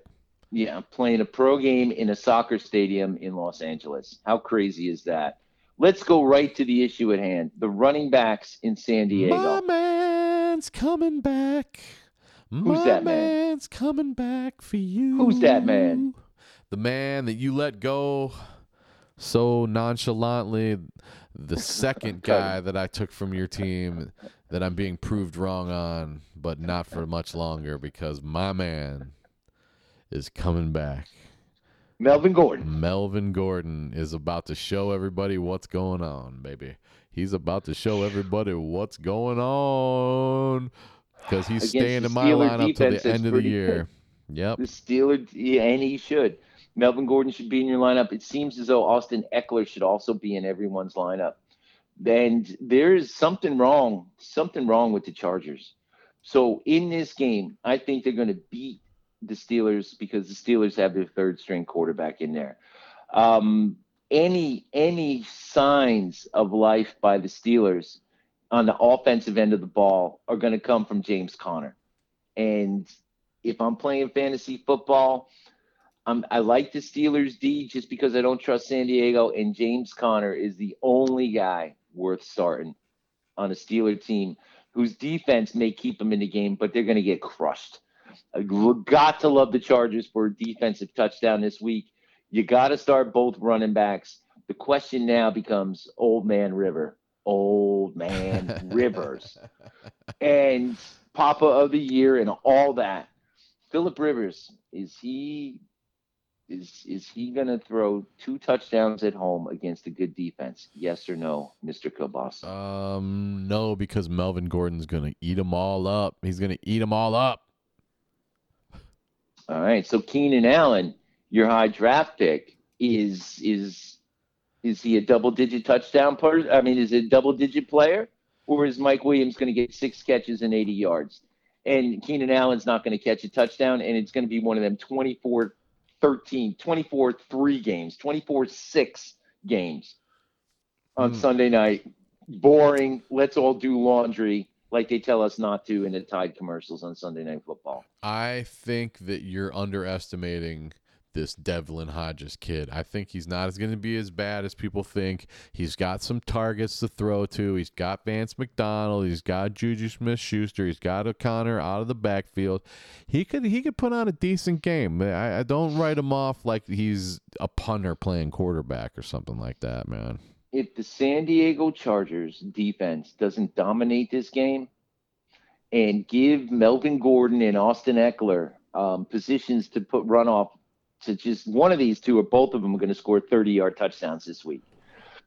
Yeah, playing a pro game in a soccer stadium in Los Angeles. How crazy is that? Let's go right to the issue at hand. The running backs in San Diego. My man's coming back. My that man? man's coming back for you. Who's that man? The man that you let go so nonchalantly. The second (laughs) guy that I took from your team that I'm being proved wrong on, but not for much longer because my man is coming back. Melvin Gordon. Melvin Gordon is about to show everybody what's going on, baby. He's about to show everybody what's going on because he's Against staying in my Steeler lineup till defense the end of the year. Yep. The Steelers, yeah, and he should. Melvin Gordon should be in your lineup. It seems as though Austin Ekeler should also be in everyone's lineup. And there's something wrong, something wrong with the Chargers. So in this game, I think they're going to beat the Steelers because the Steelers have their third string quarterback in there. Um, any any signs of life by the Steelers on the offensive end of the ball are going to come from James Conner. And if I'm playing fantasy football, I'm, I like the Steelers D just because I don't trust San Diego, and James Conner is the only guy worth starting on a Steeler team whose defense may keep them in the game, but they're going to get crushed. Uh, I got to love the Chargers for a defensive touchdown this week. You got to start both running backs. The question now becomes Old Man River. old man (laughs) Rivers and Papa of the Year and all that. Philip Rivers is he is is he gonna throw two touchdowns at home against a good defense? Yes or no, Mr. Kielbasa? Um, no, because Melvin Gordon's gonna eat them all up. He's gonna eat them all up. All right. So Keenan Allen, your high draft pick, is is is he a double digit touchdown player? I mean, is it a double digit player? Or is Mike Williams going to get six catches and 80 yards? And Keenan Allen's not going to catch a touchdown, and it's going to be one of them 24 13, 24 3 games, 24 6 games on Hmm. Sunday night. Boring. Let's all do laundry like they tell us not to in the Tide commercials on Sunday Night Football. I think that you're underestimating this Devlin Hodges kid. I think he's not as going to be as bad as people think. He's got some targets to throw to. He's got Vance McDonald. He's got Juju Smith Schuster. He's got O'Connor out of the backfield. He could he could put on a decent game. I, I don't write him off like he's a punter playing quarterback or something like that, man. if the San Diego Chargers defense doesn't dominate this game and give Melvin Gordon and Austin Ekeler um, positions to put run off to just one of these two or both of them are going to score 30 yard touchdowns this week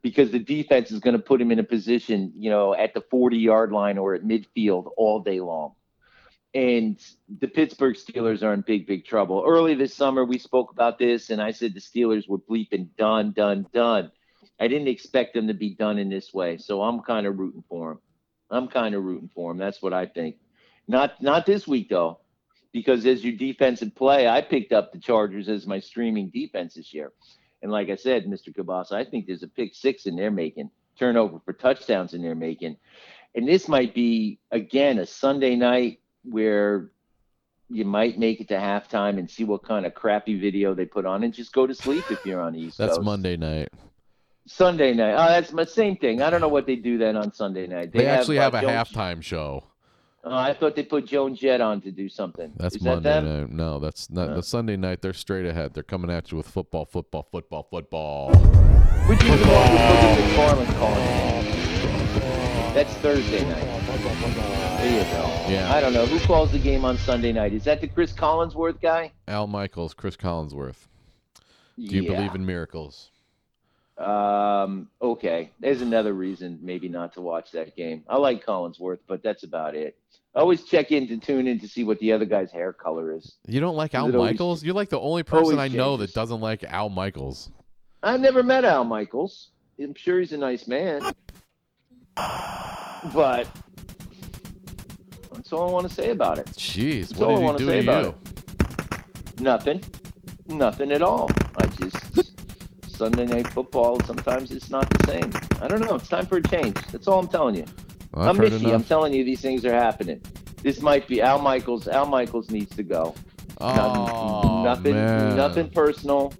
because the defense is going to put him in a position, you know, at the 40 yard line or at midfield all day long. And the Pittsburgh Steelers are in big, big trouble. Early this summer, we spoke about this, and I said the Steelers were bleeping done, done, done. I didn't expect them to be done in this way, so I'm kind of rooting for them. I'm kind of rooting for them. That's what I think. Not not this week though, because as your defensive play, I picked up the Chargers as my streaming defense this year, and like I said, Mr. Kielbasa, I think there's a pick six in there making turnover for touchdowns in there making, and this might be again a Sunday night where you might make it to halftime and see what kind of crappy video they put on and just go to sleep if you're on the East That's Coast. Monday night. Sunday night. Oh, that's my same thing. I don't know what they do then on Sunday night. They, actually uh, have a Joan- halftime show. Oh, I thought they put Joan Jett on to do something. That's Is Monday them? night. No, that's not No. the Sunday night. They're straight ahead. They're coming at you with football, football, football, football. Which is the one with Booger McFarland calling? That's Thursday night. There you go. Yeah. I don't know who calls the game on Sunday night. Is that the Cris Collinsworth guy? Al Michaels, Cris Collinsworth. Do you Yeah. believe in miracles? Um. Okay. There's another reason maybe not to watch that game. I like Collinsworth, but that's about it. I always check in to tune in to see what the other guy's hair color is. You don't like Al it always- Michaels? You're like the only person I know changes. that doesn't like Al Michaels. I've never met Al Michaels. I'm sure he's a nice man. (sighs) But that's all I want to say about it. Jeez, That's all I what did he do to about you? Nothing. Nothing at all. I just Sunday night football. Sometimes it's not the same. I don't know. It's time for a change. That's all I'm telling you. I've I'm heard Mishy. I'm telling you, these things are happening. This might be Al Michaels. Al Michaels needs to go. Oh, nothing, man. nothing personal,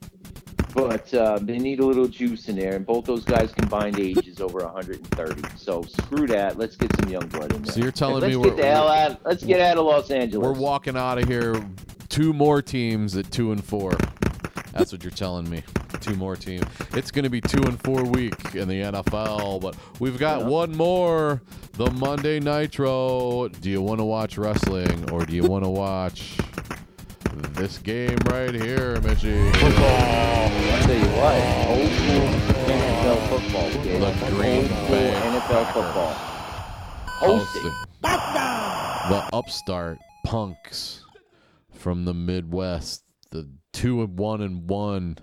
but uh, they need a little juice in there. And both those guys combined age is over 130. So screw that. Let's get some young blood in there. So you're telling let's me get we're- the hell out. Let's get out of Los Angeles. We're walking out of here. Two more teams at two and four. That's what you're telling me. Two more teams. It's going to be two and four week in the NFL, but we've got Yeah. one more. The Monday Nitro. Do you want to watch wrestling or do you want to watch this game right here, Mishy? I'll tell you what, old school NFL football. Kid. The Green old school Bay NFL football. Hosting. Hosting. The upstart punks from the Midwest, the two and one and one,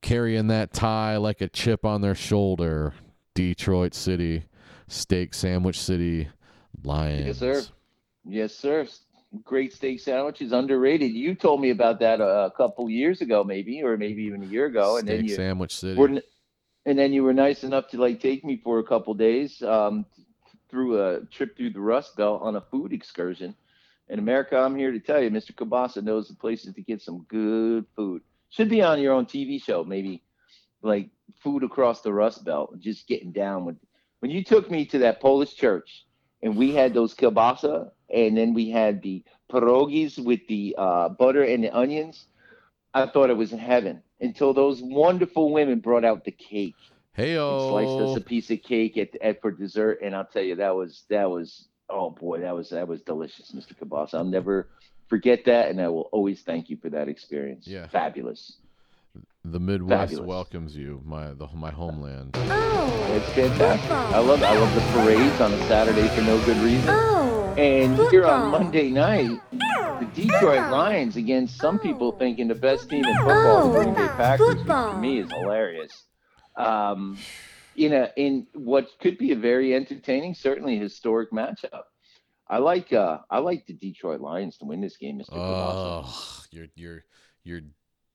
carrying that tie like a chip on their shoulder. Detroit City, Steak Sandwich City, Lions. Yes, sir. Yes, sir. Great steak sandwiches, underrated. You told me about that a, couple years ago, maybe, or maybe even a year ago, and then Steak you Sandwich City. were, and then you were nice enough to like take me for a couple days um, through a trip through the Rust Belt on a food excursion. In America, I'm here to tell you, Mr. Kielbasa knows the places to get some good food. Should be on your own TV show, maybe like food across the Rust Belt, just getting down with. When you took me to that Polish church, and we had those kielbasa, and then we had the pierogies with the uh, butter and the onions. I thought it was heaven until those wonderful women brought out the cake. Hey sliced us a piece of cake at, at for dessert, and I'll tell you that was that was oh boy, that was that was delicious, Mr. Kielbasa. I'll never forget that, and I will always thank you for that experience. Yeah. fabulous. The Midwest Fabulous. welcomes you, my the, my homeland. Oh. It's fantastic. Football. I love I love the parades on a Saturday for no good reason. Oh. And here on Monday night, the Detroit Lions against some people thinking the best team in football, the Green Bay Oh, Packers, which to me is hilarious. Um, in a in what could be a very entertaining, certainly historic matchup. I like uh I like the Detroit Lions to win this game, Mr. Oh, you're you're you're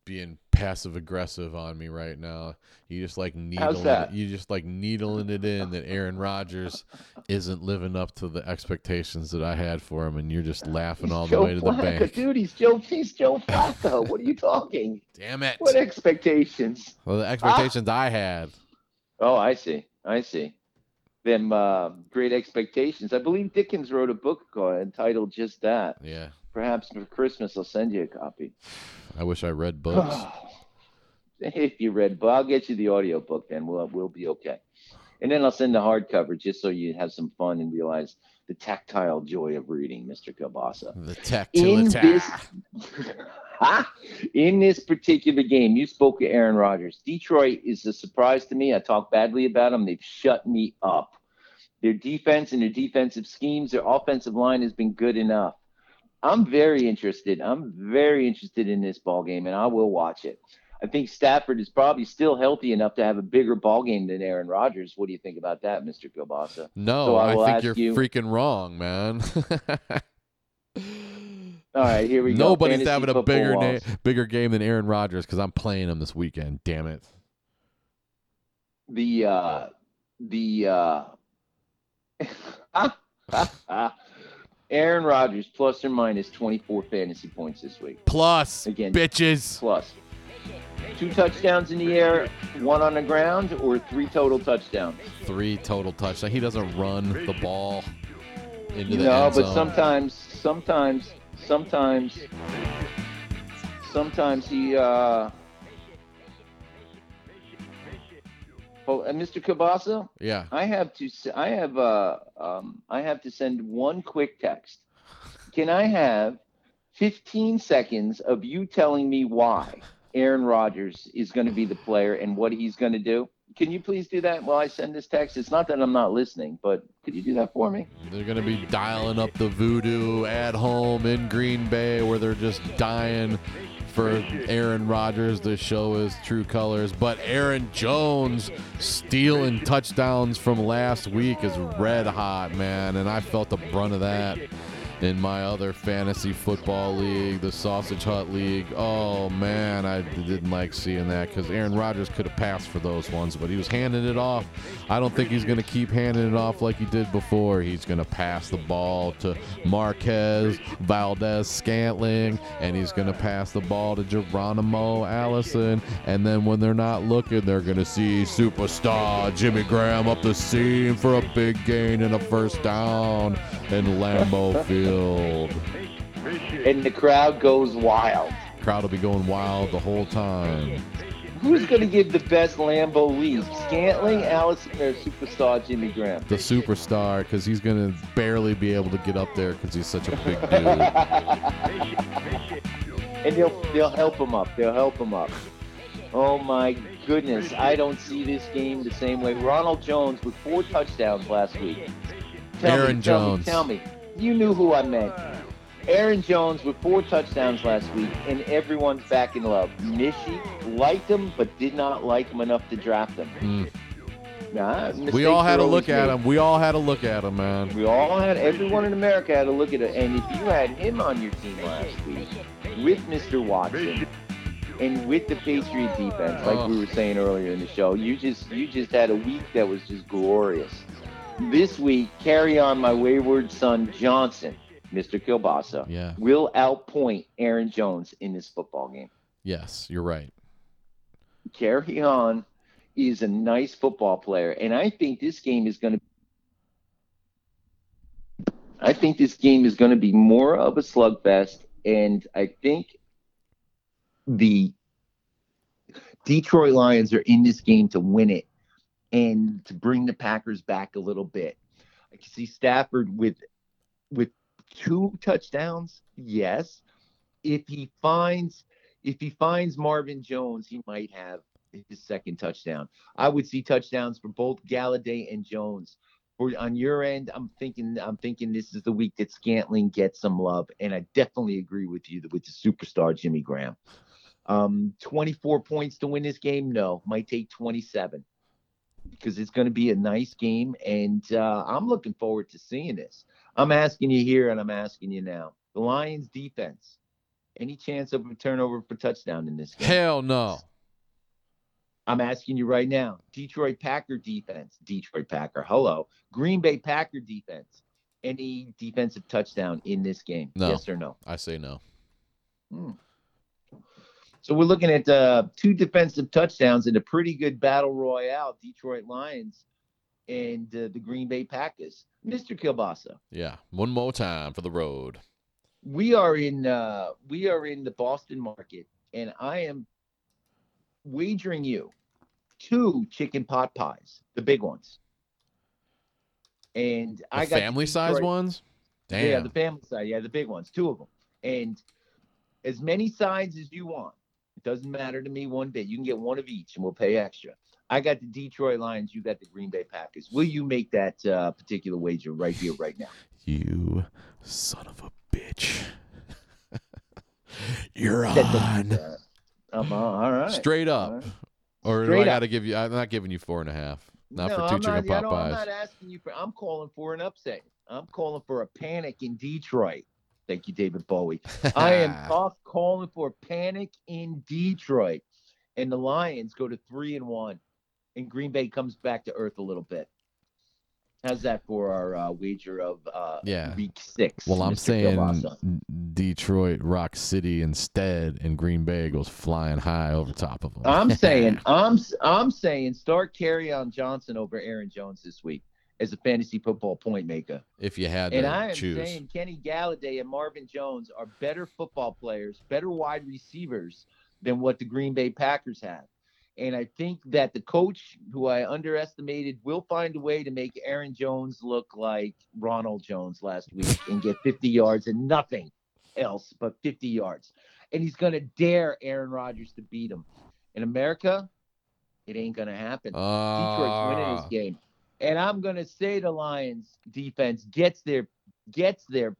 being passive aggressive on me right now. You just like needling? It, you just like needling it in that Aaron Rodgers isn't living up to the expectations that I had for him, and you're just laughing all the Joe way to the bank. dude. He's Joe. He's Joe Flacco. what are you talking? (laughs) Damn it! What expectations? Well, the expectations I had. Oh, I see. I see. Them uh, great expectations. I believe Dickens wrote a book called, entitled just that. Yeah, Perhaps for Christmas I'll send you a copy. I wish I read books. (sighs) if you read, but I'll get you the audio book. Then we'll we'll be okay. And then I'll send the hardcover just so you have some fun and realize the tactile joy of reading, Mr. Kielbasa. the tactile. In this! (laughs) in this particular game, you spoke of Aaron Rodgers. Detroit is a surprise to me. I talk badly about them. They've shut me up. Their defense and their defensive schemes, their offensive line has been good enough. I'm very interested. I'm very interested in this ball game, and I will watch it. I think Stafford is probably still healthy enough to have a bigger ball game than Aaron Rodgers. What do you think about that, Mr. Kielbasa? No, So I I, think you're you- freaking wrong, man. (laughs) All right, here we go. Nobody's Fantasy having a bigger na- bigger game than Aaron Rodgers because I'm playing him this weekend. Damn it! the uh the uh (laughs) Aaron Rodgers plus or minus 24 fantasy points this week. Plus, Again. bitches. Plus. Two touchdowns in the air, one on the ground, or three total touchdowns. Three total touchdowns. He doesn't run the ball into the No, but sometimes, sometimes, sometimes, sometimes he. uh Oh, and Mr. Kielbasa, yeah. I have to. I have. Uh, um, I have to send one quick text. Can I have 15 seconds of you telling me why Aaron Rodgers is going to be the player and what he's going to do? Can you please do that while I send this text? It's not that I'm not listening, but could you do that for me? They're going to be dialing up the voodoo at home in Green Bay where they're just dying for Aaron Rodgers to show his true colors. But Aaron Jones stealing touchdowns from last week is red hot, man. And I felt the brunt of that in my other fantasy football league, the Sausage Hut League. Oh, man, I didn't like seeing that because Aaron Rodgers could have passed for those ones, but he was handing it off. I don't think he's going to keep handing it off like he did before. He's going to pass the ball to Marquez, Valdes Scantling, and he's going to pass the ball to Geronimo Allison. And then when they're not looking, they're going to see superstar Jimmy Graham up the seam for a big gain and a first down in Lambeau Field. (laughs) And the crowd goes wild. Crowd will be going wild the whole time. Who's going to give the best Lambeau leap? Scantling, Allison, or superstar Jimmy Graham? The superstar, because he's going to barely be able to get up there because he's such a big dude. (laughs) and they'll they'll help him up. They'll help him up. Oh my goodness, I don't see this game the same way. Ronald Jones with four touchdowns last week. Tell Aaron me, tell Jones. Me, tell me, you knew who I meant. Aaron Jones with four touchdowns last week, and everyone's back in love. Mishy liked him, but did not like him enough to draft him. Mm. Nah, We all had a look at made. him. We all had a look at him, man. We all had, everyone in America had a look at it. And if you had him on your team last week with Mr. Watson and with the Patriot defense, like we were saying earlier in the show, you just you just had a week that was just glorious. This week, carry on my wayward son Johnson, Mr. Kielbasa, Yeah. will outpoint Aaron Jones in this football game. Yes, you're right. Kerryon is a nice football player, and I think this game is going to. I think this game is going to be more of a slugfest, and I think the Detroit Lions are in this game to win it. And to bring the Packers back a little bit. I can see Stafford with with two touchdowns. Yes, if he finds if he finds Marvin Jones, he might have his second touchdown. I would see touchdowns for both Golladay and Jones. For on your end, I'm thinking I'm thinking this is the week that Scantling gets some love, and I definitely agree with you with the superstar Jimmy Graham. Um, 24 points to win this game? No, might take 27 because it's going to be a nice game, and uh, I'm looking forward to seeing this. I'm asking you here, and I'm asking you now. The Lions defense, any chance of a turnover for touchdown in this game? Hell no. I'm asking you right now. Detroit Packer defense, Detroit Packer, hello. Green Bay Packer defense, any defensive touchdown in this game? No. Yes or no? I say no. Hmm. So we're looking at uh, two defensive touchdowns in a pretty good battle royale. Detroit Lions and uh, the Green Bay Packers. Mr. Kielbasa, Yeah. One more time for the road. we are in uh, we are in the Boston market, and I am wagering you two chicken pot pies, the big ones. And The I got family size ones? Damn. Yeah, the family side. Yeah, the big ones, two of them, and as many sides as you want. Doesn't matter to me one bit. You can get one of each, and we'll pay extra. I got the Detroit Lions. You got the Green Bay Packers. Will you make that uh, particular wager right here, right now? You son of a bitch. (laughs) You're on. uh, I'm on. All right. Straight up. right. Or do I got to give you? I'm not giving you four and a half. Not no, for 2 I'm chicken pot I'm not asking you for. I'm calling for an upset. I'm calling for a panic in Detroit. Thank you, David Bowie. (laughs) I am talk, calling for panic in Detroit, and the Lions go to three and one, and Green Bay comes back to earth a little bit. How's that for our uh, wager of uh, Yeah. week six? Well, I'm saying? Detroit, Rock City instead, and Green Bay goes flying high over top of them. I'm saying (laughs) I'm I'm saying start Kerryon Johnson over Aaron Jones this week as a fantasy football point maker. if you had And I am choose. saying Kenny Golladay and Marvin Jones are better football players, better wide receivers than what the Green Bay Packers have. And I think that the coach, who I underestimated, will find a way to make Aaron Jones look like Ronald Jones last week and get 50 yards and nothing else but 50 yards. And he's going to dare Aaron Rodgers to beat him. In America, it ain't going to happen. Detroit's winning Ah. this game. And I'm gonna say the Lions defense gets their gets their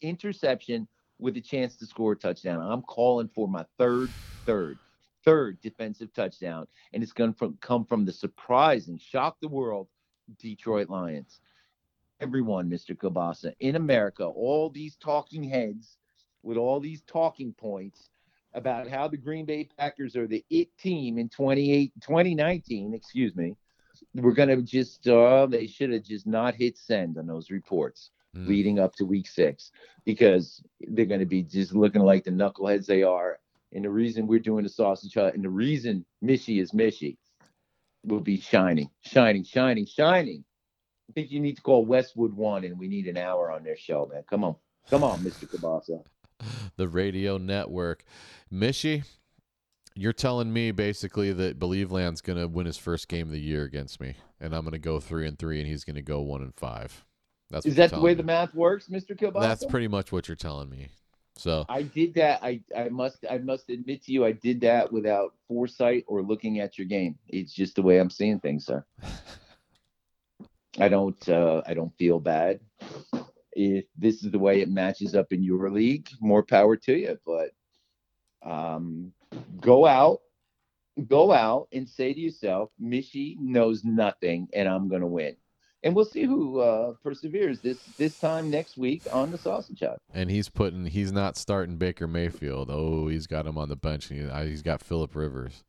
interception with a chance to score a touchdown. I'm calling for my third, third, third defensive touchdown, and it's gonna come from the surprising, shock the world, Detroit Lions. Everyone, Mr. Kielbasa, in America, all these talking heads with all these talking points about how the Green Bay Packers are the it team in 28, 2019, excuse me we're gonna just uh they should have just not hit send on those reports Mm. leading up to week six because they're gonna be just looking like the knuckleheads they are. And the reason we're doing the sausage hut and the reason Mishy is Mishy will be shining, shining, shining, shining. I think you need to call Westwood One and we need an hour on their show, man. Come on. Come on, Mr. Kielbasa. (laughs) the radio network. Mishy, you're telling me basically that Believe Land's going to win his first game of the year against me, and I'm going to go three and three, and he's going to go one and five. That's Is that the way telling the math works, Mr. Kielbasa? That's pretty much what you're telling me. So I did that. I, I must I must admit to you, I did that without foresight or looking at your game. It's just the way I'm seeing things, sir. I don't uh, I don't feel bad. If this is the way it matches up in your league, more power to you. But um, go out, go out and say to yourself, Mishy knows nothing, and I'm gonna win. And we'll see who uh, perseveres this this time next week on the sausage hut. and he's putting he's not starting Baker Mayfield. Oh, he's got him on the bench. And he, he's got Philip Rivers,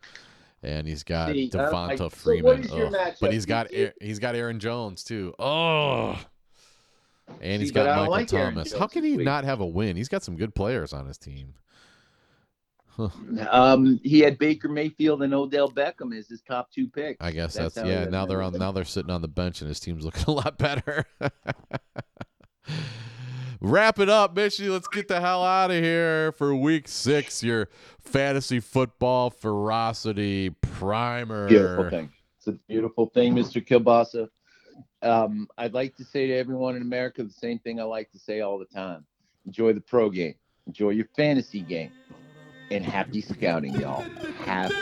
and he's got See, uh, I- Devonta so what Freeman. is your But he's got You- he's got Aaron Jones too. Oh. And he's See, got Michael like Thomas. How can he not have a win? He's got some good players on his team. Um, he had Baker Mayfield and Odell Beckham as his top two picks. I guess That's that's, yeah. Now they're on. Now they're sitting on the bench, and his team's looking a lot better. (laughs) Wrap it up, Mishy. Let's get the hell out of here for week six. Your fantasy football ferocity primer. Beautiful thing. It's a beautiful thing, Mr. Kielbasa. Um, I'd like to say to everyone in America the same thing I like to say all the time. Enjoy the pro game. Enjoy your fantasy game. And happy scouting, y'all. Happy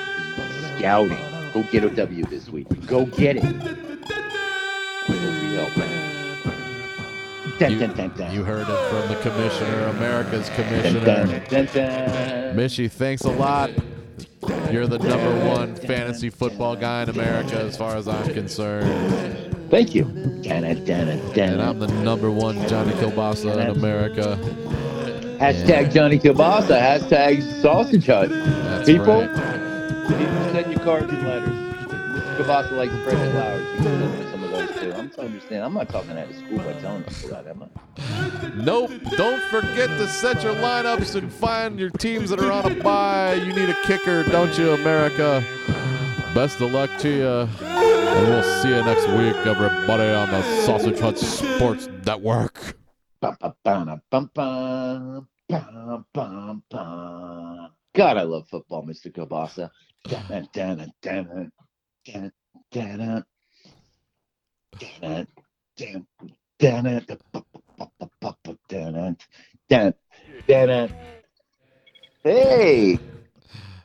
scouting. Go get a W this week. Go get it. With every help, man. Dun, You- dun, dun, dun. You heard it from the commissioner, America's commissioner. dun, dun, dun. Mishy, thanks a lot. You're the number one fantasy football guy in America, as far as I'm concerned. Thank you. Dun, dun, dun, dun. And I'm the number one Johnny Kielbasa in America. Hashtag Johnny Kielbasa. Hashtag Sausage Hut. That's People, right. people send you cards and letters. Mr. Kielbasa likes fresh flowers. You can send me some of those too. I'm to understand. I'm not talking out of school by telling people that, am I? Nope. Don't forget to set your lineups and find your teams that are on a bye. You need a kicker, don't you, America? Best of luck to you. And we'll see you next week, everybody, on the Sausage Hut Sports Network. Bum, bum, bum, bum, bum, bum. God, I love football, Mr. Dun. Hey,